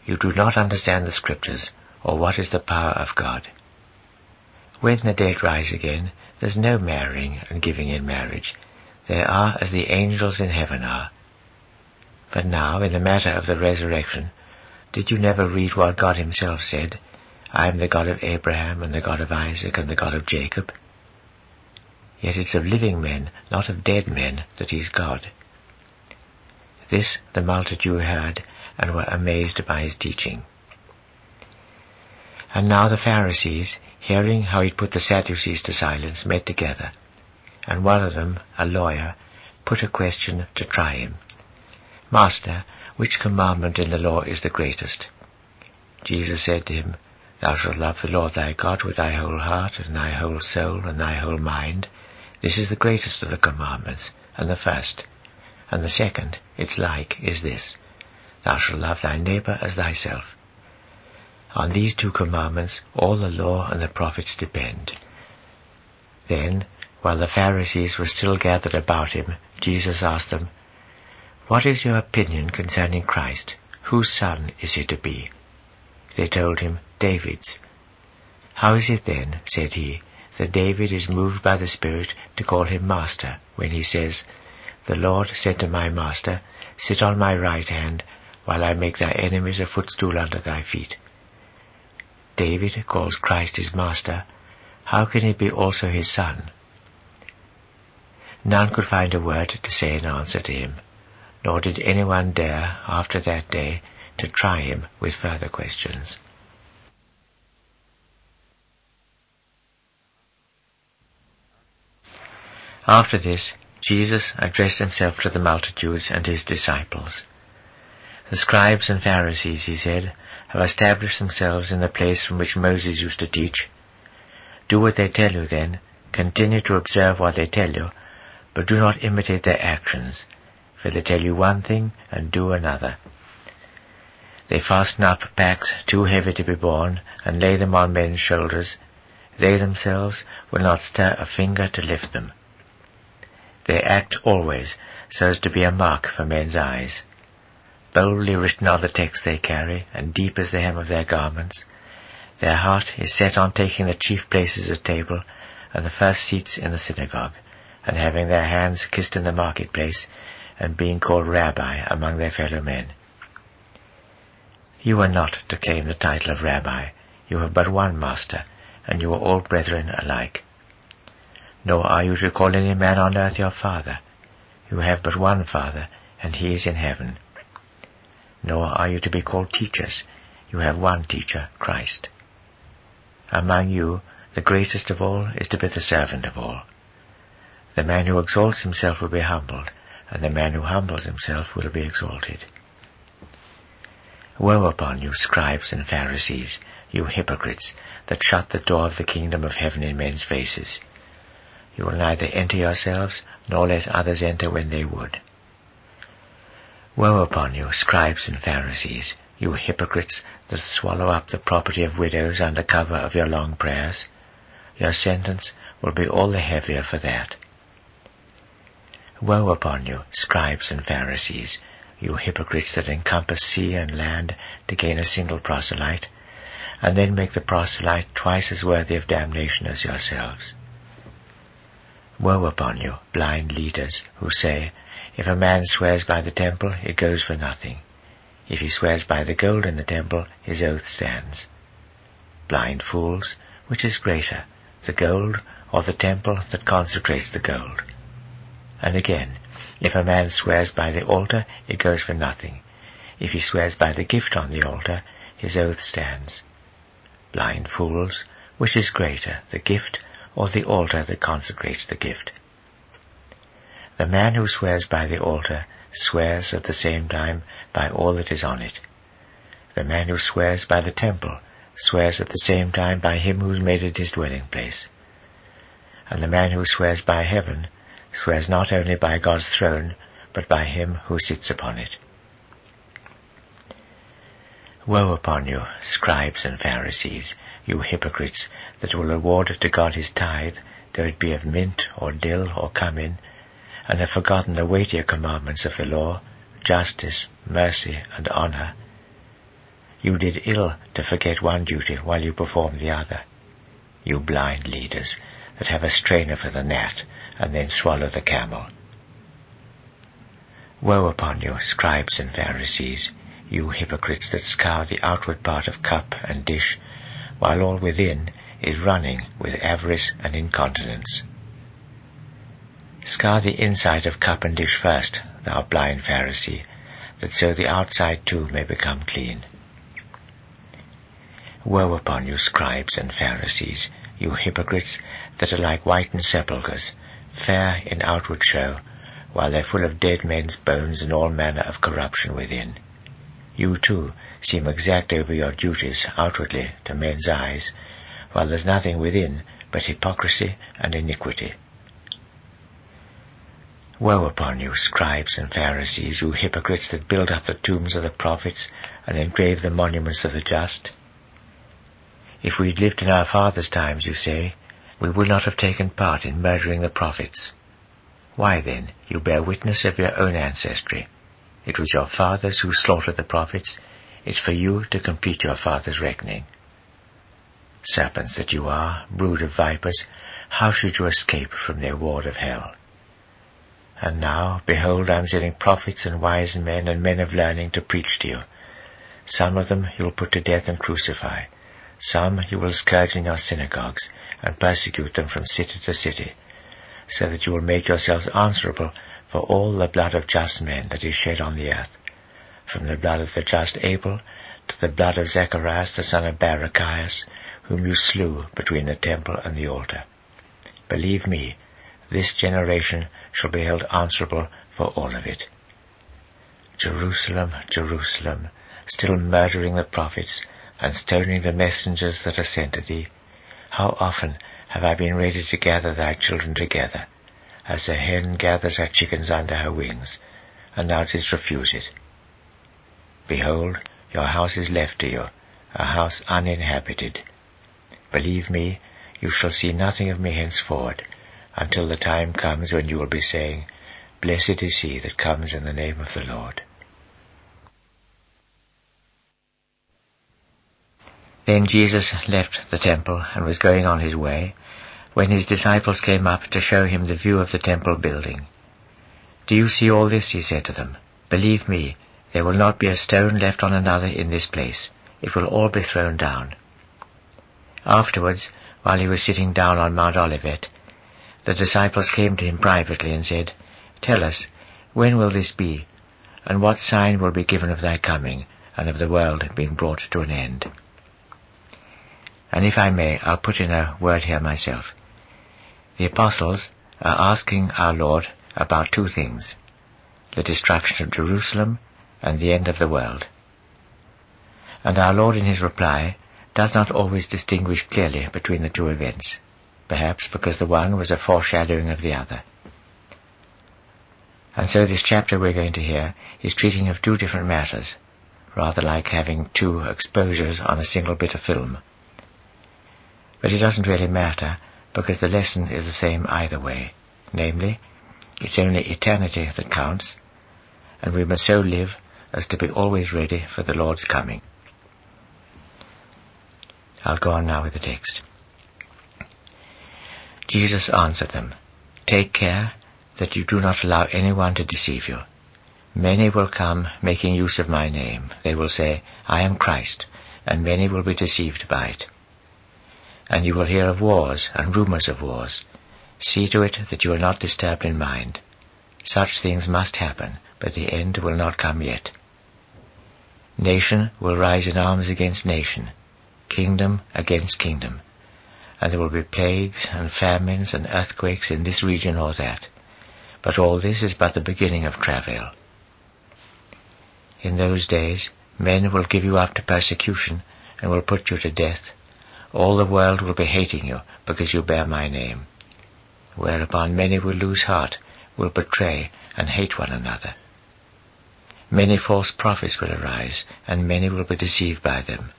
You do not understand the Scriptures, or what is the power of God. When the dead rise again, there's no marrying and giving in marriage. They are as the angels in heaven are. But now, in the matter of the resurrection, did you never read what God himself said? I am the God of Abraham and the God of Isaac and the God of Jacob. Yet it's of living men, not of dead men, that he's God. This the multitude heard and were amazed by his teaching. And now the Pharisees, hearing how he put the Sadducees to silence, met together, and one of them, a lawyer, put a question to try him. Master, which commandment in the law is the greatest? Jesus said to him, Thou shalt love the Lord thy God with thy whole heart, and thy whole soul, and thy whole mind. This is the greatest of the commandments, and the first. And the second, its like, is this, Thou shalt love thy neighbour as thyself. On these two commandments all the law and the prophets depend. Then, while the Pharisees were still gathered about him, Jesus asked them, What is your opinion concerning Christ? Whose son is he to be? They told him, David's. How is it then, said he, that David is moved by the Spirit to call him Master, when he says, The Lord said to my Master, Sit on my right hand, while I make thy enemies a footstool under thy feet. David calls Christ his master, how can he be also his son? None could find a word to say in answer to him, nor did anyone dare, after that day, to try him with further questions. After this, Jesus addressed himself to the multitudes and his disciples. The scribes and Pharisees, he said, have established themselves in the place from which Moses used to teach. Do what they tell you then, continue to observe what they tell you, but do not imitate their actions, they tell you one thing and do another. They fasten up packs too heavy to be borne and lay them on men's shoulders. They themselves will not stir a finger to lift them. They act always so as to be a mark for men's eyes. Boldly written are the texts they carry, and deep is the hem of their garments. Their heart is set on taking the chief places at table, and the first seats in the synagogue, and having their hands kissed in the marketplace, and being called Rabbi among their fellow men. You are not to claim the title of Rabbi. You have but one Master, and you are all brethren alike. Nor are you to call any man on earth your Father. You have but one Father, and he is in heaven nor are you to be called teachers. You have one teacher, Christ. Among you, the greatest of all is to be the servant of all. The man who exalts himself will be humbled, and the man who humbles himself will be exalted. Woe upon you, scribes and Pharisees, you hypocrites, that shut the door of the kingdom of heaven in men's faces. You will neither enter yourselves, nor let others enter when they would. Woe upon you, scribes and Pharisees, you hypocrites that swallow up the property of widows under cover of your long prayers. Your sentence will be all the heavier for that. Woe upon you, scribes and Pharisees, you hypocrites that encompass sea and land to gain a single proselyte, and then make the proselyte twice as worthy of damnation as yourselves. Woe upon you, blind leaders, who say, If a man swears by the temple, it goes for nothing. If he swears by the gold in the temple, his oath stands. Blind fools, which is greater, the gold or the temple that consecrates the gold? And again, if a man swears by the altar, it goes for nothing. If he swears by the gift on the altar, his oath stands. Blind fools, which is greater, the gift or the altar that consecrates the gift? The man who swears by the altar swears at the same time by all that is on it. The man who swears by the temple swears at the same time by him who made it his dwelling place. And the man who swears by heaven swears not only by God's throne, but by him who sits upon it. Woe upon you, scribes and Pharisees, you hypocrites, that will award to God his tithe, though it be of mint or dill or cummin, and have forgotten the weightier commandments of the law, justice, mercy, and honour. You did ill to forget one duty while you performed the other. You blind leaders that have a strainer for the gnat and then swallow the camel. Woe upon you, scribes and Pharisees, you hypocrites that scour the outward part of cup and dish, while all within is running with avarice and incontinence. Scour the inside of cup and dish first, thou blind Pharisee, that so the outside too may become clean. Woe upon you, scribes and Pharisees, you hypocrites that are like whitened sepulchres, fair in outward show, while they're full of dead men's bones and all manner of corruption within. You too seem exact over your duties outwardly to men's eyes, while there's nothing within but hypocrisy and iniquity. Woe upon you, scribes and Pharisees, you hypocrites that build up the tombs of the prophets and engrave the monuments of the just. If we'd lived in our fathers' times, you say, we would not have taken part in murdering the prophets. Why then, you bear witness of your own ancestry. It was your fathers who slaughtered the prophets. It's for you to complete your father's reckoning. Serpents that you are, brood of vipers, how should you escape from the ward of hell? And now, behold, I am sending prophets and wise men and men of learning to preach to you. Some of them you will put to death and crucify. Some you will scourge in your synagogues and persecute them from city to city, so that you will make yourselves answerable for all the blood of just men that is shed on the earth, from the blood of the just Abel to the blood of Zacharias the son of Barachias, whom you slew between the temple and the altar. Believe me, this generation shall be held answerable for all of it. Jerusalem, Jerusalem, still murdering the prophets and stoning the messengers that are sent to thee, how often have I been ready to gather thy children together, as a hen gathers her chickens under her wings, and thou didst refuse it. Behold, your house is left to you, a house uninhabited. Believe me, you shall see nothing of me henceforward, until the time comes when you will be saying, Blessed is he that comes in the name of the Lord. Then Jesus left the temple and was going on his way, when his disciples came up to show him the view of the temple building. Do you see all this? he said to them. Believe me, there will not be a stone left on another in this place. It will all be thrown down. Afterwards, while he was sitting down on Mount Olivet, the disciples came to him privately and said, Tell us, when will this be? And what sign will be given of thy coming, and of the world being brought to an end? And if I may, I'll put in a word here myself. The apostles are asking our Lord about two things, the destruction of Jerusalem and the end of the world. And our Lord in his reply does not always distinguish clearly between the two events, perhaps because the one was a foreshadowing of the other. And so this chapter we're going to hear is treating of two different matters, rather like having two exposures on a single bit of film. But it doesn't really matter, because the lesson is the same either way. Namely, it's only eternity that counts, and we must so live as to be always ready for the Lord's coming. I'll go on now with the text. Jesus answered them, Take care that you do not allow anyone to deceive you. Many will come making use of my name. They will say, I am Christ, and many will be deceived by it. And you will hear of wars and rumors of wars. See to it that you are not disturbed in mind. Such things must happen, but the end will not come yet. Nation will rise in arms against nation, kingdom against kingdom, and there will be plagues and famines and earthquakes in this region or that. But all this is but the beginning of travail. In those days men will give you up to persecution and will put you to death. All the world will be hating you because you bear my name. Whereupon many will lose heart, will betray and hate one another. Many false prophets will arise, and many will be deceived by them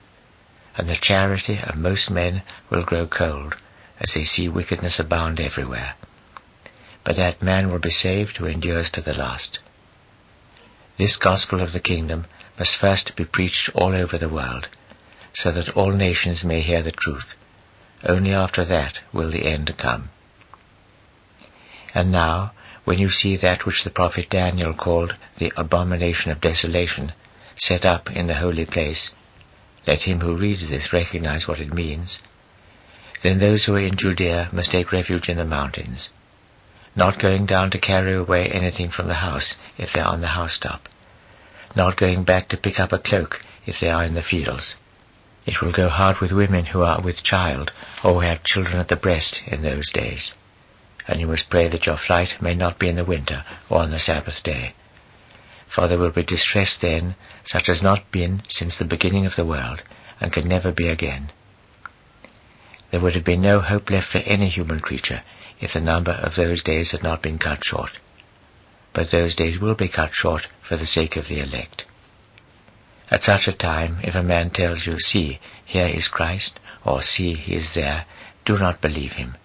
and the charity of most men will grow cold as they see wickedness abound everywhere. But that man will be saved who endures to the last. This gospel of the kingdom must first be preached all over the world, so that all nations may hear the truth. Only after that will the end come. And now, when you see that which the prophet Daniel called the abomination of desolation set up in the holy place, let him who reads this recognize what it means. Then those who are in Judea must take refuge in the mountains, not going down to carry away anything from the house if they are on the housetop, not going back to pick up a cloak if they are in the fields. It will go hard with women who are with child or who have children at the breast in those days. And you must pray that your flight may not be in the winter or on the Sabbath day for there will be distress then such as not been since the beginning of the world, and can never be again. There would have been no hope left for any human creature if the number of those days had not been cut short. But those days will be cut short for the sake of the elect. At such a time, if a man tells you, See, here is Christ, or See, he is there, do not believe him.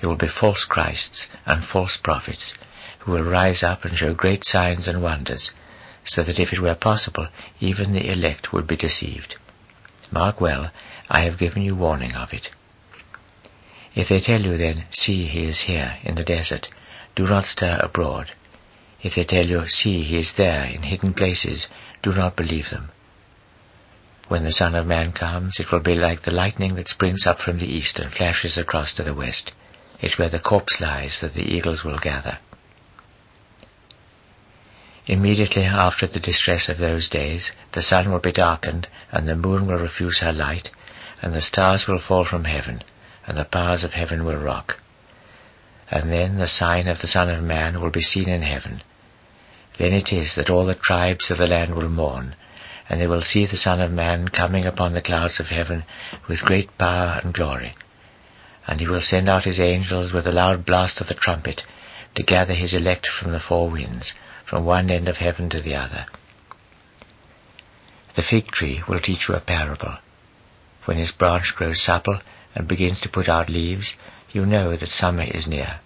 There will be false Christs and false prophets, who will rise up and show great signs and wonders, so that if it were possible, even the elect would be deceived. Mark well, I have given you warning of it. If they tell you then, See, he is here, in the desert, do not stir abroad. If they tell you, See, he is there, in hidden places, do not believe them. When the Son of Man comes, it will be like the lightning that springs up from the east and flashes across to the west. It's where the corpse lies that the eagles will gather. Immediately after the distress of those days, the sun will be darkened, and the moon will refuse her light, and the stars will fall from heaven, and the powers of heaven will rock. And then the sign of the Son of Man will be seen in heaven. Then it is that all the tribes of the land will mourn, and they will see the Son of Man coming upon the clouds of heaven with great power and glory. And he will send out his angels with a loud blast of the trumpet to gather his elect from the four winds, from one end of heaven to the other. The fig tree will teach you a parable. When his branch grows supple and begins to put out leaves, you know that summer is near.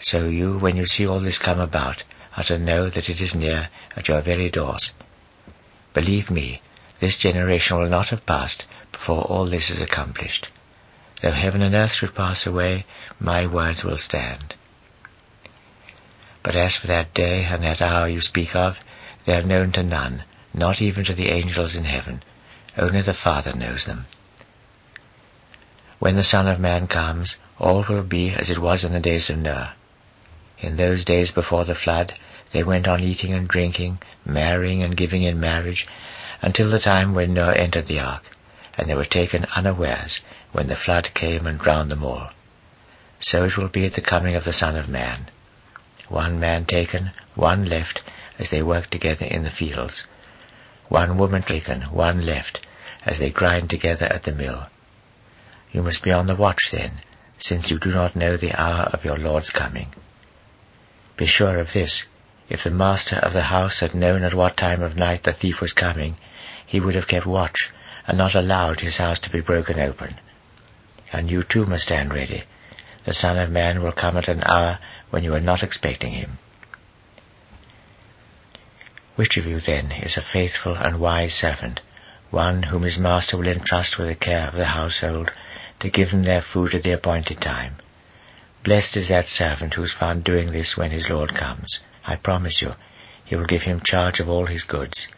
So you, when you see all this come about, are to know that it is near at your very doors. Believe me, this generation will not have passed before all this is accomplished. Though heaven and earth should pass away, my words will stand. But as for that day and that hour you speak of, they are known to none, not even to the angels in heaven. Only the Father knows them. When the Son of Man comes, all will be as it was in the days of Noah. In those days before the flood, they went on eating and drinking, marrying and giving in marriage, until the time when Noah entered the ark, and they were taken unawares when the flood came and drowned them all. So it will be at the coming of the Son of Man one man taken, one left, as they work together in the fields. One woman taken, one left, as they grind together at the mill. You must be on the watch then, since you do not know the hour of your Lord's coming. Be sure of this, if the master of the house had known at what time of night the thief was coming, he would have kept watch, and not allowed his house to be broken open. And you too must stand ready. The Son of Man will come at an hour when you are not expecting him. Which of you then is a faithful and wise servant, one whom his master will entrust with the care of the household, to give them their food at the appointed time? Blessed is that servant who is found doing this when his Lord comes. I promise you, he will give him charge of all his goods.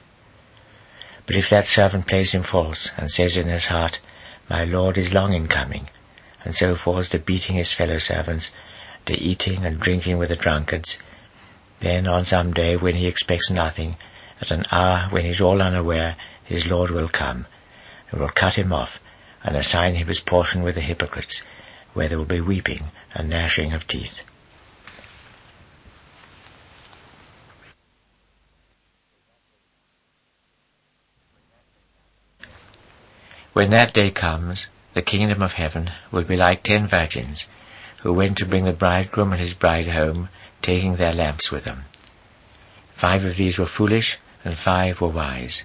But if that servant plays him false, and says in his heart, My Lord is long in coming, and so falls to beating his fellow servants, to eating and drinking with the drunkards, then on some day when he expects nothing, at an hour when he is all unaware, his Lord will come, and will cut him off, and assign him his portion with the hypocrites, where there will be weeping and gnashing of teeth. When that day comes, the kingdom of heaven will be like ten virgins, who went to bring the bridegroom and his bride home, taking their lamps with them. Five of these were foolish, and five were wise.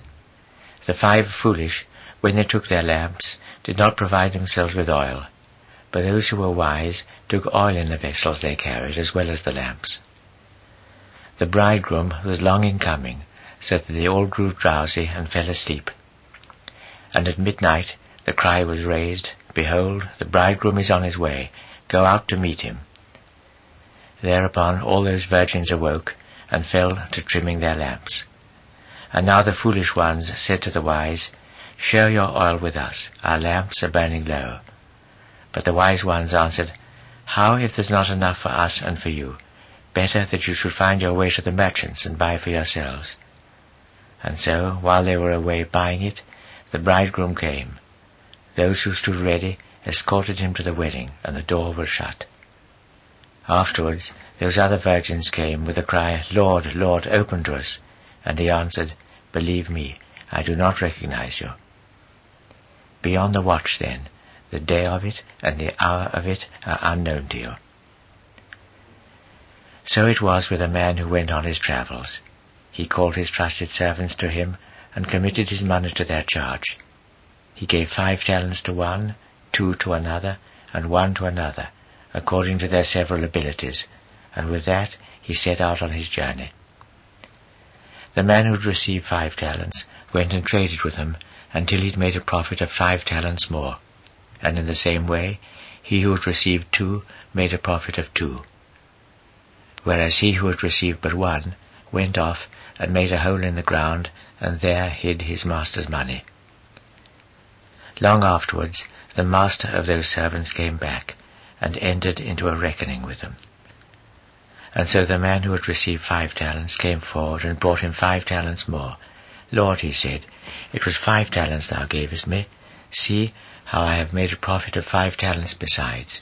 The five foolish, when they took their lamps, did not provide themselves with oil, but those who were wise took oil in the vessels they carried as well as the lamps. The bridegroom was long in coming, so that they all grew drowsy and fell asleep. And at midnight the cry was raised, Behold, the bridegroom is on his way, go out to meet him. Thereupon all those virgins awoke, and fell to trimming their lamps. And now the foolish ones said to the wise, Share your oil with us, our lamps are burning low. But the wise ones answered, How if there's not enough for us and for you? Better that you should find your way to the merchants and buy for yourselves. And so, while they were away buying it, the bridegroom came. Those who stood ready escorted him to the wedding, and the door was shut. Afterwards, those other virgins came with the cry, Lord, Lord, open to us. And he answered, Believe me, I do not recognize you. Be on the watch then, the day of it and the hour of it are unknown to you. So it was with a man who went on his travels. He called his trusted servants to him and committed his money to their charge. He gave five talents to one, two to another, and one to another, according to their several abilities, and with that he set out on his journey. The man who had received five talents went and traded with him until he had made a profit of five talents more and in the same way he who had received two made a profit of two. Whereas he who had received but one went off and made a hole in the ground, and there hid his master's money. Long afterwards the master of those servants came back, and entered into a reckoning with them. And so the man who had received five talents came forward and brought him five talents more. Lord, he said, it was five talents thou gavest me. See, how I have made a profit of five talents besides.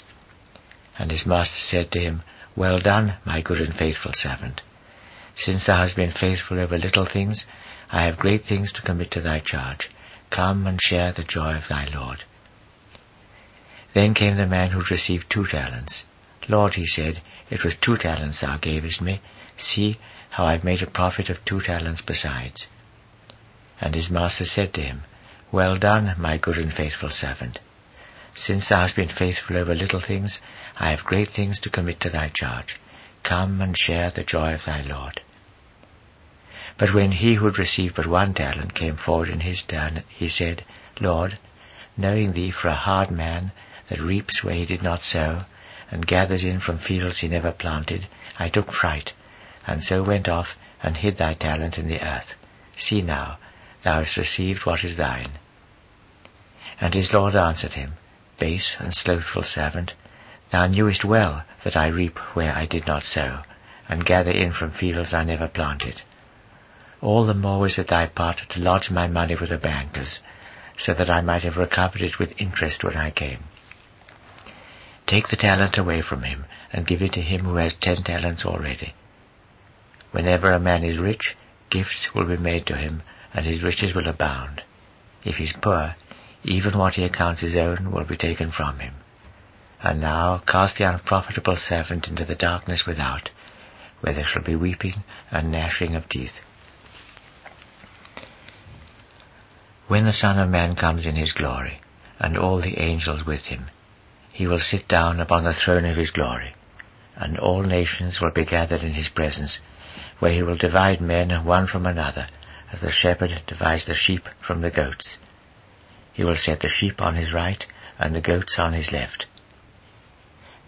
And his master said to him, Well done, my good and faithful servant. Since thou hast been faithful over little things, I have great things to commit to thy charge. Come and share the joy of thy Lord. Then came the man who had received two talents. Lord, he said, it was two talents thou gavest me. See how I have made a profit of two talents besides. And his master said to him, well done, my good and faithful servant. Since thou hast been faithful over little things, I have great things to commit to thy charge. Come and share the joy of thy Lord. But when he who had received but one talent came forward in his turn, he said, Lord, knowing thee for a hard man that reaps where he did not sow, and gathers in from fields he never planted, I took fright, and so went off and hid thy talent in the earth. See now, thou hast received what is thine. And his Lord answered him, Base and slothful servant, thou knewest well that I reap where I did not sow, and gather in from fields I never planted. All the more was it thy part to lodge my money with the bankers, so that I might have recovered it with interest when I came. Take the talent away from him, and give it to him who has ten talents already. Whenever a man is rich, gifts will be made to him, and his riches will abound. If he is poor, even what he accounts his own will be taken from him. And now cast the unprofitable servant into the darkness without, where there shall be weeping and gnashing of teeth. When the Son of Man comes in his glory, and all the angels with him, he will sit down upon the throne of his glory, and all nations will be gathered in his presence, where he will divide men one from another, as the shepherd divides the sheep from the goats. He will set the sheep on his right and the goats on his left.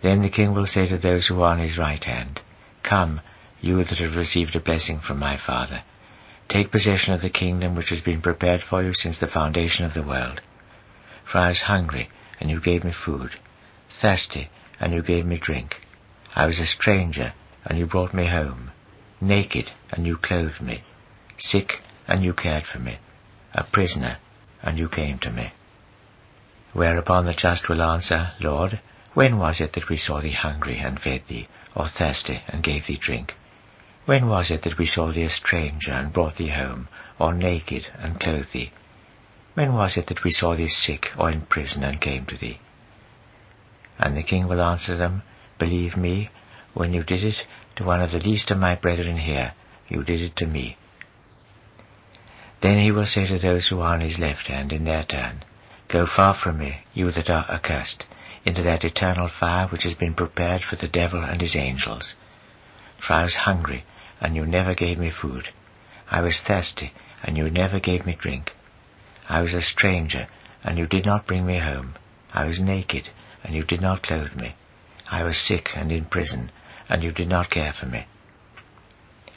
Then the king will say to those who are on his right hand, Come, you that have received a blessing from my Father. Take possession of the kingdom which has been prepared for you since the foundation of the world. For I was hungry, and you gave me food, thirsty, and you gave me drink. I was a stranger, and you brought me home, naked, and you clothed me, sick, and you cared for me, a prisoner, and you came to me. Whereupon the just will answer, Lord, when was it that we saw thee hungry and fed thee, or thirsty and gave thee drink? When was it that we saw thee a stranger and brought thee home, or naked and clothed thee? When was it that we saw thee sick or in prison and came to thee? And the king will answer them, Believe me, when you did it to one of the least of my brethren here, you did it to me. Then he will say to those who are on his left hand in their turn, Go far from me, you that are accursed, into that eternal fire which has been prepared for the devil and his angels. For I was hungry, and you never gave me food. I was thirsty, and you never gave me drink. I was a stranger, and you did not bring me home. I was naked, and you did not clothe me. I was sick and in prison, and you did not care for me.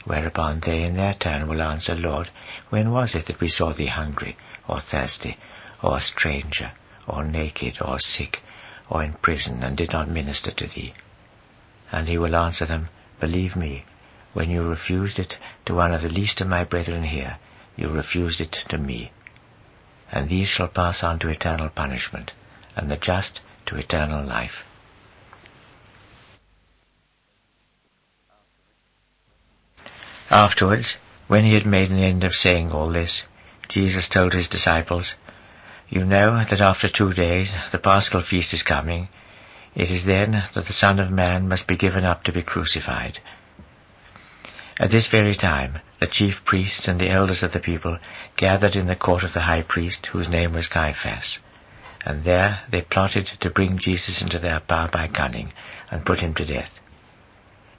Whereupon they in their turn will answer, Lord, when was it that we saw thee hungry, or thirsty, or a stranger, or naked, or sick, or in prison, and did not minister to thee? And he will answer them, Believe me, when you refused it to one of the least of my brethren here, you refused it to me. And these shall pass on to eternal punishment, and the just to eternal life. Afterwards, when he had made an end of saying all this, Jesus told his disciples, You know that after two days the Paschal feast is coming. It is then that the Son of Man must be given up to be crucified. At this very time, the chief priests and the elders of the people gathered in the court of the high priest, whose name was Caiaphas. And there they plotted to bring Jesus into their power by cunning, and put him to death.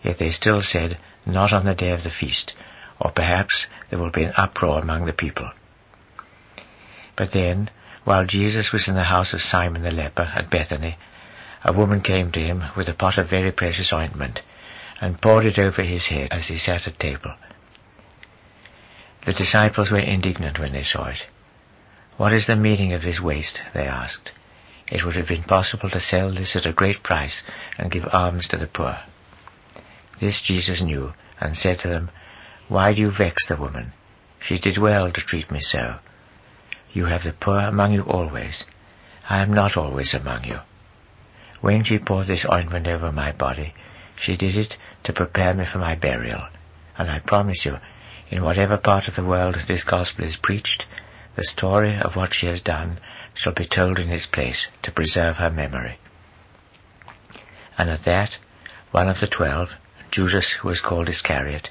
Yet they still said, Not on the day of the feast, or perhaps there will be an uproar among the people. But then, while Jesus was in the house of Simon the leper at Bethany, a woman came to him with a pot of very precious ointment, and poured it over his head as he sat at table. The disciples were indignant when they saw it. What is the meaning of this waste? they asked. It would have been possible to sell this at a great price and give alms to the poor. This Jesus knew, and said to them, Why do you vex the woman? She did well to treat me so. You have the poor among you always. I am not always among you. When she poured this ointment over my body, she did it to prepare me for my burial, and I promise you, in whatever part of the world this gospel is preached, the story of what she has done shall be told in its place to preserve her memory. And at that, one of the twelve, Judas, who was called Iscariot,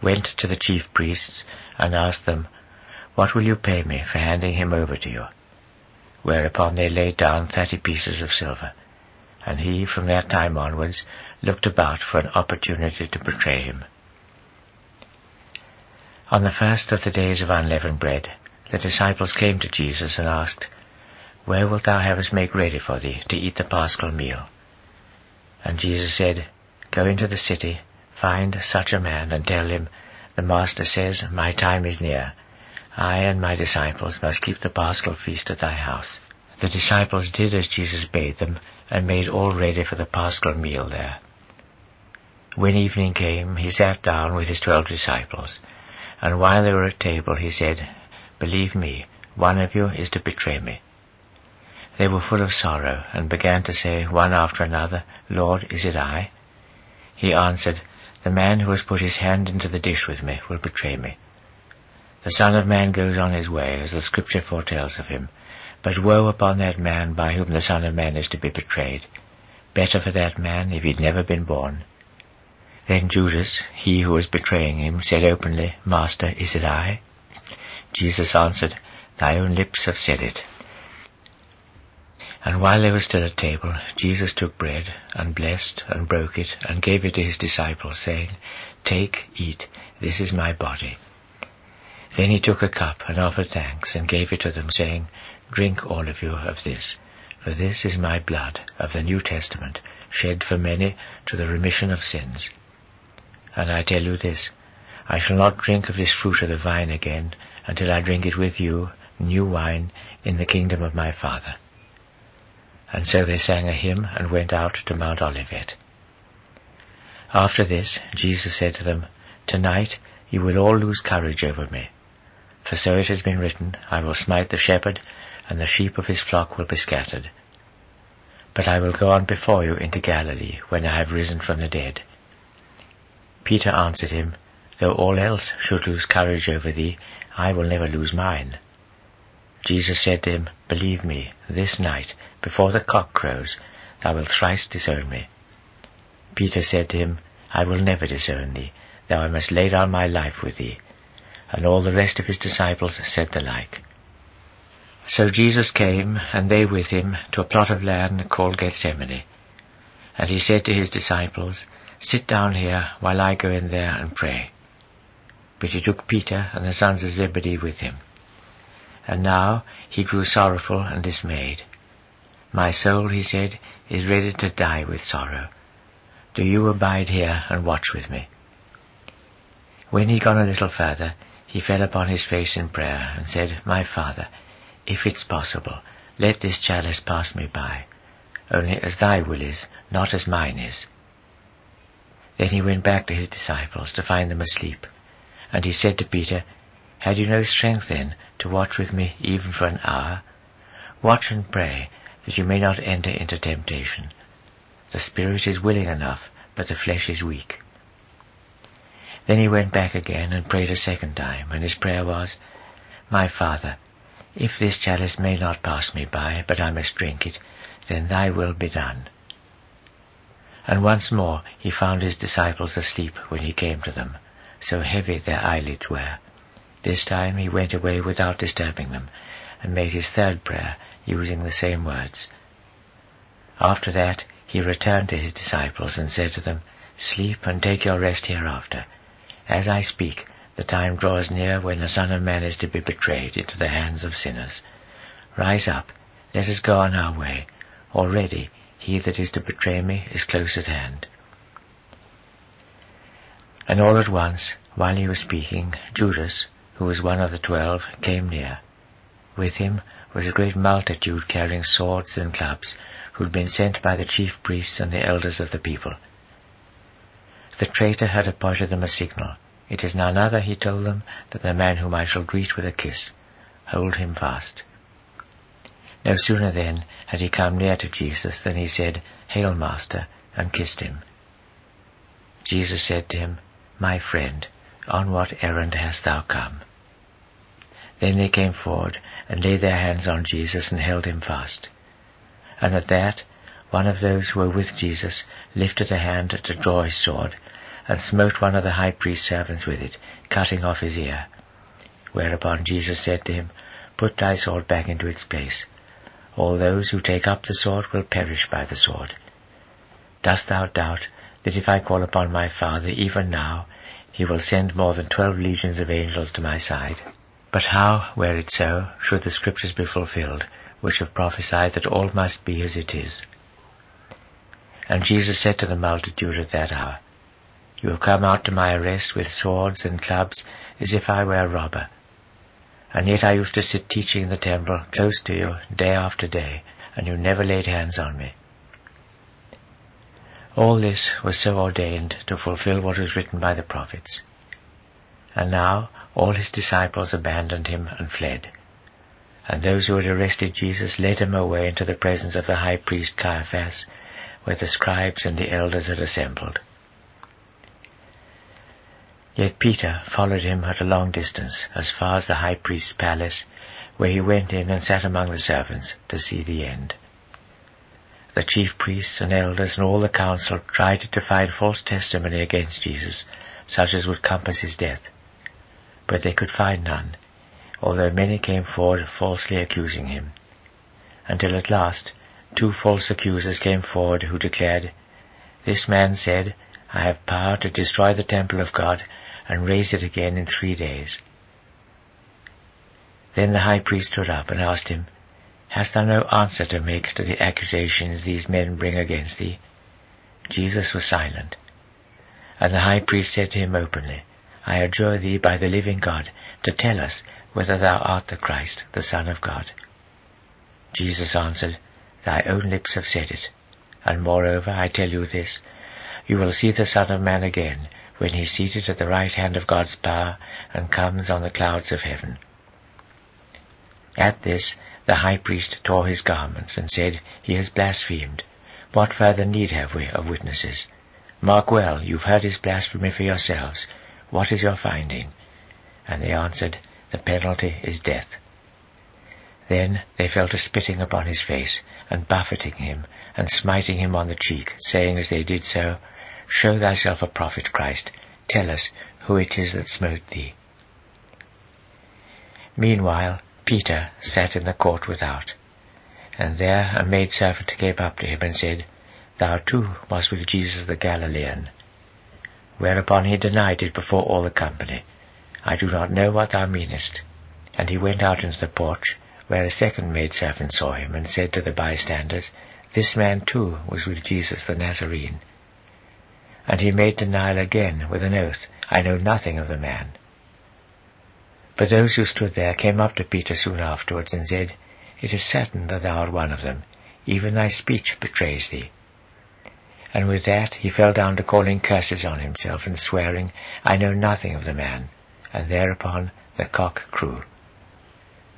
went to the chief priests and asked them, What will you pay me for handing him over to you? Whereupon they laid down thirty pieces of silver and he from that time onwards looked about for an opportunity to betray him. On the first of the days of unleavened bread, the disciples came to Jesus and asked, Where wilt thou have us make ready for thee to eat the paschal meal? And Jesus said, Go into the city, find such a man, and tell him, The Master says, My time is near. I and my disciples must keep the paschal feast at thy house. The disciples did as Jesus bade them, and made all ready for the paschal meal there. When evening came, he sat down with his twelve disciples, and while they were at table, he said, Believe me, one of you is to betray me. They were full of sorrow, and began to say one after another, Lord, is it I? He answered, The man who has put his hand into the dish with me will betray me. The Son of Man goes on his way, as the Scripture foretells of him, but woe upon that man by whom the Son of Man is to be betrayed. Better for that man if he'd never been born. Then Judas, he who was betraying him, said openly, Master, is it I? Jesus answered, Thy own lips have said it. And while they were still at table, Jesus took bread, and blessed, and broke it, and gave it to his disciples, saying, Take, eat, this is my body. Then he took a cup, and offered thanks, and gave it to them, saying, Drink all of you of this, for this is my blood of the New Testament, shed for many to the remission of sins. And I tell you this, I shall not drink of this fruit of the vine again until I drink it with you, new wine, in the kingdom of my Father. And so they sang a hymn and went out to Mount Olivet. After this, Jesus said to them, Tonight you will all lose courage over me. For so it has been written, I will smite the shepherd, and the sheep of his flock will be scattered. But I will go on before you into Galilee, when I have risen from the dead. Peter answered him, Though all else should lose courage over thee, I will never lose mine. Jesus said to him, Believe me, this night, before the cock crows, thou wilt thrice disown me. Peter said to him, I will never disown thee, though I must lay down my life with thee. And all the rest of his disciples said the like. So Jesus came, and they with him, to a plot of land called Gethsemane. And he said to his disciples, Sit down here while I go in there and pray. But he took Peter and the sons of Zebedee with him. And now he grew sorrowful and dismayed. My soul, he said, is ready to die with sorrow. Do you abide here and watch with me. When he had gone a little further, he fell upon his face in prayer and said, My Father, if it's possible, let this chalice pass me by, only as thy will is, not as mine is. Then he went back to his disciples to find them asleep, and he said to Peter, Had you no strength then to watch with me even for an hour? Watch and pray, that you may not enter into temptation. The spirit is willing enough, but the flesh is weak. Then he went back again and prayed a second time, and his prayer was, My Father, if this chalice may not pass me by, but I must drink it, then thy will be done. And once more he found his disciples asleep when he came to them, so heavy their eyelids were. This time he went away without disturbing them, and made his third prayer, using the same words. After that he returned to his disciples and said to them, Sleep and take your rest hereafter. As I speak, the time draws near when the Son of Man is to be betrayed into the hands of sinners. Rise up, let us go on our way. Already he that is to betray me is close at hand. And all at once, while he was speaking, Judas, who was one of the twelve, came near. With him was a great multitude carrying swords and clubs, who had been sent by the chief priests and the elders of the people. The traitor had appointed them a signal. It is none other, he told them, than the man whom I shall greet with a kiss. Hold him fast. No sooner then had he come near to Jesus than he said, Hail, Master, and kissed him. Jesus said to him, My friend, on what errand hast thou come? Then they came forward and laid their hands on Jesus and held him fast. And at that, one of those who were with Jesus lifted a hand to draw his sword, and smote one of the high priest's servants with it, cutting off his ear. Whereupon Jesus said to him, Put thy sword back into its place. All those who take up the sword will perish by the sword. Dost thou doubt that if I call upon my Father even now, he will send more than twelve legions of angels to my side? But how, were it so, should the scriptures be fulfilled, which have prophesied that all must be as it is? And Jesus said to the multitude at that hour, You have come out to my arrest with swords and clubs, as if I were a robber. And yet I used to sit teaching in the temple close to you day after day, and you never laid hands on me. All this was so ordained to fulfill what was written by the prophets. And now all his disciples abandoned him and fled. And those who had arrested Jesus led him away into the presence of the high priest Caiaphas, where the scribes and the elders had assembled. Yet Peter followed him at a long distance, as far as the high priest's palace, where he went in and sat among the servants to see the end. The chief priests and elders and all the council tried to find false testimony against Jesus, such as would compass his death. But they could find none, although many came forward falsely accusing him, until at last two false accusers came forward who declared, This man said, I have power to destroy the temple of God and raise it again in three days. Then the high priest stood up and asked him, Hast thou no answer to make to the accusations these men bring against thee? Jesus was silent. And the high priest said to him openly, I adjure thee by the living God to tell us whether thou art the Christ, the Son of God. Jesus answered, Thy own lips have said it. And moreover, I tell you this, you will see the Son of Man again, when he is seated at the right hand of God's power, and comes on the clouds of heaven. At this, the high priest tore his garments, and said, He has blasphemed. What further need have we of witnesses? Mark well, you've heard his blasphemy for yourselves. What is your finding? And they answered, The penalty is death. Then they fell to spitting upon his face, and buffeting him, and smiting him on the cheek, saying as they did so, Show thyself a prophet, Christ. Tell us who it is that smote thee. Meanwhile, Peter sat in the court without, and there a maidservant came up to him and said, Thou too wast with Jesus the Galilean. Whereupon he denied it before all the company. I do not know what thou meanest. And he went out into the porch, where a second maidservant saw him, and said to the bystanders, This man too was with Jesus the Nazarene. And he made denial again with an oath, I know nothing of the man. But those who stood there came up to Peter soon afterwards, and said, It is certain that thou art one of them, even thy speech betrays thee. And with that he fell down to calling curses on himself, and swearing, I know nothing of the man. And thereupon the cock crew.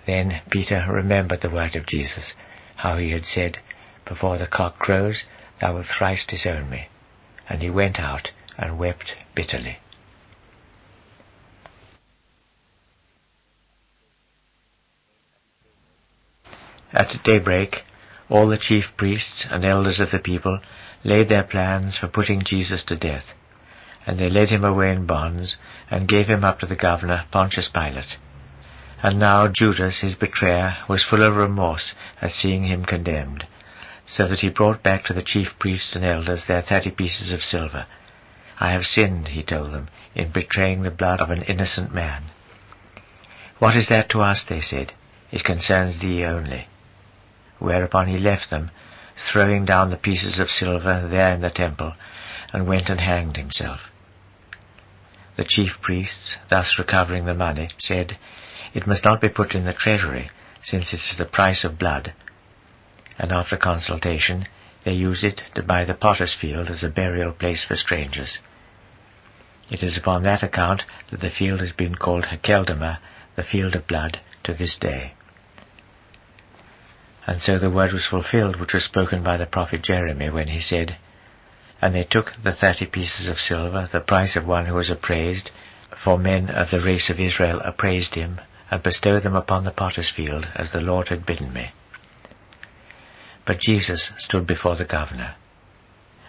Then Peter remembered the word of Jesus, how he had said, Before the cock crows, thou wilt thrice disown me. And he went out and wept bitterly. At daybreak, all the chief priests and elders of the people laid their plans for putting Jesus to death, and they led him away in bonds, and gave him up to the governor, Pontius Pilate. And now Judas, his betrayer, was full of remorse at seeing him condemned, so that he brought back to the chief priests and elders their thirty pieces of silver. I have sinned, he told them, in betraying the blood of an innocent man. What is that to us, they said. It concerns thee only. Whereupon he left them, throwing down the pieces of silver there in the temple, and went and hanged himself. The chief priests, thus recovering the money, said, it must not be put in the treasury, since it is the price of blood. And after consultation, they use it to buy the potter's field as a burial place for strangers. It is upon that account that the field has been called Hakeldama, the field of blood, to this day. And so the word was fulfilled which was spoken by the prophet Jeremy when he said, And they took the thirty pieces of silver, the price of one who was appraised, for men of the race of Israel appraised him, and bestowed them upon the potter's field, as the Lord had bidden me. But Jesus stood before the governor.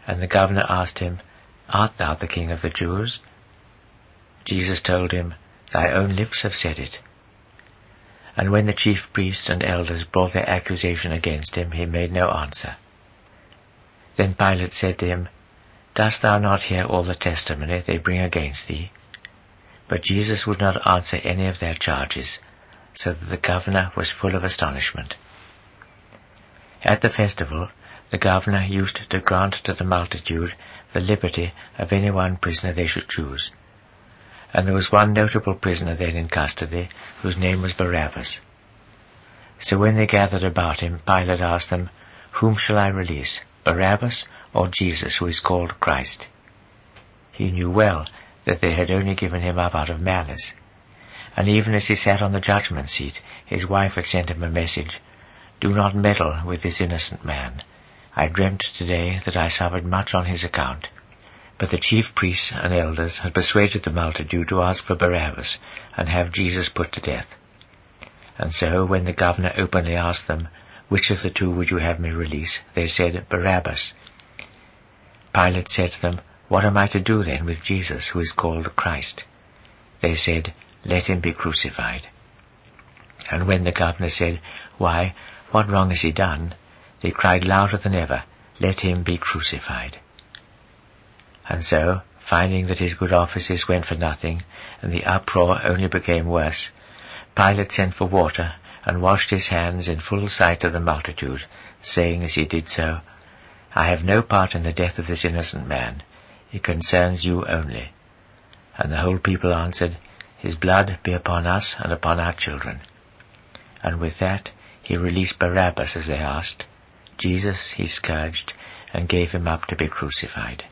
And the governor asked him, Art thou the king of the Jews? Jesus told him, Thy own lips have said it. And when the chief priests and elders brought their accusation against him, he made no answer. Then Pilate said to him, Dost thou not hear all the testimony they bring against thee? But Jesus would not answer any of their charges, so that the governor was full of astonishment. At the festival, the governor used to grant to the multitude the liberty of any one prisoner they should choose. And there was one notable prisoner then in custody, whose name was Barabbas. So when they gathered about him, Pilate asked them, Whom shall I release, Barabbas or Jesus, who is called Christ? He knew well that they had only given him up out of malice. And even as he sat on the judgment seat, his wife had sent him a message, Do not meddle with this innocent man. I dreamt today that I suffered much on his account. But the chief priests and elders had persuaded the multitude to ask for Barabbas and have Jesus put to death. And so when the governor openly asked them, Which of the two would you have me release? They said, Barabbas. Pilate said to them, what am I to do then with Jesus, who is called Christ? They said, Let him be crucified. And when the governor said, Why, what wrong has he done? They cried louder than ever, Let him be crucified. And so, finding that his good offices went for nothing, and the uproar only became worse, Pilate sent for water, and washed his hands in full sight of the multitude, saying as he did so, I have no part in the death of this innocent man. It concerns you only. And the whole people answered, His blood be upon us and upon our children. And with that he released Barabbas as they asked. Jesus he scourged and gave him up to be crucified.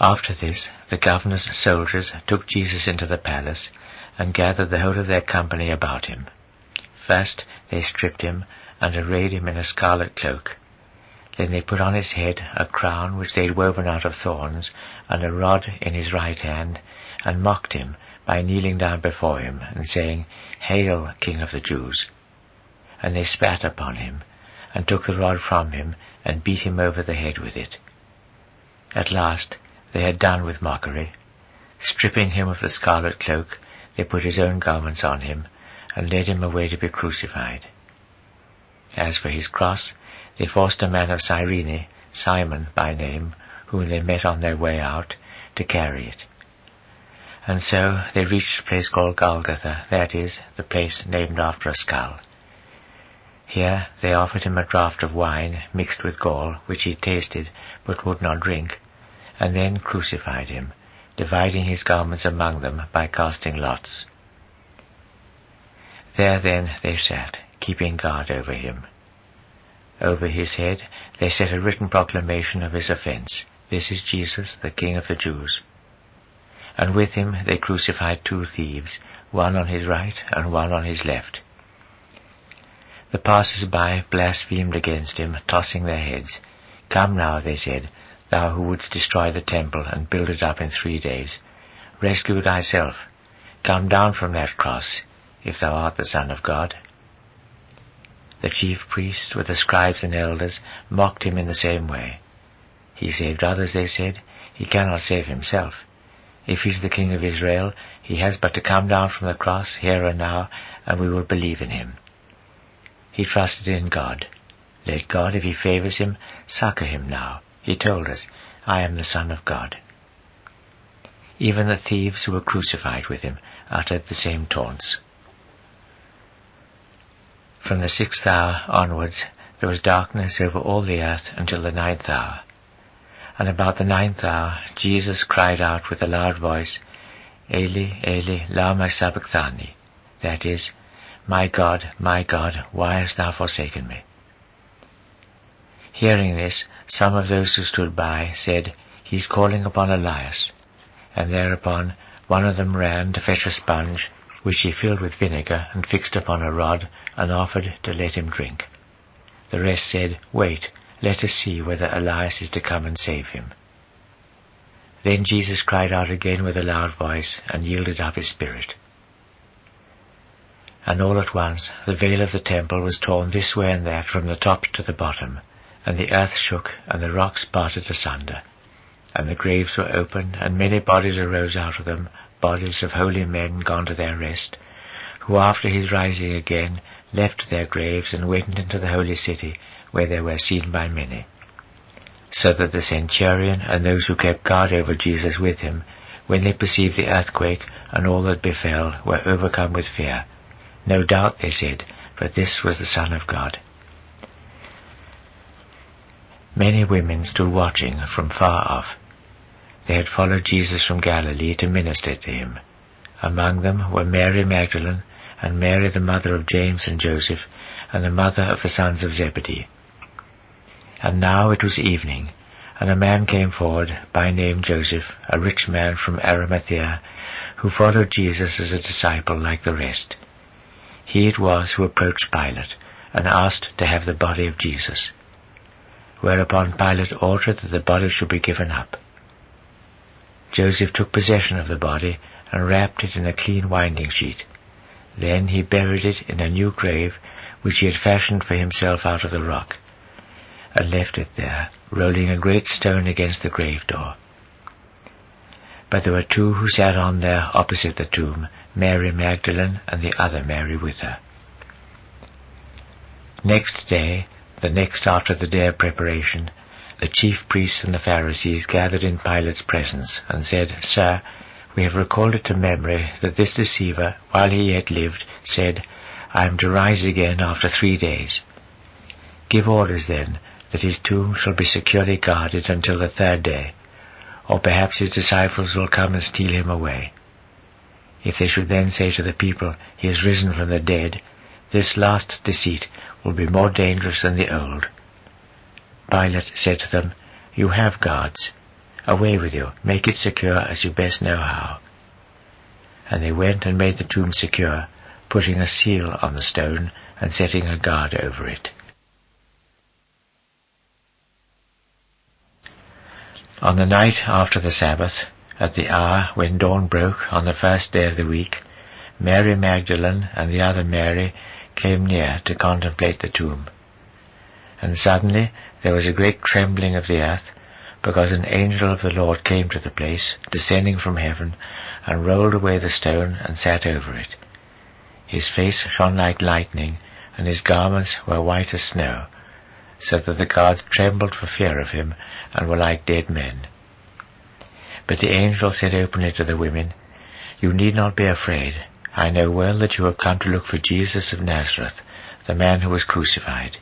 After this, the governor's soldiers took Jesus into the palace and gathered the whole of their company about him. First they stripped him and arrayed him in a scarlet cloak. Then they put on his head a crown which they had woven out of thorns, and a rod in his right hand, and mocked him by kneeling down before him, and saying, Hail, King of the Jews! And they spat upon him, and took the rod from him, and beat him over the head with it. At last they had done with mockery. Stripping him of the scarlet cloak, they put his own garments on him, and led him away to be crucified. As for his cross, they forced a man of Cyrene, Simon by name, whom they met on their way out, to carry it. And so they reached a place called Golgotha, that is, the place named after a skull. Here they offered him a draught of wine mixed with gall, which he tasted, but would not drink, and then crucified him, dividing his garments among them by casting lots. There then they sat, keeping guard over him. Over his head they set a written proclamation of his offense. This is Jesus, the King of the Jews. And with him they crucified two thieves, one on his right and one on his left. The passers-by blasphemed against him, tossing their heads. Come now, they said, thou who wouldst destroy the temple and build it up in three days. Rescue thyself. Come down from that cross, if thou art the Son of God. The chief priests with the scribes and elders mocked him in the same way. He saved others, they said. He cannot save himself. If he's the King of Israel, he has but to come down from the cross here and now, and we will believe in him. He trusted in God. Let God, if he favors him, succor him now. He told us, I am the Son of God. Even the thieves who were crucified with him uttered the same taunts. From the sixth hour onwards there was darkness over all the earth until the ninth hour. And about the ninth hour Jesus cried out with a loud voice, Eli, Eli, lama sabachthani, that is, My God, my God, why hast thou forsaken me? Hearing this, some of those who stood by said, He is calling upon Elias. And thereupon one of them ran to fetch a sponge which he filled with vinegar and fixed upon a rod, and offered to let him drink. The rest said, Wait, let us see whether Elias is to come and save him. Then Jesus cried out again with a loud voice, and yielded up his spirit. And all at once the veil of the temple was torn this way and that from the top to the bottom, and the earth shook, and the rocks parted asunder. And the graves were opened, and many bodies arose out of them, bodies of holy men gone to their rest, who after his rising again left their graves and went into the holy city, where they were seen by many. So that the centurion and those who kept guard over Jesus with him, when they perceived the earthquake and all that befell, were overcome with fear. No doubt, they said, but this was the Son of God. Many women stood watching from far off. They had followed Jesus from Galilee to minister to him. Among them were Mary Magdalene, and Mary the mother of James and Joseph, and the mother of the sons of Zebedee. And now it was evening, and a man came forward, by name Joseph, a rich man from Arimathea, who followed Jesus as a disciple like the rest. He it was who approached Pilate, and asked to have the body of Jesus. Whereupon Pilate ordered that the body should be given up. Joseph took possession of the body and wrapped it in a clean winding sheet. Then he buried it in a new grave which he had fashioned for himself out of the rock, and left it there, rolling a great stone against the grave door. But there were two who sat on there opposite the tomb, Mary Magdalene and the other Mary with her. Next day, the next after the day of preparation, the chief priests and the Pharisees gathered in Pilate's presence and said, Sir, we have recalled it to memory that this deceiver, while he yet lived, said, I am to rise again after three days. Give orders then that his tomb shall be securely guarded until the third day, or perhaps his disciples will come and steal him away. If they should then say to the people, He is risen from the dead, this last deceit will be more dangerous than the old. Pilate said to them, You have guards. Away with you, make it secure as you best know how. And they went and made the tomb secure, putting a seal on the stone and setting a guard over it. On the night after the Sabbath, at the hour when dawn broke on the first day of the week, Mary Magdalene and the other Mary came near to contemplate the tomb. And suddenly there was a great trembling of the earth, because an angel of the Lord came to the place, descending from heaven, and rolled away the stone and sat over it. His face shone like lightning, and his garments were white as snow, so that the guards trembled for fear of him, and were like dead men. But the angel said openly to the women, You need not be afraid. I know well that you have come to look for Jesus of Nazareth, the man who was crucified.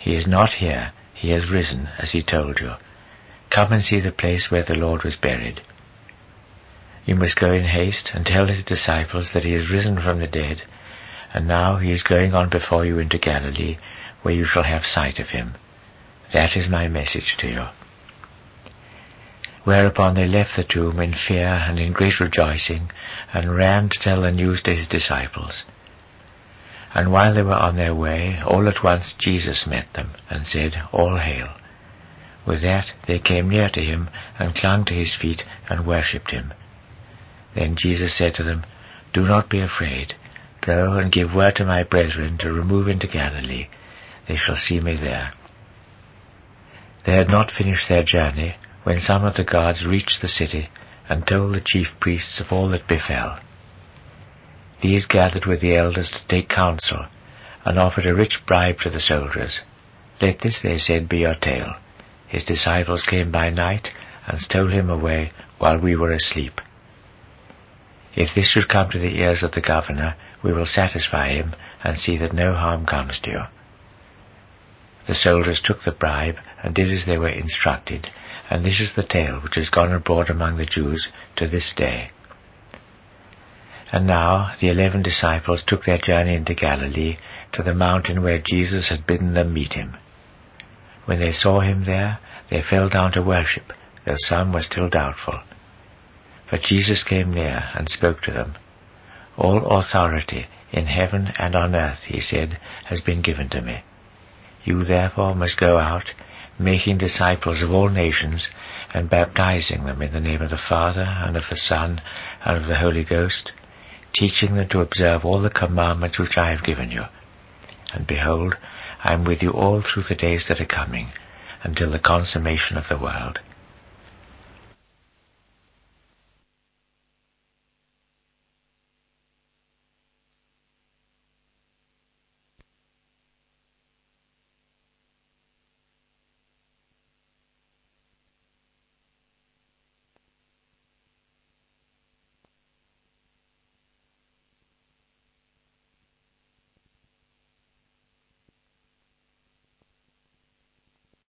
He is not here, he has risen, as he told you. Come and see the place where the Lord was buried. You must go in haste and tell his disciples that he is risen from the dead, and now he is going on before you into Galilee, where you shall have sight of him. That is my message to you. Whereupon they left the tomb in fear and in great rejoicing, and ran to tell the news to his disciples. And while they were on their way, all at once Jesus met them, and said, All hail. With that they came near to him, and clung to his feet, and worshipped him. Then Jesus said to them, Do not be afraid. Go and give word to my brethren to remove into Galilee. They shall see me there. They had not finished their journey, when some of the guards reached the city and told the chief priests of all that befell. These gathered with the elders to take counsel, and offered a rich bribe to the soldiers. Let this, they said, be your tale. His disciples came by night and stole him away while we were asleep. If this should come to the ears of the governor, we will satisfy him and see that no harm comes to you. The soldiers took the bribe and did as they were instructed, and this is the tale which has gone abroad among the Jews to this day. And now the eleven disciples took their journey into Galilee to the mountain where Jesus had bidden them meet him. When they saw him there, they fell down to worship, though some were still doubtful. But Jesus came near and spoke to them. All authority in heaven and on earth, he said, has been given to me. You therefore must go out making disciples of all nations, and baptizing them in the name of the Father, and of the Son, and of the Holy Ghost, teaching them to observe all the commandments which I have given you. And behold, I am with you all through the days that are coming, until the consummation of the world.